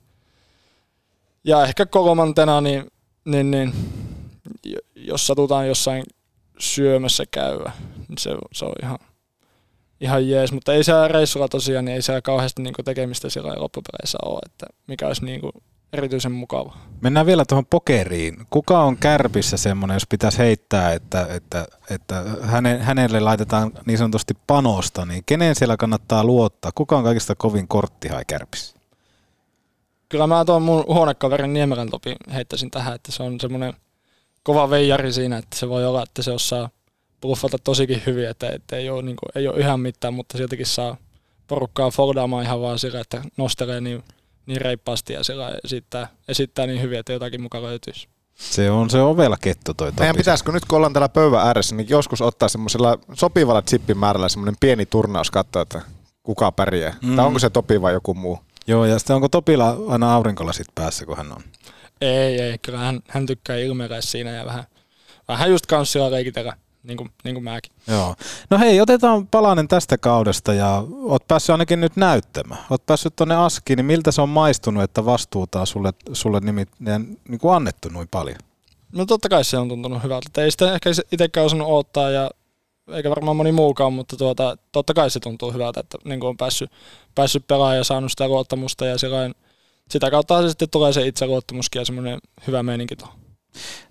Ja ehkä kolmantena, niin, niin, niin jos satutaan jossain syömässä käyä, niin se, se on ihan, ihan jees, mutta ei siellä reissulla tosiaan, niin ei siellä kauheasti niinku tekemistä siellä loppupeleissä ole, että mikä olisi niinku erityisen mukava. Mennään vielä tuohon pokeriin. Kuka on kärpissä semmoinen, jos pitäisi heittää, että, että, että häne, hänelle laitetaan niin sanotusti panosta, niin kenen siellä kannattaa luottaa? Kuka on kaikista kovin korttihai kärpissä? Kyllä mä tuon mun huonekaverin Niemelän Topi heittäisin tähän, että se on semmoinen kova veijari siinä, että se voi olla, että se osaa bluffata tosikin hyvin, että, että ei, ole, niin kuin, ei ole ihan mitään, mutta siltikin saa porukkaa foldaamaan ihan vaan sillä, että nostelee niin, niin reippaasti ja sillä esittää, esittää niin hyvin, että jotakin mukaan löytyisi. Se on se ovella kettu toi Meidän Topi. pitäisikö nyt, kun ollaan täällä pöydän ääressä, niin joskus ottaa semmoisella sopivalla chippimäärällä semmoinen pieni turnaus katsoa, että kuka pärjää. Mm. Tai onko se Topi vai joku muu? Joo, ja sitten onko Topilla aina aurinkolasit päässä, kun hän on? Ei, ei, kyllä hän, hän tykkää ilmeellä siinä ja vähän, vähän just kanssilla leikitellä, niin kuin, niin kuin mäkin. Joo. No hei, otetaan palanen tästä kaudesta ja oot päässyt ainakin nyt näyttämään. Oot päässyt tuonne Askiin, niin miltä se on maistunut, että vastuuta on sulle, sulle nimittäin niin kuin annettu noin paljon? No totta kai se on tuntunut hyvältä. Ei sitä ehkä itsekään osannut odottaa ja eikä varmaan moni muukaan, mutta tuota, totta kai se tuntuu hyvältä, että niin kuin on päässyt, päässyt pelaamaan ja saanut sitä luottamusta ja sillain, sitä kautta se sitten tulee se itseluottamuskin ja semmoinen hyvä meininki tuohon.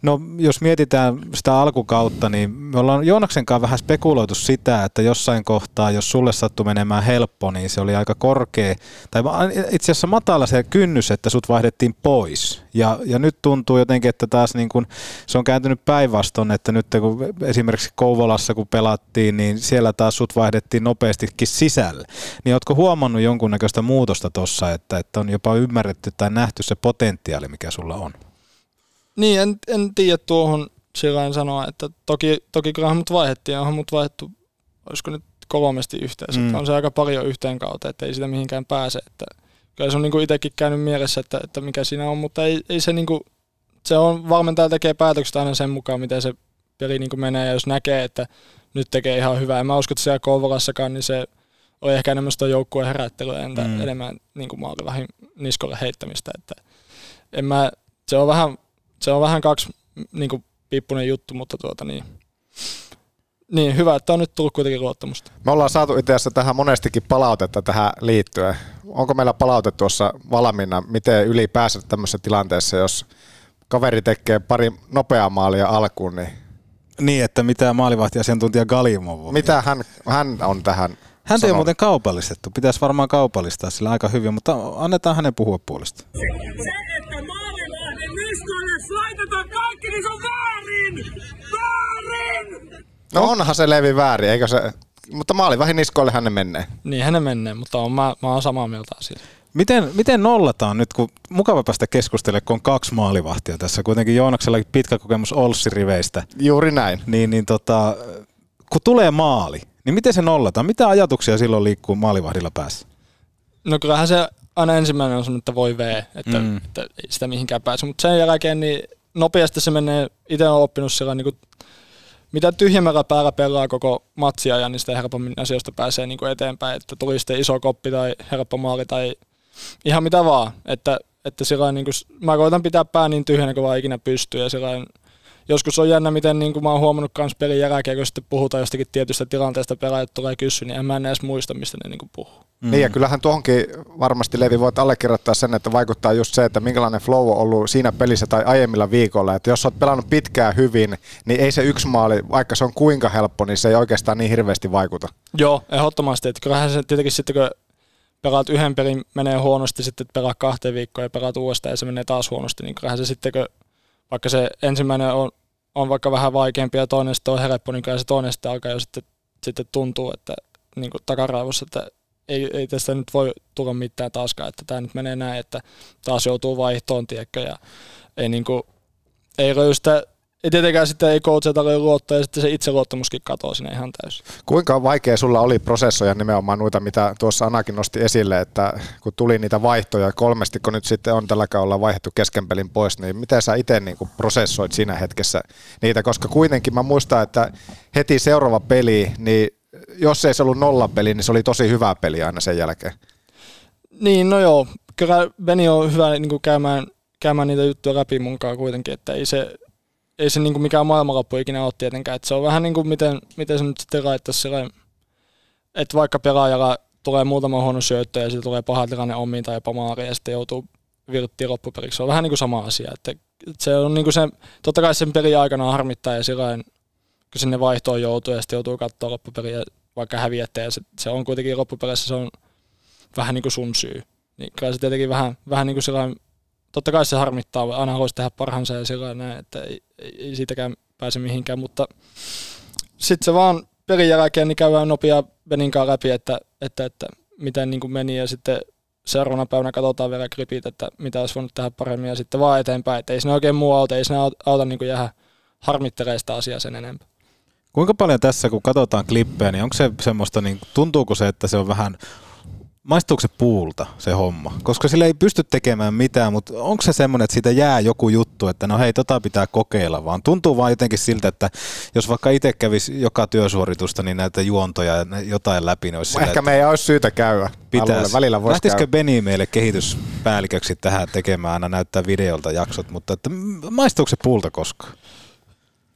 No jos mietitään sitä alkukautta, niin me ollaan Joonaksen kanssa vähän spekuloitu sitä, että jossain kohtaa, jos sulle sattui menemään helppo, niin se oli aika korkea, tai itse asiassa matala se kynnys, että sut vaihdettiin pois. Ja, ja nyt tuntuu jotenkin, että taas niin kun, se on kääntynyt päinvastoin, että nyt kun esimerkiksi Kouvolassa kun pelattiin, niin siellä taas sut vaihdettiin nopeastikin sisälle. Niin ootko huomannut jonkunnäköistä muutosta tuossa, että, että on jopa ymmärretty tai nähty se potentiaali, mikä sulla on? Niin, en, en tiedä tuohon sillä sanoa, että toki, toki kyllähän mut vaihdettiin, onhan mut vaihdettu, olisiko nyt kolmesti yhteensä, Mm. on se aika paljon yhteen kautta, että ei sitä mihinkään pääse, että kyllä se on niinku itsekin käynyt mielessä, että, että mikä siinä on, mutta ei, ei se niinku, se on, valmentaja tekee päätökset aina sen mukaan, miten se peli niinku menee, ja jos näkee, että nyt tekee ihan hyvää, en mä usko, että siellä Kouvolassakaan, niin se oli ehkä enemmän sitä joukkueen herättelyä, entä mm. enemmän niinku maalivahin niskolle heittämistä, että en mä, se on vähän, se on vähän kaksi niinku piippunen juttu, mutta tuota niin, niin hyvä, että on nyt tullut kuitenkin luottamusta. Me ollaan saatu itse asiassa tähän monestikin palautetta tähän liittyen. Onko meillä palaute tuossa valmiina, miten ylipäänsä tämmöisessä tilanteessa, jos kaveri tekee pari nopeaa maalia alkuun, niin Niin, että mitä maalivahtiasiantuntija Galimov on. mitä hän, hän on tähän Häntä ei ole muuten kaupallistettu. Pitäisi varmaan kaupallistaa sillä aika hyvin, mutta annetaan hänen puhua puolesta. Se, että laitetaan kaikki, niin se on väärin! Väärin! No onhan se Levi väärin, eikö se? Mutta maali vähin niskoille hänen menee. Niin hänen menee, mutta on, mä, mä oon samaa mieltä asiasta. Miten, miten nollataan nyt, kun mukava päästä keskustelemaan, kun on kaksi maalivahtia tässä. Kuitenkin Joonaksellakin pitkä kokemus Olssi-riveistä. Juuri näin. Niin, niin tota, kun tulee maali, niin miten se nollataan? Mitä ajatuksia silloin liikkuu maalivahdilla päässä? No kyllähän se aina ensimmäinen on semmoinen, että voi vee, että, Mm. mm. että ei sitä mihinkään pääse. Mutta sen jälkeen niin nopeasti se menee, itse olen oppinut sillä niin kuin, mitä tyhjemmällä päällä pelaa koko matsia ja niin sitä helpommin asioista pääsee niin kuin eteenpäin, että tuli sitten iso koppi tai helppo maali tai ihan mitä vaan, että, että sillä niin kuin, mä koitan pitää pää niin tyhjänä kuin vaan ikinä pystyy ja sillä joskus on jännä, miten niin kuin mä oon huomannut myös pelin jälkeen, kun sitten puhutaan jostakin tietystä tilanteesta, pelaajat tulee kysyä, niin en mä enää edes muista, mistä ne niin kuin puhuu. Mm. Niin ja kyllähän tuohonkin varmasti Levi voit allekirjoittaa sen, että vaikuttaa just se, että minkälainen flow on ollut siinä pelissä tai aiemmilla viikolla. Että jos olet pelannut pitkään hyvin, niin ei se yksi maali, vaikka se on kuinka helppo, niin se ei oikeastaan niin hirveästi vaikuta. Joo, ehdottomasti. Että kyllähän se tietenkin sitten, kun pelaat yhden pelin, menee huonosti, sitten pelaat kahteen viikkoon ja pelaat uudestaan ja se menee taas huonosti, niin kyllähän se sitten, kun vaikka se ensimmäinen on, on vaikka vähän vaikeampi ja toinen sitten on helppo, niin kyllä se toinen sitten alkaa jo sitten, sitten tuntuu, että niin kuin takaraivossa, että ei, ei tästä nyt voi tulla mitään taaskaan, että tämä nyt menee näin, että taas joutuu vaihtoon, tiedätkö, ja ei, niin kuin, ei löydy sitä, ei tietenkään sitten ei coachata löydy luottaa, ja sitten se itseluottamuskin katoaa sinne ihan täysin. Kuinka vaikea sulla oli prosessoja nimenomaan noita, mitä tuossa Anakin nosti esille, että kun tuli niitä vaihtoja, kolmesti kun nyt sitten on tällä kaudella vaihdettu keskenpelin pois, niin miten sä itse niin prosessoit siinä hetkessä niitä, koska kuitenkin mä muistan, että heti seuraava peli, niin jos ei se ollut nollapeli, niin se oli tosi hyvä peli aina sen jälkeen. Niin, no joo. Kyllä Beni on hyvä niin kuin käymään, käymään niitä juttuja läpi munkaan kuitenkin, että ei se, ei se niin kuin mikään maailmanloppu ikinä ole tietenkään. Että se on vähän niin kuin miten, miten se nyt sitten laittaisi sillä, että vaikka pelaajalla tulee muutama huono syöttö ja sitten tulee paha tilanne omiin tai jopa maariin ja sitten joutuu virttiin loppuperiksi. Se on vähän niin kuin sama asia. Että se on niin kuin se, totta kai sen pelin aikana harmittaa ja sillä kun sinne vaihtoon joutuu ja sitten joutuu katsoa loppupeliä vaikka häviätte ja se, se on kuitenkin loppupeleissä se on vähän niin kuin sun syy. Niin kai se tietenkin vähän, vähän niin kuin sellainen, totta kai se harmittaa, aina haluaisi tehdä parhaansa ja sillä näin, että ei, ei, siitäkään pääse mihinkään, mutta sitten se vaan pelin jälkeen niin käydään nopea Beninkaan läpi, että, että, että miten niin kuin meni ja sitten seuraavana päivänä katsotaan vielä gripit, että mitä olisi voinut tehdä paremmin ja sitten vaan eteenpäin, että ei sinne oikein muu auta, ei sinne auta, auta niin kuin jäädä harmittelee sitä asiaa sen enempää. Kuinka paljon tässä, kun katsotaan klippejä, niin onko se semmoista, niin tuntuuko se, että se on vähän, maistuuko se puulta se homma? Koska sillä ei pysty tekemään mitään, mutta onko se semmoinen, että siitä jää joku juttu, että no hei, tota pitää kokeilla, vaan tuntuu vaan jotenkin siltä, että jos vaikka itse kävisi joka työsuoritusta, niin näitä juontoja ja jotain läpi, niin olisi sillä, Ehkä me ei olisi syytä käydä. Pitäisi. Välillä voisi Lähtisikö käydä. Beni meille kehityspäälliköksi tähän tekemään, aina näyttää videolta jaksot, mutta että maistuuko se puulta koskaan?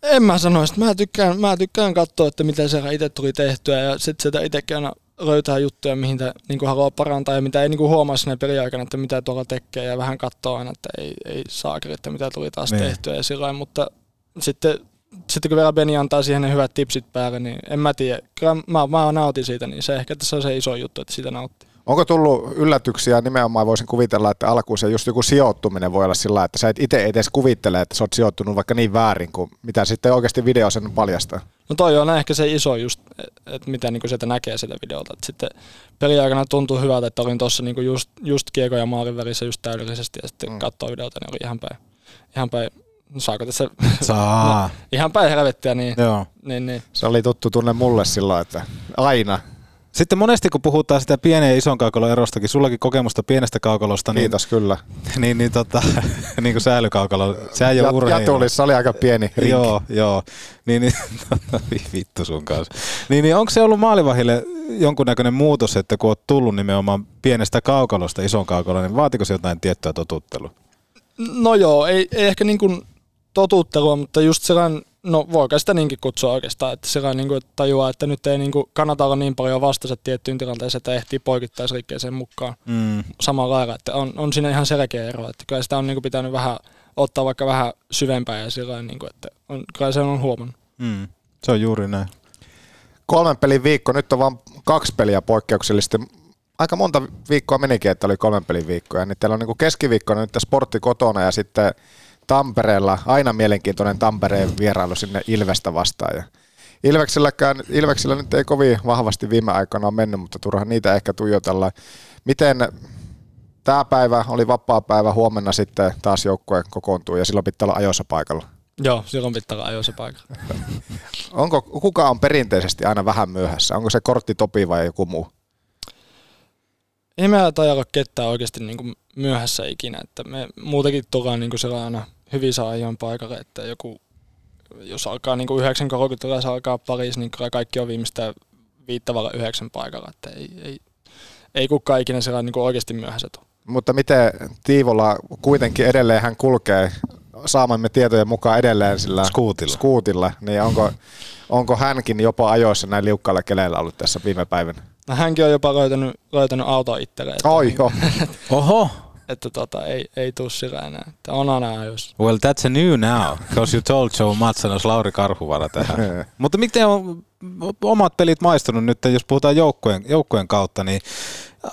En mä sanoisi, mä tykkään, mä tykkään katsoa, että miten se itse tuli tehtyä ja sitten sitä itsekin aina löytää juttuja, mihin te, niin kuin haluaa parantaa ja mitä ei niin kuin huomaa sinne peliaikana, että mitä tuolla tekee ja vähän katsoa aina, että ei, ei saa että mitä tuli taas Niin. tehtyä ja sillä lailla, mutta sitten, sitten kun vielä Beni antaa siihen ne hyvät tipsit päälle, niin en mä tiedä. Kyllä mä, mä nautin siitä, niin se ehkä tässä on se iso juttu, että siitä nauttii. Onko tullut yllätyksiä? Nimenomaan voisin kuvitella, että alkuun se just joku sijoittuminen voi olla sillä että sä et itse edes kuvittele, että sä oot sijoittunut vaikka niin väärin kuin mitä sitten oikeasti video sen paljastaa. No toi on ehkä se iso just, että mitä niinku sieltä näkee sitä videolta. Et sitten peliaikana tuntuu hyvältä, että olin tuossa niinku just, just kiekko ja maalin välissä just täydellisesti ja sitten mm. katsoo videolta, niin oli ihan päin, ihan päin no saako tässä? Saa. no, ihan päin helvettiä, niin, Joo. niin, niin. Se oli tuttu tunne mulle sillä että aina. Sitten monesti kun puhutaan sitä pienen ja ison kaukalon erostakin, sullakin kokemusta pienestä kaukalosta. Niin, Kiitos kyllä. niin, niin, tota, niin kuin säilykaukalo, se ei ole Jat- urheilu. Jatulissa oli aika pieni rinkki. Joo, joo. Niin, niin, vittu sun kanssa. Niin, niin onko se ollut maalivahille jonkunnäköinen muutos, että kun oot tullut nimenomaan pienestä kaukalosta ison kaukaloon, niin vaatiko se jotain tiettyä totuttelua? No joo, ei, ei ehkä niin kuin totuttelua, mutta just sellainen, no voiko sitä niinkin kutsua oikeastaan, että sellainen niin kuin, että tajuaa, että nyt ei niin kuin, kannata olla niin paljon vastassa tiettyyn tilanteeseen, että ehtii poikittaisliikkeeseen mukaan Mm. samalla lailla, että on, on siinä ihan selkeä ero, että kyllä sitä on niin kuin, pitänyt vähän ottaa vaikka vähän syvempää ja sillä niin kuin, että on, kyllä se on huomannut. Mm. Se on juuri näin. Kolmen pelin viikko, nyt on vain kaksi peliä poikkeuksellisesti. Aika monta viikkoa menikin, että oli kolmen pelin viikkoja. Niin teillä on niin keskiviikkona nyt sportti kotona ja sitten Tampereella, aina mielenkiintoinen Tampereen vierailu sinne Ilvestä vastaan. Ja Ilveksilläkään, Ilveksillä nyt ei kovin vahvasti viime aikoina ole mennyt, mutta turhaan niitä ehkä tuijotella. Miten tämä päivä oli vapaa päivä, huomenna sitten taas joukkue kokoontuu ja silloin pitää olla ajoissa paikalla. Joo, silloin pitää olla ajoissa paikalla. Onko, kuka on perinteisesti aina vähän myöhässä? Onko se kortti Topi vai joku muu? Ei me taida olla ketään oikeasti niin kuin myöhässä ikinä, että me muutenkin tullaan niin kuin sellainen hyvissä ajoin paikalle, että joku, jos alkaa niin kuin 9.30 ja se alkaa Paris, niin kyllä kaikki on viimeistään viittavalla yhdeksän paikalla, että ei, ei, ei kukaan ikinä sellainen niin kuin oikeasti myöhässä tule. Mutta miten Tiivola kuitenkin edelleen hän kulkee saamamme tietojen mukaan edelleen sillä Scootilla. skuutilla niin onko, onko hänkin jopa ajoissa näin liukkailla keleillä ollut tässä viime päivinä? No, hänkin on jopa löytänyt, löytänyt auto itselleen. Oi, joo. Oho. että tota, ei, ei tuu sillä enää. Että on aina ajoissa. Well, that's a new now, because you told Joe Matsanos Lauri Karhuvara tähän. Mutta miten on omat pelit maistunut nyt, jos puhutaan joukkueen, joukkueen kautta, niin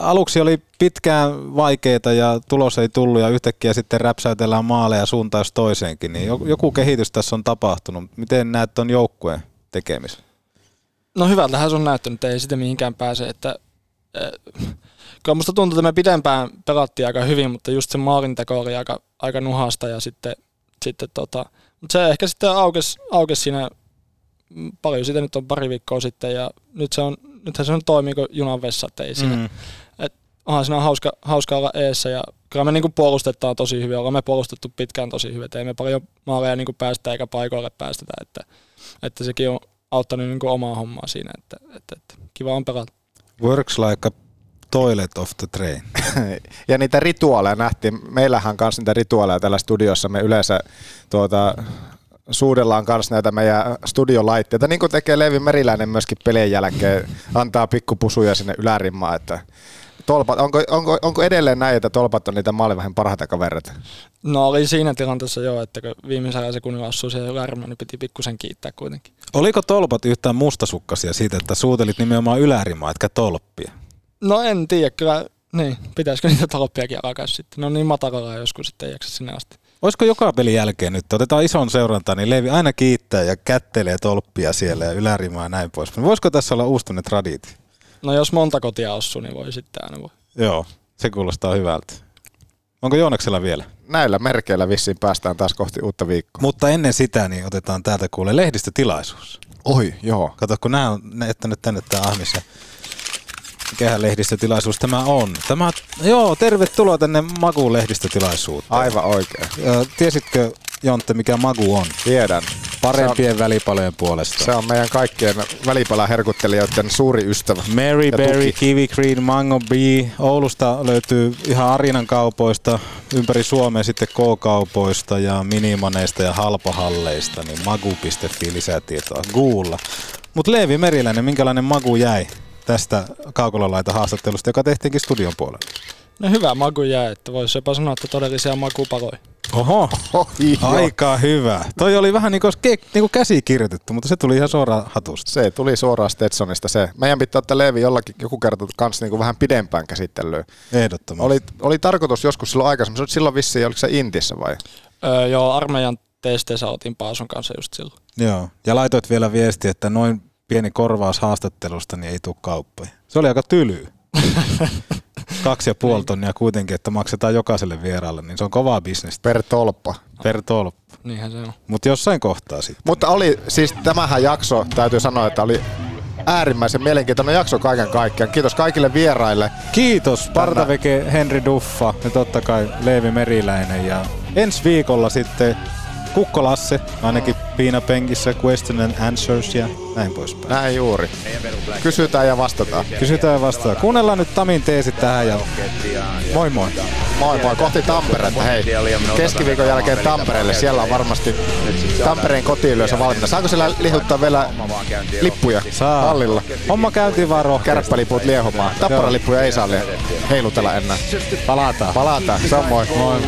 aluksi oli pitkään vaikeita ja tulos ei tullut ja yhtäkkiä sitten räpsäytellään maaleja suuntaan jos toiseenkin, niin jo- joku kehitys tässä on tapahtunut. Miten näet tuon joukkueen tekemisen? No hyvältähän se on näyttänyt, että ei sitä mihinkään pääse. Että, äh, kyllä musta tuntuu, että me pidempään pelattiin aika hyvin, mutta just se maalinteko oli aika, aika nuhasta ja sitten, sitten tota, mutta se ehkä sitten aukesi, aukesi siinä mm, paljon siitä nyt on pari viikkoa sitten ja nyt se on, nythän se on toimii kuin junan vessa, että ei siinä, Mm. mm. et, onhan siinä hauska, hauska olla eessä ja kyllä me niinku puolustetaan tosi hyvin, ollaan me puolustettu pitkään tosi hyvin, että ei me paljon maaleja niinku päästä eikä paikoille päästetä, että, että sekin on auttanut niinku omaa hommaa siinä, että, että, että kiva on pelata. Works like a toilet of the train. ja niitä rituaaleja nähtiin. Meillähän on myös niitä rituaaleja täällä studiossa. Me yleensä tuota, suudellaan kanssa näitä meidän studiolaitteita, niin kuin tekee Levi Meriläinen myöskin pelien jälkeen, antaa pikkupusuja sinne ylärimmaan, että tolpat, onko, onko, onko, edelleen näin, että tolpat on niitä maalivahin parhaita kavereita? No oli siinä tilanteessa jo, että kun viimeisellä sekunnilla osui se ylärimme, niin piti pikkusen kiittää kuitenkin. Oliko tolpat yhtään mustasukkasia siitä, että suutelit nimenomaan ylärimaa, etkä tolppia? No en tiedä, kyllä, niin, pitäisikö niitä tolppiakin alkaa sitten. Ne on niin matalalla joskus, että ei jaksa sinne asti. Olisiko joka pelin jälkeen nyt, otetaan ison seuranta, niin Levi aina kiittää ja kättelee tolppia siellä ja ylärimaa ja näin pois. Voisiko tässä olla uusi tämmöinen traditio? No jos monta kotia osuu, niin voi sitten aina voi. Joo, se kuulostaa hyvältä. Onko Joonaksella vielä? Näillä merkeillä vissiin päästään taas kohti uutta viikkoa. Mutta ennen sitä niin otetaan täältä kuule lehdistötilaisuus. Oi, joo. Kato, kun nämä on jättänyt tänne tämä Ahmis ja mikähän lehdistötilaisuus tämä on. Tämä, joo, tervetuloa tänne Maguun lehdistötilaisuuteen. Aivan oikein. Tiesitkö, Jontte, mikä Magu on? Tiedän. Parempien on- välipalojen puolesta. Se on meidän kaikkien välipalaherkuttelijoiden suuri ystävä. Mary Berry, tuki. Kiwi Green, Mango Bee. Oulusta löytyy ihan Arinan kaupoista, ympäri Suomea sitten K-kaupoista ja minimaneista ja halpahalleista, niin magu.fi lisätietoa Google. Mutta Leevi Meriläinen, minkälainen magu jäi tästä kaukololaita haastattelusta, joka tehtiinkin studion puolella? No hyvä maku jää, että voisi jopa sanoa, että todellisia makupaloja. Oho, aika hyvä. Toi oli vähän niin kuin, niin kuin käsikirjoitettu, mutta se tuli ihan suoraan hatusta. Se tuli suoraan Stetsonista se. Meidän pitää ottaa Leevi jollakin joku kerta kanssa niin kuin vähän pidempään käsittelyyn. Ehdottomasti. Oli, oli tarkoitus joskus silloin aikaisemmin, se oli silloin vissiin, oliko se Intissä vai? Öö, joo, armeijan testeissä otin Paason kanssa just silloin. Joo, ja laitoit vielä viesti, että noin pieni korvaus haastattelusta, niin ei tule kauppoja. Se oli aika tyly. Kaksi ja puoli tonnia kuitenkin, että maksetaan jokaiselle vieraalle, niin se on kovaa bisnestä. Per tolppa. Per tolppa. Niinhän se on. Mutta jossain kohtaa sitten. Mutta oli, siis tämähän jakso, täytyy sanoa, että oli äärimmäisen mielenkiintoinen jakso kaiken kaikkiaan. Kiitos kaikille vieraille. Kiitos Partaveke, Henri Duffa ja totta kai Leevi Meriläinen. Ja ensi viikolla sitten Kukko Lasse, ainakin piinapenkissä, question and answers ja näin poispäin. Näin juuri. Kysytään ja vastataan. Kysytään ja vastataan. Kuunnellaan nyt Tamin teesit tähän ja moi moi. Moi moi, kohti Tamperetta. Hei, keskiviikon jälkeen Tampereelle. Siellä on varmasti Tampereen kotiyleisö valmiina. Saanko siellä lihuttaa vielä lippuja Saa. hallilla? Homma käyntiin vaan rohkeasti. Kärppäliput liehumaan. Tapparalippuja ei saa heilutella enää. Palataan. Palataan. Se on moi. Moi.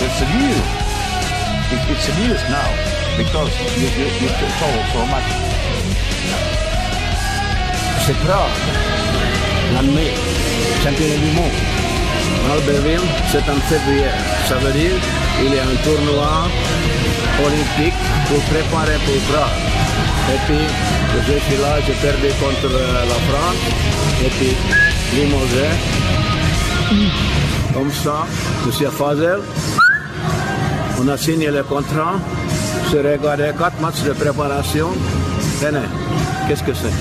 It's a news. It, it's a news now because you, you, you told so much. C'est Prague, l'année, championnat du monde. Albertville, c'est en février. Ça veut dire qu'il y a un tournoi olympique pour préparer pour Prague. Et puis, je suis là, j'ai perdu contre euh, la France. Et puis, Limoges. Comme ça, Monsieur Fazel, on a signé le contrat. J'ai regardé quatre matchs de préparation. Tenez, qu'est-ce que c'est?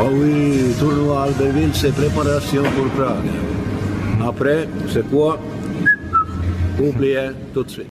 Oh oui, tournoi Albertville, c'est préparation pour Prague. Après, c'est quoi? Oubliez tout de suite.